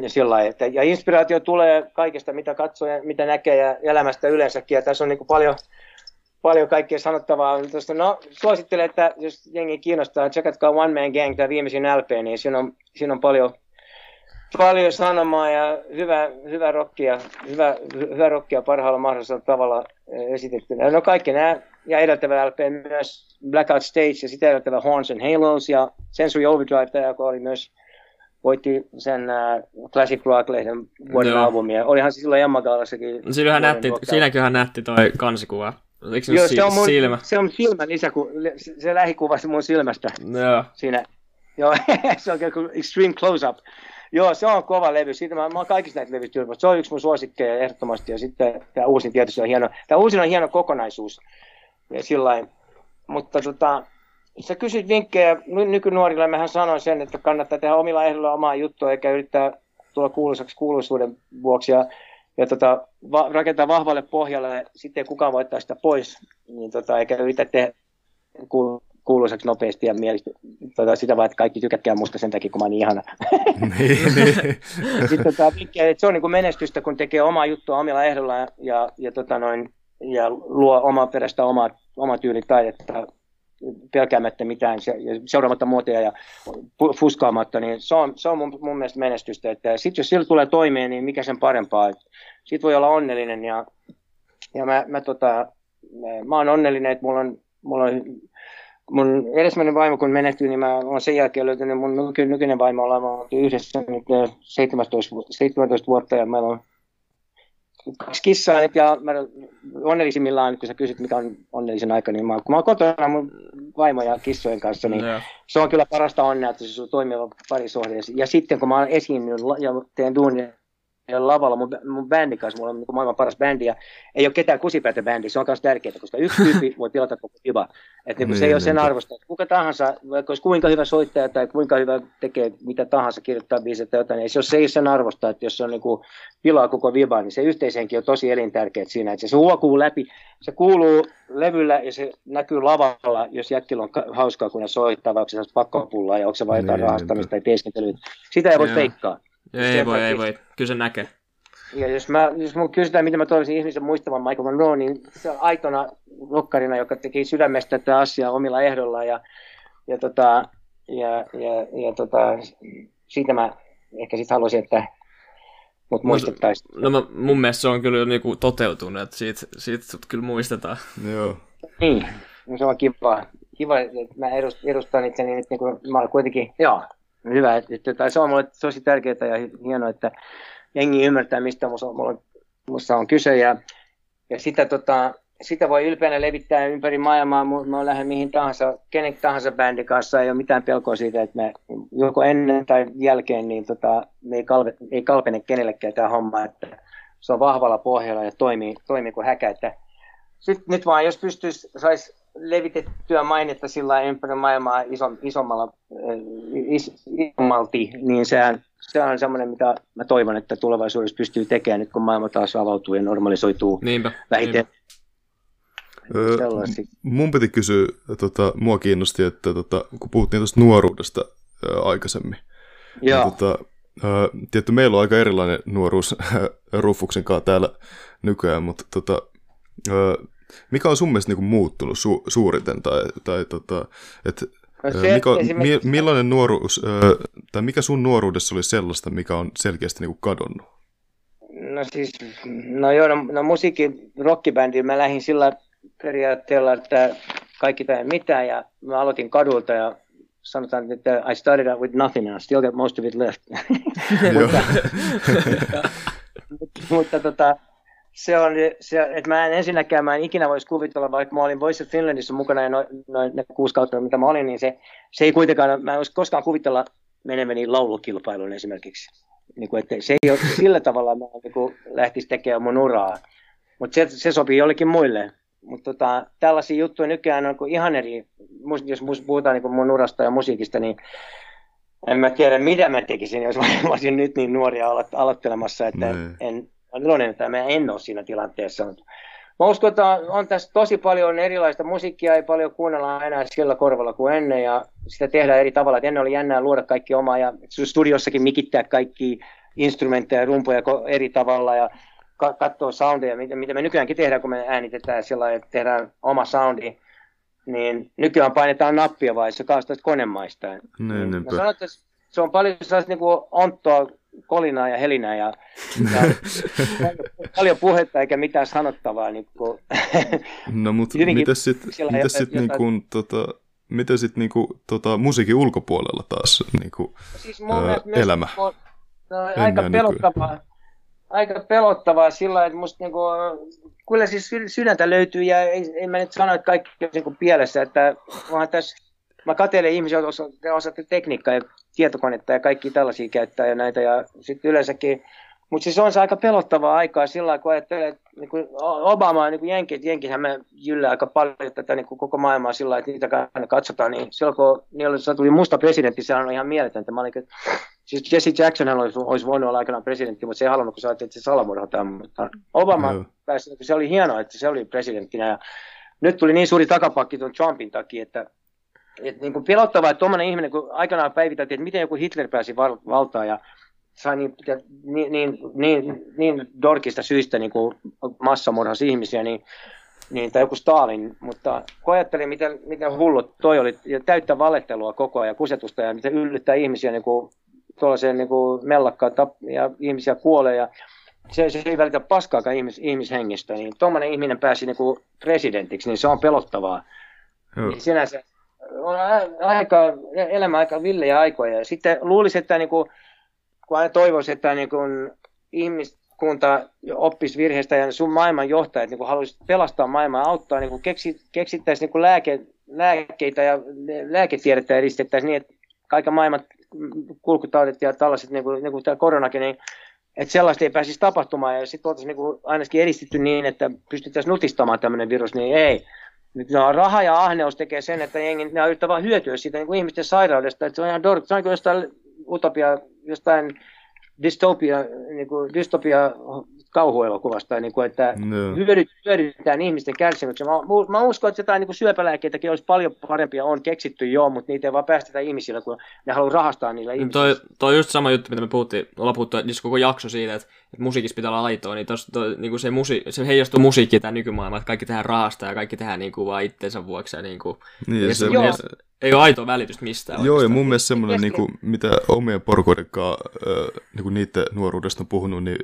Ja, sillä että, ja inspiraatio tulee kaikesta, mitä katsoo ja mitä näkee ja elämästä yleensäkin. Ja tässä on niin kuin paljon, paljon kaikkea sanottavaa. Tuosta, no, suosittelen, että jos jengi kiinnostaa, tsekatkaa One Man Gang, tämä viimeisin LP, niin siinä on, siinä on paljon, paljon sanomaa ja hyvä, hyvä rockia, hyvä, hyvä rockia parhaalla mahdollisella tavalla eh, esitettynä. No kaikki nämä ja edeltävä LP myös Blackout Stage ja sitä edeltävä Horns and Halos ja Sensory Overdrive, joka oli myös voitti sen uh, Classic Rock-lehden vuoden Joo. albumia. Olihan se silloin Emma Gallassakin. Siinäköhän nähti, siinäköhän nähti toi kansikuva. Eikö Joo, se on mun, silmä? Se on silmä lisäku, se lähikuva mun silmästä. Joo. Siinä. Joo, se on extreme close-up. Joo, se on kova levy. Siitä mä, mä oon kaikista näitä levyistä Se on yksi mun suosikkeja ehdottomasti. Ja sitten tämä uusin tietysti on hieno. Tämä uusin on hieno kokonaisuus. Ja sillain. Mutta tota, sä kysyt vinkkejä nykynuorille. Mähän sanoin sen, että kannattaa tehdä omilla ehdolla omaa juttua eikä yrittää tulla kuuluisaksi kuuluisuuden vuoksi. Ja, ja tota, va, rakentaa vahvalle pohjalle. Sitten kukaan voi ottaa sitä pois. Niin tota, eikä yritä tehdä kuuluisaksi nopeasti ja mielestä, tota, sitä vaan, että kaikki tykätkää musta sen takia, kun mä oon niin ihana. niin, niin. Sitten tota, että se on niin kuin menestystä, kun tekee omaa juttua omilla ehdolla ja, ja, tota noin, ja luo omaa perästä omaa, omaa tyylitaidetta pelkäämättä mitään, seuraamatta muotoja ja fuskaamatta, niin se on, se on mun, mun mielestä menestystä. Sitten jos sillä tulee toimeen, niin mikä sen parempaa. Sitten voi olla onnellinen ja, ja mä, mä, tota, mä oon onnellinen, että mulla on, mulla on mun edesmennyt vaimo, kun menehtyi, niin mä oon sen jälkeen löytänyt mun nyky, nykyinen vaimo, ollaan yhdessä nyt 17, 17 vuotta ja meillä on kaksi kissaa ja mä onnellisimmillaan, kun sä kysyt, mikä on onnellisen aika, niin mä, kun mä oon kotona mun vaimo ja kissojen kanssa, niin yeah. se on kyllä parasta onnea, että se on toimiva parisuhde. Ja sitten kun mä oon esiinnyt ja teen duunia lavalla mun, mun bändin kanssa, mulla on niin maailman paras bändi, ja ei ole ketään kusipäätä bändi, se on myös tärkeää, koska yksi tyyppi voi pilata koko kiva. Että niin, se ei ole sen arvosta. Että kuka tahansa, vaikka olisi kuinka hyvä soittaja tai kuinka hyvä tekee mitä tahansa, kirjoittaa biisiä tai jotain, niin se, se ei ole sen arvosta, että jos se on niin kuin, pilaa koko viba, niin se yhteishenki on tosi elintärkeä siinä, että se huokuu läpi, se kuuluu levyllä ja se näkyy lavalla, jos jätkillä on hauskaa, kun ne soittaa, vaikka se pakkopullaa ja onko se vain jotain niin, rahastamista tai teeskentelyä. Sitä ei voi feikkaa. Ei voi, ei voi. Kyllä se näkee. Ja jos, mä, jos mun kysytään, mitä mä toivoisin ihmisen muistavan Michael Monroe, niin se on aitona lokkarina, joka teki sydämestä tätä asiaa omilla ehdolla. Ja, ja, tota, ja, ja, ja tota, siitä mä ehkä sitten haluaisin, että mut muistettaisiin. No, no mun mielestä se on kyllä niinku toteutunut, että siitä, siitä sut kyllä muistetaan. Joo. Niin, no se on kiva. Kiva, että mä edustan itseni nyt niin kuin, mä olen kuitenkin, joo, hyvä. Että, että, se on mulle tosi tärkeää ja hienoa, että jengi ymmärtää, mistä musta on kyse. Ja, ja sitä tota, sitä voi ylpeänä levittää ympäri maailmaa, mä lähden mihin tahansa, kenen tahansa bändin kanssa, ei ole mitään pelkoa siitä, että me joko ennen tai jälkeen, niin tota, me ei, kalve, ei kalpene kenellekään tämä homma, että se on vahvalla pohjalla ja toimii, toimii kuin häkä. Että sit, nyt vaan, jos pystyisi, saisi levitettyä mainetta sillä ympäri maailmaa isom, isommalla, eh, is, isommalti, niin sehän, se on semmoinen, mitä mä toivon, että tulevaisuudessa pystyy tekemään, nyt kun maailma taas avautuu ja normalisoituu Niinpä, vähiten. niinpä. Öö, Sellaisia. mun piti kysyä, tota, mua kiinnosti, että tota, kun puhuttiin tuosta nuoruudesta ää, aikaisemmin, Joo. niin, tota, ää, tietty, meillä on aika erilainen nuoruus Rufuksen kanssa täällä nykyään, mutta tota, ää, mikä on sun mielestä niinku muuttunut su- suuriten, tai, tai tota, et, No se, mikä, mi, esimerkiksi- millainen nuoruus, ää, tai mikä sun nuoruudessa oli sellaista, mikä on selkeästi niinku kadonnut? No siis, no joo, no, no musiikin, rockibändiin mä lähdin sillä periaatteella, että kaikki tai mitään, ja mä aloitin kadulta, ja sanotaan, että I started out with nothing, and I still got most of it left. Joo. Mutta tota, se on, se, että mä en ensinnäkään, mä en ikinä voisi kuvitella, vaikka mä olin Voice of Finlandissa mukana ja noin noin ne kuusi kautta, mitä mä olin, niin se, se ei kuitenkaan, mä en olisi koskaan kuvitella meneväni laulukilpailuun esimerkiksi. Niin kuin, että se ei ole sillä tavalla, mä niin kuin lähtisi tekemään mun uraa. Mutta se, se sopii jollekin muille. Mutta tota, tällaisia juttuja nykyään on kuin ihan eri, jos puhutaan niin kuin mun urasta ja musiikista, niin en mä tiedä, mitä mä tekisin, jos mä olisin nyt niin nuoria alo- aloittelemassa, että Niin. en, olen iloinen, että mä en ole siinä tilanteessa. Mä uskon, että on tässä tosi paljon erilaista musiikkia, ei paljon kuunnella enää sillä korvalla kuin ennen, ja sitä tehdään eri tavalla. Et ennen oli jännää luoda kaikki omaa, ja studiossakin mikittää kaikki instrumentteja ja rumpuja eri tavalla, ja ka- katsoa soundeja, mitä, me nykyäänkin tehdään, kun me äänitetään sillä lailla, että tehdään oma soundi, niin nykyään painetaan nappia vai se kaastaisi konemaista. Niin, Niin, mä sanon, että se on paljon sellaista niin kuin onttoa, kolinaa ja helinää ja, ja paljon puhetta eikä mitään sanottavaa. Niin kuin, No mutta mitäs sitten sit niinku, tota, mitä sit niinku, tota, musiikin ulkopuolella taas niinku, siis mun Öö, mielestä myös- elämä. No, aika Ennen nykyään. pelottavaa. Aika pelottavaa sillä että musta niinku, kyllä siis sy- sydäntä löytyy ja ei, ei mä nyt sano, että kaikki on niinku pielessä, että onhan tässä, mä katselen ihmisiä, jotka osa- te osaatte tekniikkaa ja tietokonetta ja kaikki tällaisia käyttää ja näitä ja sitten yleensäkin, mutta siis on se aika pelottavaa aikaa sillä kun ajattelee, että niin kuin Obama, niin kuin Jenkit, Jenkithän me jyllää aika paljon tätä niin kuin koko maailmaa sillä lailla, että niitä aina katsotaan, niin silloin kun niillä tuli musta presidentti, se on ihan mieletöntä. Mä olin, että Siis Jesse Jackson olisi, olisi voinut olla aikanaan presidentti, mutta se ei halunnut, kun sä että se salamurhataan. Mutta Obama Joo. pääsi, se oli hienoa, että se oli presidenttinä. Ja nyt tuli niin suuri takapakki tuon Trumpin takia, että, että niin kuin pelottavaa, että tuommoinen ihminen, kun aikanaan päivitettiin, että miten joku Hitler pääsi val- valtaan ja sai niin, niin, niin, niin, niin dorkista syistä niin kuin massamurhasi ihmisiä, niin, niin, tai joku Stalin, mutta kun ajattelin, miten, miten hullut toi oli, ja täyttä valettelua koko ajan, kusetusta, ja miten yllyttää ihmisiä niin kuin, tuollaiseen niin kuin mellakkaan, tap- ja ihmisiä kuolee, ja se, se ei välitä paskaakaan ihmis, ihmishengestä, niin tuommoinen ihminen pääsi niin kuin presidentiksi, niin se on pelottavaa. joo, Niin sinänsä on aika, elämä aika villejä aikoja. Ja sitten luulisin, että niin kuin, kun aina toivoisi, että niin kuin ihmiskunta oppisi virheistä ja sun maailman johtajat niin haluaisivat pelastaa maailmaa, auttaa, niin kuin keksi, keksittäisiin niin kuin lääke, lääkkeitä ja lääketiedettä edistettäisiin niin, että kaiken maailman kulkutaudit ja tällaiset, niin kuin, niin kuin tämä koronakin, niin että sellaista ei pääsisi tapahtumaan ja sitten oltaisiin niin ainakin edistetty niin, että pystyttäisiin nutistamaan tämmöinen virus, niin ei. Nyt no, raha ja ahneus tekee sen, että jengi, ne yrittää vaan hyötyä siitä niin kuin ihmisten sairaudesta. Että se on ihan dork, se on kuin jostain utopia, jostain dystopia, niin kuin dystopia kauhuelokuvasta, niin kuin, että hyödyt, hyödytetään ihmisten kärsimyksen. Mä, mä uskon, että jotain niin kuin syöpälääkkeitäkin olisi paljon parempia, on keksitty jo, mutta niitä ei vaan päästetä ihmisillä, kun ne haluaa rahastaa niillä No ihmisillä. toi, toi on just sama juttu, mitä me puhuttiin, ollaan puhuttu, että jos koko jakso siitä, että, että musiikissa pitää olla aitoa, niin, tos, toi, niin kuin se, musi, se heijastuu musiikkiin tämä nykymaailma, että kaikki tehdään rahasta ja kaikki tehdään niin kuin vaan itsensä vuoksi ja niin kuin, Niin, ja ja se, se, Joo. ja, ei ole aitoa välitystä mistään. Joo, ja oikeastaan. mun mielestä semmoinen, Kesken- niinku, mitä omien porukoiden kanssa, äh, niinku niiden nuoruudesta on puhunut, niin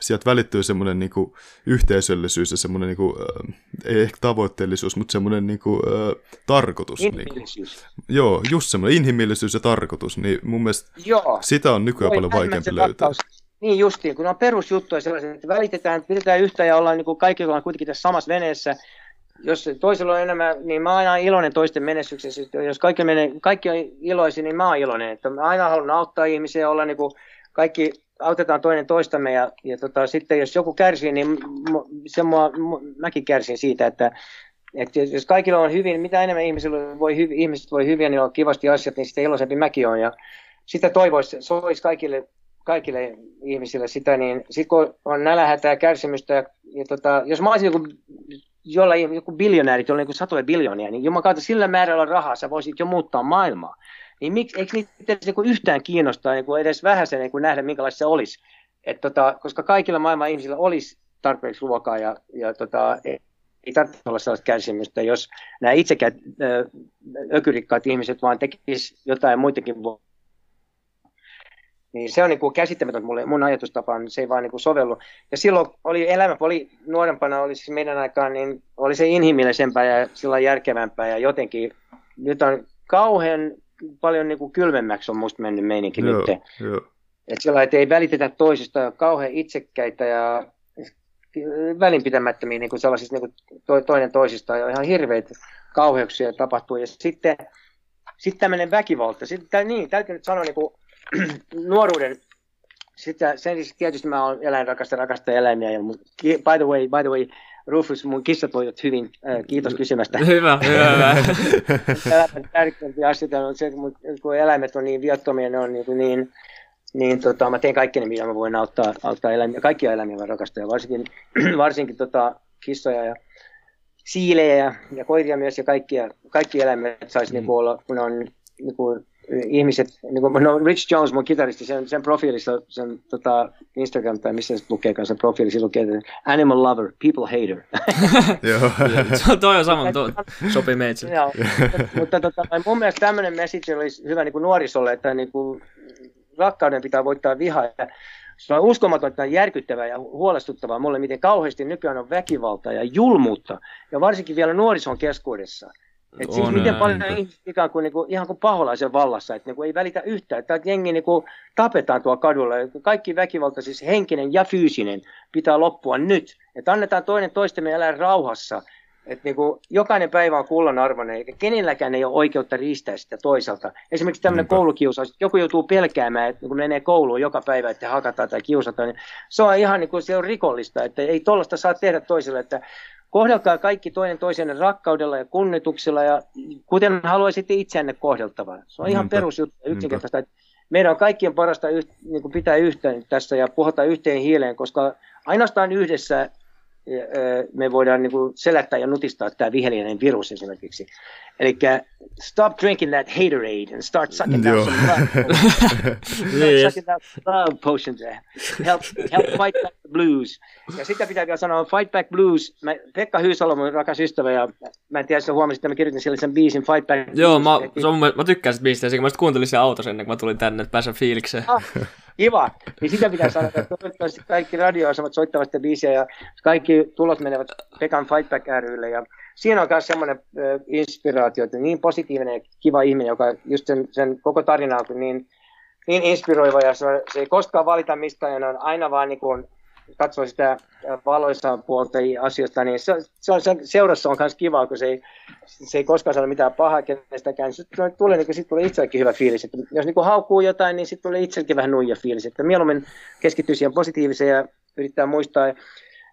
sieltä välittyy semmoinen niinku, yhteisöllisyys ja semmoinen, niinku, äh, ei ehkä tavoitteellisuus, mutta semmoinen niinku, äh, tarkoitus. Niinku. Inhimillisyys. Joo, just semmoinen inhimillisyys ja tarkoitus, niin mun mielestä Joo. sitä on nykyään Voi paljon vaikeampi löytää. rakkaus. niin justiin, kun on perusjuttuja sellaisia, että välitetään, pidetään yhtä ja ollaan niin kuin kaikki ollaan kuitenkin tässä samassa veneessä. Jos toisella on enemmän, niin mä oon aina iloinen toisten menestyksessä. Jos kaikki, menee, kaikki on iloisia, niin mä oon iloinen. Että mä aina haluan auttaa ihmisiä, olla niin kuin kaikki autetaan toinen toistamme ja, ja tota, sitten jos joku kärsii, niin se mua, mäkin kärsin siitä, että, että jos kaikilla on hyvin, mitä enemmän ihmisillä voi, ihmiset voi hyviä, niin on kivasti asiat, niin sitä iloisempi mäkin on. Ja sitä toivoisi, se olisi kaikille, kaikille ihmisille sitä, niin sitten kun on nälähätä ja kärsimystä, ja, ja tota, jos mä olisin joku, jollain, joku biljonääri, jolla on niin satoja biljoonia, niin juman kautta sillä määrällä rahaa sä voisit jo muuttaa maailmaa. Niin miksi, eikö niitä niin yhtään kiinnostaa niin edes vähän se niin nähdä, minkälaista se olisi? Et tota, koska kaikilla maailman ihmisillä olisi tarpeeksi ruokaa ja, ja tota, ei tarvitse olla sellaista kärsimystä, jos nämä itsekään ökyrikkaat ihmiset vaan tekisivät jotain muitakin niin se on niin kuin käsittämätöntä mulle, mun ajatustapaan, se ei vaan niin kuin sovellu. Ja silloin oli elämä, oli nuorempana, oli siis meidän aikaan, niin oli se inhimillisempää ja sillä järkevämpää ja jotenkin, nyt on kauhean paljon niin kuin kylmemmäksi on musta mennyt meininki joo, nyt. Joo. Että sillä että ei välitetä toisista, kauhean itsekkäitä ja välinpitämättömiä niin kuin sellaisista niin kuin toinen toisista ja ihan hirveitä kauheuksia tapahtuu. Ja sitten, sitten tämmöinen väkivalta. Sitten, niin, täytyy nyt sanoa niin kuin, nuoruuden, sitä, sen siis tietysti mä olen eläinrakasta, rakasta eläimiä. Ja, by the way, by the way, Rufus, mun kissat voivat hyvin. Äh, kiitos kysymästä. Hyvä, hyvä, hyvä. Elämän tärkeimpiä asioita on se, kun eläimet on niin viattomia, ne on niin, niin niin tota, mä teen kaikkeni, mitä mä voin auttaa, auttaa eläimiä. Kaikkia eläimiä ja varsinkin, varsinkin tota, kissoja ja siilejä ja, ja koiria myös, ja kaikkia, kaikki eläimet saisi mm. niinku olla, kun on niinku, ihmiset, niin kuin, no Rich Jones, mun kitaristi, sen, sen profiilissa, sen tota, Instagram tai missä se lukeekaan sen profiilissa lukee, animal lover, people hater. Joo. se on toi on sama, to, sopii meitsille. Joo, mutta tota, mun mielestä tämmöinen message olisi hyvä niin kuin nuorisolle, että niin kuin, rakkauden pitää voittaa vihaa. Se on uskomatonta, järkyttävää ja huolestuttavaa mulle, miten kauheasti nykyään on väkivaltaa ja julmuutta, ja varsinkin vielä nuorison keskuudessa. Et siis miten paljon ihmiset ikään kuin, niin kuin, ihan kuin paholaisen vallassa, että niin kuin ei välitä yhtään, että jengi niin kuin, tapetaan tuolla kadulla. Kaikki väkivalta, siis henkinen ja fyysinen, pitää loppua nyt. Että annetaan toinen toistemme elää rauhassa. Että niin kuin, jokainen päivä on kullan arvoinen, eikä kenelläkään ei ole oikeutta riistää sitä toiselta. Esimerkiksi tämmöinen koulukiusaus, joku joutuu pelkäämään, että kun menee kouluun joka päivä, että hakataan tai kiusataan, niin se on ihan niin kuin, se on rikollista, että ei tuollaista saa tehdä toiselle, että Kohdelkaa kaikki toinen toisenne rakkaudella ja kunnituksella ja kuten haluaisitte itseänne kohdeltavan. Se on ihan Niinpä. perusjuttu yksinkertaista. Että meidän on kaikkien parasta yht, niin kuin pitää yhteen tässä ja puhata yhteen hiileen, koska ainoastaan yhdessä me voidaan niin kuin selättää ja nutistaa tämä viheliäinen virus esimerkiksi. Eli stop drinking that haterade and start sucking down some love. start sucking down love potions. Help, help fight the blues. Ja sitten pitää vielä sanoa Fight Back Blues. Mä, Pekka Hyysalo, mun rakas ystävä, ja mä en tiedä, jos huomasit, että mä kirjoitin siellä sen biisin Fight Back Blues. Joo, mä, se on, mä, mä tykkään sitä biisistä, ja mä kuuntelin sen autossa ennen kuin mä tulin tänne, että pääsen fiilikseen. Ah, kiva. Niin sitä pitää sanoa, että toivottavasti kaikki radioasemat soittavat sitä biisiä, ja kaikki tulot menevät Pekan Fight Back rylle. Ja siinä on myös semmoinen äh, inspiraatio, että niin positiivinen ja kiva ihminen, joka just sen, sen koko tarinaa on niin, niin inspiroiva ja se, se ei koskaan valita mistään, on aina vaan niin kuin katsoo sitä valoisaa puolta asioista, niin se, se on, se, seurassa on myös kiva, kun se ei, se ei koskaan sano mitään pahaa kenestäkään. Sitten tulee, niin sit tulee itsellekin hyvä fiilis. Että jos niin haukkuu jotain, niin sitten tulee itsellekin vähän nuija fiilis. Että mieluummin keskittyy siihen positiiviseen ja yrittää muistaa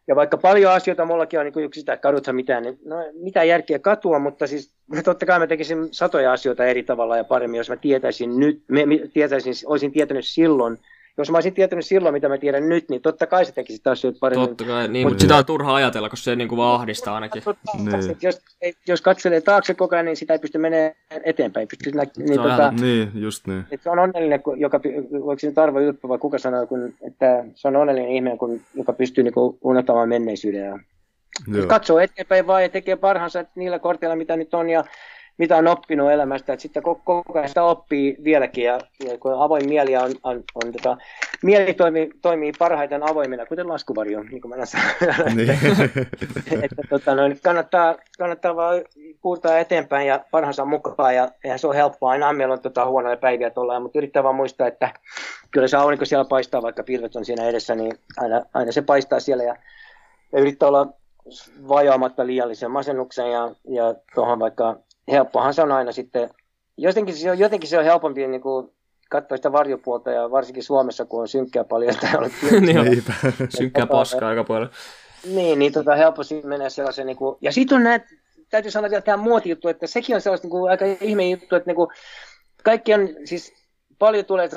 ja vaikka paljon asioita mullakin on niin yksi sitä kadutsa mitään, niin no, mitä järkeä katua, mutta siis totta kai mä tekisin satoja asioita eri tavalla ja paremmin, jos mä tietäisin nyt, me, tietäisin, olisin tietänyt silloin, jos mä olisin tietänyt silloin, mitä mä tiedän nyt, niin totta kai se tekisi taas syöt paremmin. Totta kai, niin, Mut, mutta sitä on turha ajatella, koska se niin kuin vaan ahdistaa ainakin. Niin. Jos, jos katselee taakse koko ajan, niin sitä ei pysty menemään eteenpäin. Pysty nä- niin, tota, niin, just niin. Että se on onnellinen, joka, voiko se nyt Arvo Ylppä vai kuka sanoo, kun, että se on onnellinen ihminen, kun, joka pystyy niin unohtamaan menneisyyden. Ja, katsoo eteenpäin vaan ja tekee parhaansa niillä korteilla, mitä nyt on. Ja mitä on oppinut elämästä, että sitten koko, ajan sitä oppii vieläkin ja, ja kun avoin mieli on, on, on tota, mieli toimii, toimii parhaiten avoimena, kuten laskuvarjo, niin kuin mä sanoin. niin. että, tota, noin, kannattaa, kannattaa vaan puurtaa eteenpäin ja parhaansa mukaan, ja eihän se ole helppoa. Aina meillä on tota, huonoja päiviä tuolla, mutta yrittää vaan muistaa, että kyllä se aurinko siellä paistaa, vaikka pilvet on siinä edessä, niin aina, aina se paistaa siellä, ja, ja yrittää olla vajoamatta liiallisen masennuksen, ja, ja tuohon vaikka helppohan se on aina sitten, jotenkin se on, jotenkin se on helpompi niin kuin katsoa sitä varjopuolta ja varsinkin Suomessa, kun on synkkää paljon. niin synkkää paskaa aika paljon. Niin, niin tota, helposti menee sellaisen, niin kuin, ja sitten on näitä, täytyy sanoa vielä tämä muotijuttu, että sekin on sellaista niin kuin, aika ihme juttu, että niin kuin, kaikki on, siis paljon tulee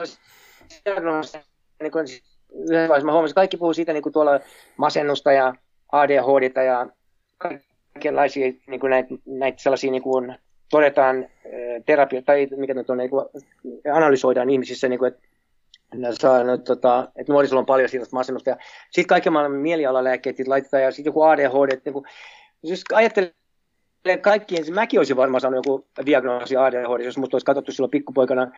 niin kuin, yhdessä vaiheessa mä huomasin, kaikki puhuu siitä niin kuin tuolla masennusta ja ADHD ja kaikenlaisia niin kuin näitä, näitä sellaisia niin kuin, todetaan terapia, tai mikä nyt on, niin kuin, analysoidaan ihmisissä, niin kuin, että saa, no, tota, että nuorisolla on paljon siitä masennusta. Sitten kaiken maailman mielialalääkkeet laitetaan, ja sitten joku ADHD. Että, niin kuin, jos ajattelee kaikkien, mäkin olisin varmaan saanut joku diagnoosi ADHD, jos musta olisi katsottu silloin pikkupoikana,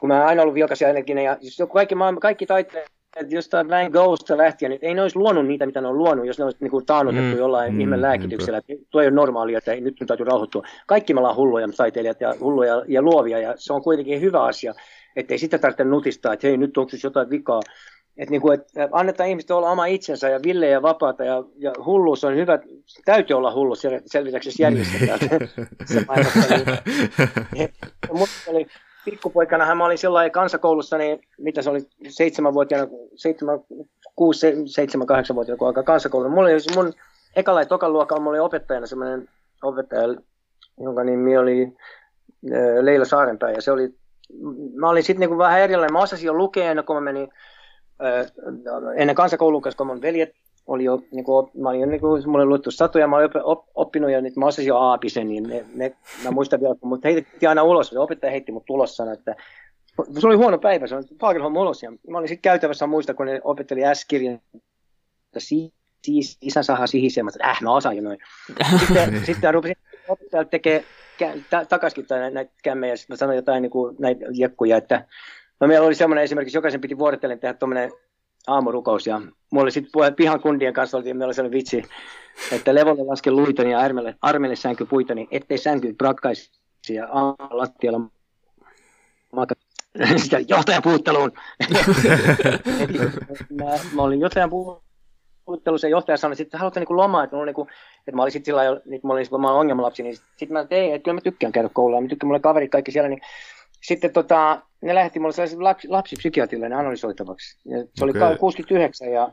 kun mä aina ollut vilkas ja energinen, ja siis kaikki, maailma, kaikki taitteet, että jos tämä Van Ghosta lähtien, niin ei ne olisi luonut niitä, mitä ne on luonut, jos ne olisi niin taannutettu mm, jollain mm, ihme lääkityksellä. Että tuo ei ole normaalia, että nyt nyt täytyy rauhoittua. Kaikki me ollaan hulluja taiteilijat ja hulluja ja luovia, ja se on kuitenkin hyvä asia, ettei sitä tarvitse nutistaa, että hei, nyt onko siis jotain vikaa. Että niin kuin, että annetaan ihmisten olla oma itsensä ja ville ja vapaata ja, ja hulluus on hyvä, täytyy olla hullu selvitäksesi järjestetään. se mutta oli, pikkupoikana mä olin silloin kansakoulussa, niin mitä se oli, seitsemänvuotiaana, seitsemän, kuusi, seitsemän, kahdeksanvuotiaana, kun alkaa kansakoulu. Mulla oli mun ekalla ja tokan luokalla, mulla oli opettajana semmoinen opettaja, jonka nimi oli Leila Saarenpää, ja se oli, mä olin sitten niinku vähän erilainen, mä osasin jo lukea ennen kuin mä menin ennen kansakoulua, koska mun veljet oli jo, niin kuin, mä olin jo, niin kuin, mulle luettu satuja, mä olin oppinut jo, niin mä osasin jo aapisen, niin ne, ne, mä muistan vielä, kun mut heitettiin aina ulos, se opettaja heitti mut ulos, sanoi, että se oli huono päivä, se oli Fagerholm ulos, ja mä olin sitten käytävässä muista, kun ne opetteli S-kirjan, että siis, siis isä saha sihisee, mä sanoin, äh, mä osaan jo noin. Sitten, sitten rupesin opettajalle tekee takaisin näitä kämmejä, sitten mä sanoin jotain niin kuin, näitä jekkuja, että no meillä oli semmoinen esimerkiksi, jokaisen piti vuorotellen tehdä tuommoinen aamurukous ja mulla oli sitten pihan kundien kanssa, oltiin, meillä oli sellainen vitsi, että levolle laske luitani ja armelle, armelle sänky puitani, ettei sänky brakkaisi ja lattialla maka sitä johtajan puhutteluun. mä, mä, olin johtajan puhuttelussa ja johtaja sanoi, että haluatte niinku lomaa, että, niinku, että mä olin sitten sillä niin mä olin, mä olin ongelmalapsi, niin sitten mä tein, että kyllä mä tykkään käydä koulua, mä tykkään, mulla kaverit kaikki siellä, niin sitten tota, ne lähti mulle sellaisen lapsi, lapsipsykiatrille analysoitavaksi. Ja se okay. oli 69 ja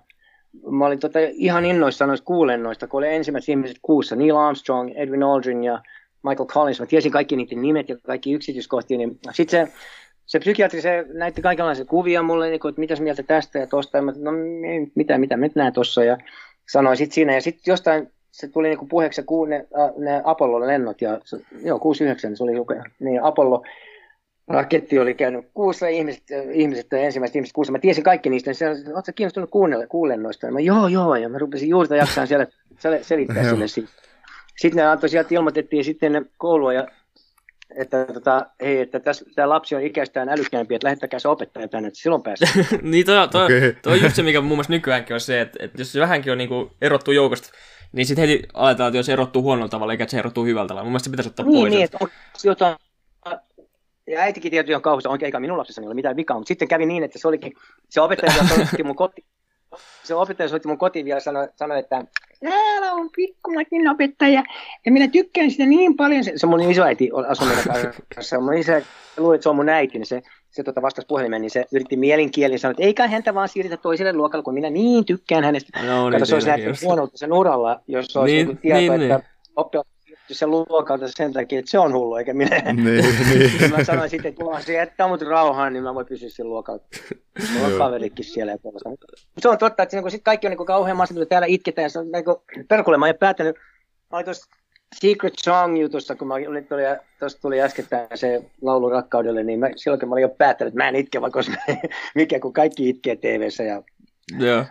mä olin tota ihan innoissaan noista kuulennoista, kun oli ensimmäiset ihmiset kuussa, Neil Armstrong, Edwin Aldrin ja Michael Collins. Mä tiesin kaikki niiden nimet ja kaikki yksityiskohtia. Niin sitten se, se psykiatri se näytti kaikenlaisia kuvia mulle, niin kuin, että mitäs mieltä tästä ja tosta. Ja mä, no mitä, mitä, mä näen tossa. Ja sanoin sitten siinä. Ja sitten jostain se tuli niinku puheeksi ne, ne Apollo-lennot. Ja, joo, 69 se oli niin Apollo raketti oli käynyt kuussa ihmiset, ihmiset ensimmäiset ihmiset kuussa. Mä tiesin kaikki niistä, niin oletko kiinnostunut kuunnella, kuulen noista? Mä, joo, joo, ja mä rupesin juurta jaksaa siellä selittää sille siitä. Sitten ne antoi sieltä, ilmoitettiin sitten koulua, ja, että, tota, hei, että tämä lapsi on ikäistään älykkäämpi, että lähettäkää se opettaja tänne, että silloin pääsee. niin toi, toi, okay. toi, on just se, mikä muun muassa nykyäänkin on se, että, että jos se vähänkin on niin kuin erottu joukosta, niin sitten heti aletaan, että jos erottuu huonolla tavalla, eikä se erottuu hyvällä tavalla. Mun mielestä se pitäisi ottaa niin, pois. Niin, että on jotain ja äitikin tietysti on kauhussa, oikein eikä minun lapsessani ole mitään vikaa, mutta sitten kävi niin, että se olikin, se opettaja soitti mun koti, se opettaja soitti mun kotiin vielä sanoi, sanoi että täällä on pikkumakin opettaja, ja minä tykkään sitä niin paljon. Se, se mun isoäiti asui meidän kanssa, mun isä luuli, että se on mun äiti, niin se, se tuota vastasi puhelimeen, niin se yritti mielinkielin ja sanoi, että eikä häntä vaan siirretä toiselle luokalle, kun minä niin tykkään hänestä. No, niin, Kato, se olisi nähty huonolta sen uralla, jos olisi niin, tieto, niin, että niin. Oppilaat sen luokalta sen takia, että se on hullu, eikä minä. Niin, niin. mä sanoin sitten, että kun se jättää mut rauhaan, niin mä voin pysyä sen luokalta. Mulla on kaverikin siellä. Se on totta, että niin sit kaikki on niin kauhean masentunut, täällä itketään, ja se on niin perkulle, mä en päättänyt, mä olin tuossa Secret Song-jutussa, kun mä olin, tuli, tuossa tuli äskettäin se laulu rakkaudelle, niin mä, silloin kun mä olin jo päättänyt, että mä en itke, vaikka mikä, kun kaikki itkee tv ja yeah.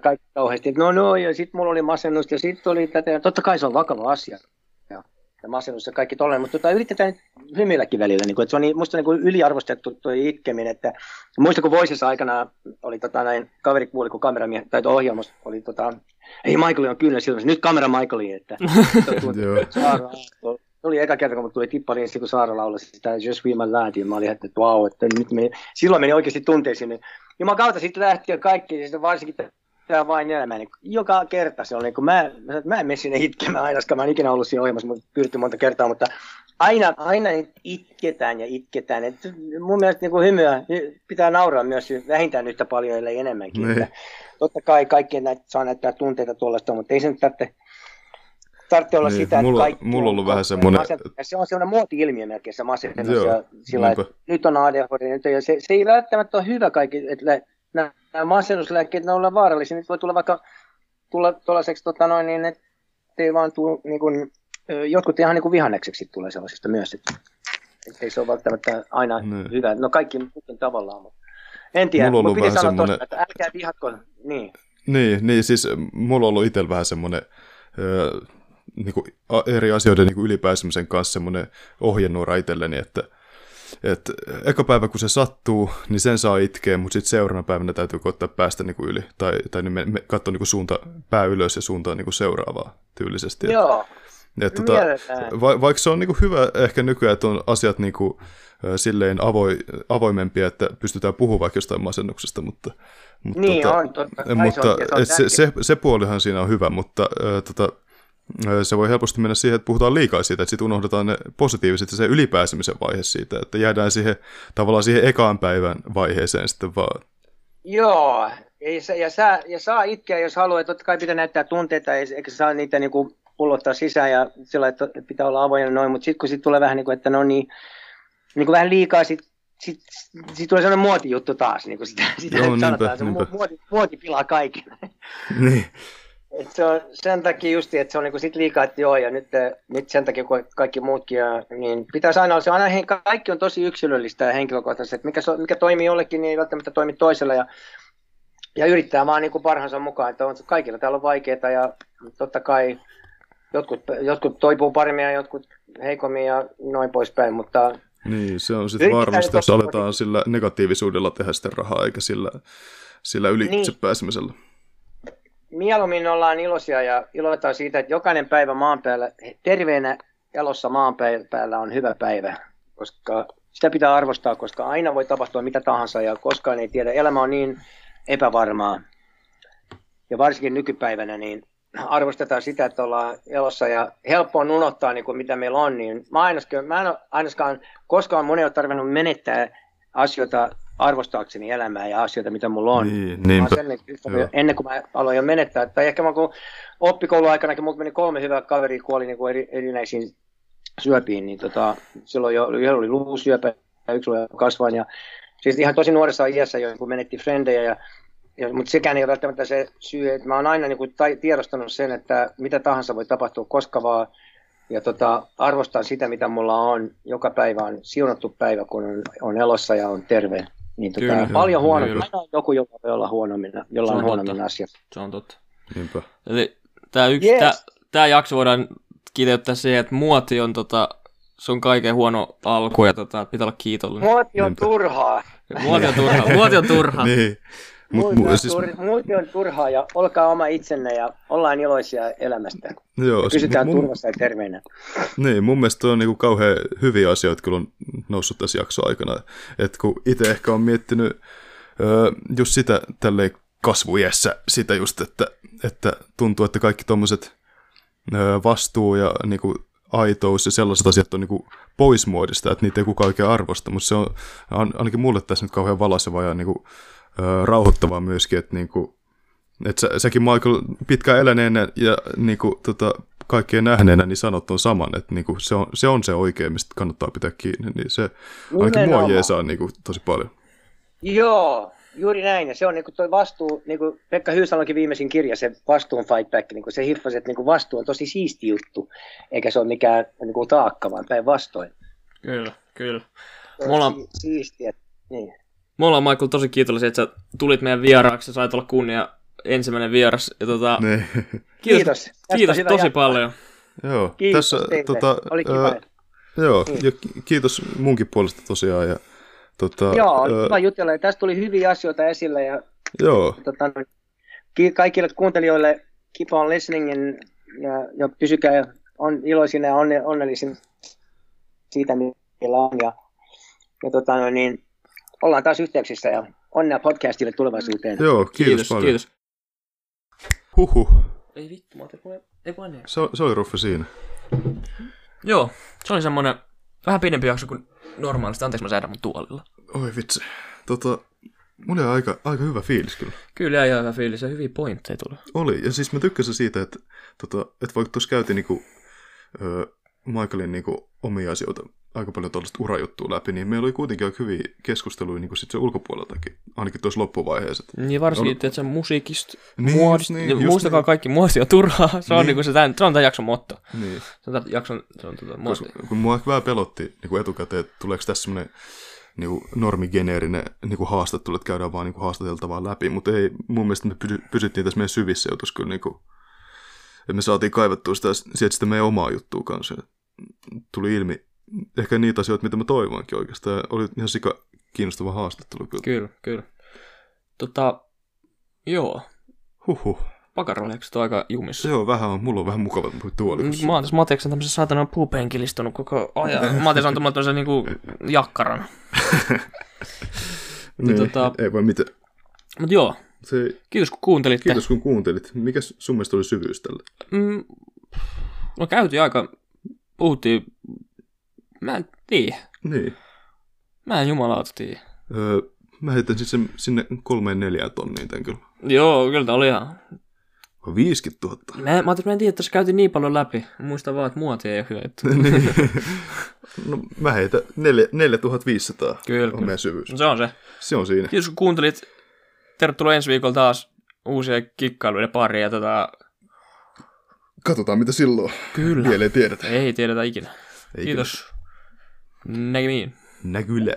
kaikki kauheasti. No no, ja sitten mulla oli masennus, ja sitten oli tätä, totta kai se on vakava asia. Ja masennus ja kaikki tollainen, mutta tota, yritetään nyt hymyilläkin välillä, niin kuin, että se on niin, musta niin kuin yliarvostettu tuo itkeminen, että muista kun Voisessa aikana oli tota, näin, kaveri kuuli, kun kameramie, tai ohjelmassa oli tota, ei Michael on kyllä silmässä, nyt kamera Michaeli, että Saara, oli eka kerta, kun tuli tippa niin kun Saara laulasi sitä Just We My Lad, ja mä olin, että wow, että nyt me, silloin meni oikeasti tunteisiin. Ja mä kautta sitten lähti ja kaikki, sitten varsinkin tämä vain elämä, niin joka kerta se oli, niin kun mä, mä en mene sinne itkemään aina, koska mä en ikinä ollut siinä ohjelmassa, mutta pyritty monta kertaa, mutta aina, aina itketään ja itketään. Et mun mielestä niin hymyä pitää nauraa myös vähintään yhtä paljon, ellei enemmänkin. Niin. Että, totta kai kaikki näitä, saa näyttää tunteita tuollaista, mutta ei se nyt tarvitse, tarvitse olla niin, sitä, mulla, että kaikki mulla on ollut vähän semmoinen... Se on semmoinen muoti-ilmiö melkein se masennus. ja sillä, että nyt on ADHD, nyt ja se, se ei välttämättä ole hyvä kaikki, että nämä masennuslääkkeet, ne ovat vaarallisia. Nyt voi tulla vaikka tulla tuollaiseksi, tota noin, niin että ei vaan tuu, niin kuin, jotkut ihan niin kuin vihannekseksi tulee sellaisista myös, että, ei se ole välttämättä aina ne. Niin. hyvä. No kaikki muuten tavallaan, mutta en tiedä, mulla piti sanoa semmoinen... tosta, että älkää vihatko, niin. Niin, niin siis mulla on ollut itsellä vähän semmoinen niin kuin eri asioiden niin kuin ylipääsemisen kanssa semmoinen ohjenuora itselleni, että et eka päivä kun se sattuu, niin sen saa itkeä, mutta sitten seuraavana päivänä täytyy koittaa päästä niinku yli. Tai, tai niin me, me katsoa niinku suunta, pää ylös ja suuntaan niinku seuraavaa tyylisesti. Joo, et, tota, va, vaikka se on niinku hyvä ehkä nykyään, että on asiat niinku, silleen avo, avoimempia, että pystytään puhumaan vaikka jostain masennuksesta, mutta, mutta, niin tota, on, totta. mutta se, se, se, se, puolihan siinä on hyvä, mutta äh, tota, se voi helposti mennä siihen, että puhutaan liikaa siitä, että sitten unohdetaan ne positiiviset ja se ylipääsemisen vaihe siitä, että jäädään siihen tavallaan siihen ekaan päivän vaiheeseen sitten vaan. Joo, ja, saa, ja saa itkeä, jos haluaa, totta kai pitää näyttää tunteita, eikä saa niitä niin kuin pullottaa sisään ja sillä että pitää olla avoin noin, mutta sitten kun sit tulee vähän niin kuin, että no niin, niin kuin vähän liikaa, sitten sit, sit tulee sellainen muotijuttu taas, niin kuin sitä, sitä Joo, niinpä, sanotaan, se muoti, muoti pilaa kaiken. niin. Et se on sen takia just, että se on niinku sit liikaa, että joo, ja nyt, nyt sen takia kun kaikki muutkin, ja, niin pitäisi aina olla se, aina he, kaikki on tosi yksilöllistä ja henkilökohtaisesti, että mikä, mikä toimii jollekin, niin ei välttämättä toimi toisella, ja, ja yrittää vaan niin kuin parhaansa mukaan, että on, kaikilla täällä on vaikeaa, ja totta kai jotkut, jotkut toipuu paremmin ja jotkut heikommin ja noin poispäin, mutta niin, se on sitten varmasti, jos aletaan sillä negatiivisuudella tehdä sitä rahaa, eikä sillä, sillä ylitse niin. pääsemisellä mieluummin ollaan iloisia ja iloitaan siitä, että jokainen päivä maan päällä, terveenä elossa maan päällä on hyvä päivä, koska sitä pitää arvostaa, koska aina voi tapahtua mitä tahansa ja koskaan ei tiedä. Elämä on niin epävarmaa. Ja varsinkin nykypäivänä niin arvostetaan sitä, että ollaan elossa ja helppo on unohtaa niin kuin mitä meillä on. Niin mä, mä en ainakaan koskaan moni ole tarvinnut menettää asioita arvostaakseni elämää ja asioita, mitä mulla on. Niin, niinpä. Sen, ennen kuin mä aloin jo menettää. Tai ehkä mä kun oppikouluaikanakin, mulla meni kolme hyvää kaveria kuoli niin kuin eri, erinäisiin syöpiin, niin tota, silloin jo yhdellä oli luusyöpä ja yksi oli kasvain. Ja, siis ihan tosi nuoressa iässä jo, kun menetti frendejä ja ja, mutta sekään ei ole välttämättä se syy, että mä oon aina niin kuin, tiedostanut sen, että mitä tahansa voi tapahtua koska vaan, ja tota, arvostan sitä, mitä mulla on. Joka päivä on siunattu päivä, kun on, on elossa ja on terve. Niin tota, kyllä, paljon huono. Aina on joku, jolla voi olla huonommin, jolla on, on huonommin asia. Se on totta. Niinpä. Eli tämä, yksi, yes. tämä, tämä jakso voidaan kiteyttää siihen, että muoti on tota, sun kaiken huono alku ja tota, pitää olla kiitollinen. Muoti on Niinpä. turhaa. Muoti on turhaa. Muoti on turhaa. niin. Mut, mu, siis... tur, muuten on turhaa ja olkaa oma itsenne ja ollaan iloisia elämästä. Joo, ja pysytään mun... turvassa ja terveenä. Niin, mun mielestä on niinku kauhean hyviä asioita, kun on noussut tässä jakso aikana. Et kun itse ehkä on miettinyt öö, just sitä tälleen kasvuiässä, sitä just, että, että tuntuu, että kaikki tuommoiset öö, vastuu ja niinku, aitous ja sellaiset asiat on niinku pois muodista, että niitä ei kukaan oikein arvosta, mutta se on ainakin mulle tässä nyt kauhean valaiseva ja rauhoittavaa myöskin, että niinku, et sä, säkin Michael pitkään eläneenä ja niinku, tota, kaikkien nähneenä niin sanot tuon saman, että niinku, se, on, se on se oikein, mistä kannattaa pitää kiinni, niin se ainakin mua jeesaa niinku, tosi paljon. Joo, juuri näin, ja se on niinku toi vastuu, niinku Pekka Hyysalonkin viimeisin kirja, se vastuun fight back, niinku se hiffasi, että niinku vastuu on tosi siisti juttu, eikä se ole mikään niinku taakka, vaan päinvastoin. Kyllä, kyllä. Mulla on... Siistiä, niin. Me ollaan Michael tosi kiitollisia, että sä tulit meidän vieraaksi ja sait olla kunnia ensimmäinen vieras. Ja tota, ne. kiitos, kiitos, kiitos tosi paljon. Joo, Kiitos tässä, teille. tota, Oli kiva. ää, joo, Niin. ja ki- kiitos munkin puolesta tosiaan. Ja, tota, Joo, ää, kiva jutella. Tästä tuli hyviä asioita esille. Ja joo, tota, ki- kaikille kuuntelijoille keep on listening and, ja, ja pysykää on, iloisina ja onne, onnellisina siitä, millä on. Ja, ja tota, no niin, ollaan taas yhteyksissä ja onnea podcastille tulevaisuuteen. joo, kiitos, Kiitos, paljon. kiitos. Huhhuh, Ei vittu, mä otin, ei voi niin. se, se oli Ruffe siinä. Joo, se oli semmonen vähän pidempi jakso kuin normaalisti. Anteeksi, mä säädän mun tuolilla. Oi vitsi. Tota, mulla oli aika, aika hyvä fiilis kyllä. Kyllä jäi ihan hyvä fiilis ja hyviä pointteja tuli. Oli, ja siis mä tykkäsin siitä, että, tota, että vaikka tuossa käytiin niinku, ö, Michaelin niinku, omia asioita, aika paljon tuollaista urajuttua läpi, niin meillä oli kuitenkin aika hyviä keskusteluja niinku sit se ulkopuoleltakin, ainakin tuossa loppuvaiheessa. Niin varsinkin, että se musiikista, Niin, niin, muodista, niin, niin, muistakaa niin. kaikki, muosti on turhaa. Se on, Niin. niin. niinku se, tämän, se on tämän jakson motto. Niin, Se on tämän jakson, se on tota, koska, kun mua ehkä vähän pelotti niinku etukäteen, että tuleeko tässä semmoinen niinku normigeneerinen niinku haastattelu, että käydään vaan niinku haastateltavaa läpi, mutta ei, mun mielestä me pysy, pysyttiin tässä meidän syvissä jutussa kyllä niinku, että me saatiin kaivettua sitä, sieltä sitä meidän omaa juttua kanssa. Tuli ilmi ehkä niitä asioita, mitä mä toivoinkin oikeastaan. Oli ihan sika kiinnostava haastattelu kyllä. Kyllä, kyllä. Tota, joo. Huhhuh. Pakaroleeksi on aika jumissa. Joo, vähän on, mulla on vähän mukava tuoli. Mä oon tässä Mateksen tämmöisen saatanan puupenkin istunut koko ajan. Mates on tämmöisen niinku jakkaran. niin, tota- Ei voi mitään. Mut joo, Se, kiitos kun kuuntelitte. kiitos kun kuuntelit. Mikä sun mielestä oli syvyys tällä? Mm, no käytiin aika, puhuttiin, mä en tiedä. Niin. Mä en jumalauta tiedä. Öö, mä heitän siis sen sinne kolmeen neljään tonniin tän kyllä. Joo, kyllä tää oli ihan... 50 000. Mä, mä, ajattelin, mä en tiedä, että tässä käytiin niin paljon läpi. Mä muistan vaan, että muoti ei ole hyvä juttu. Niin. no mä heitän neljä- 4500 Kyllä, on kyllä. meidän syvyys. No se on se. Se on siinä. Kiitos kun kuuntelit. Tervetuloa ensi viikolla taas uusia kikkailuiden pariin. Ja tota, Katsotaan mitä silloin. kyllä. Vielä ei tiedetä. Ei tiedetä ikinä. Ei Kiitos. Näkemiin. Näkylä.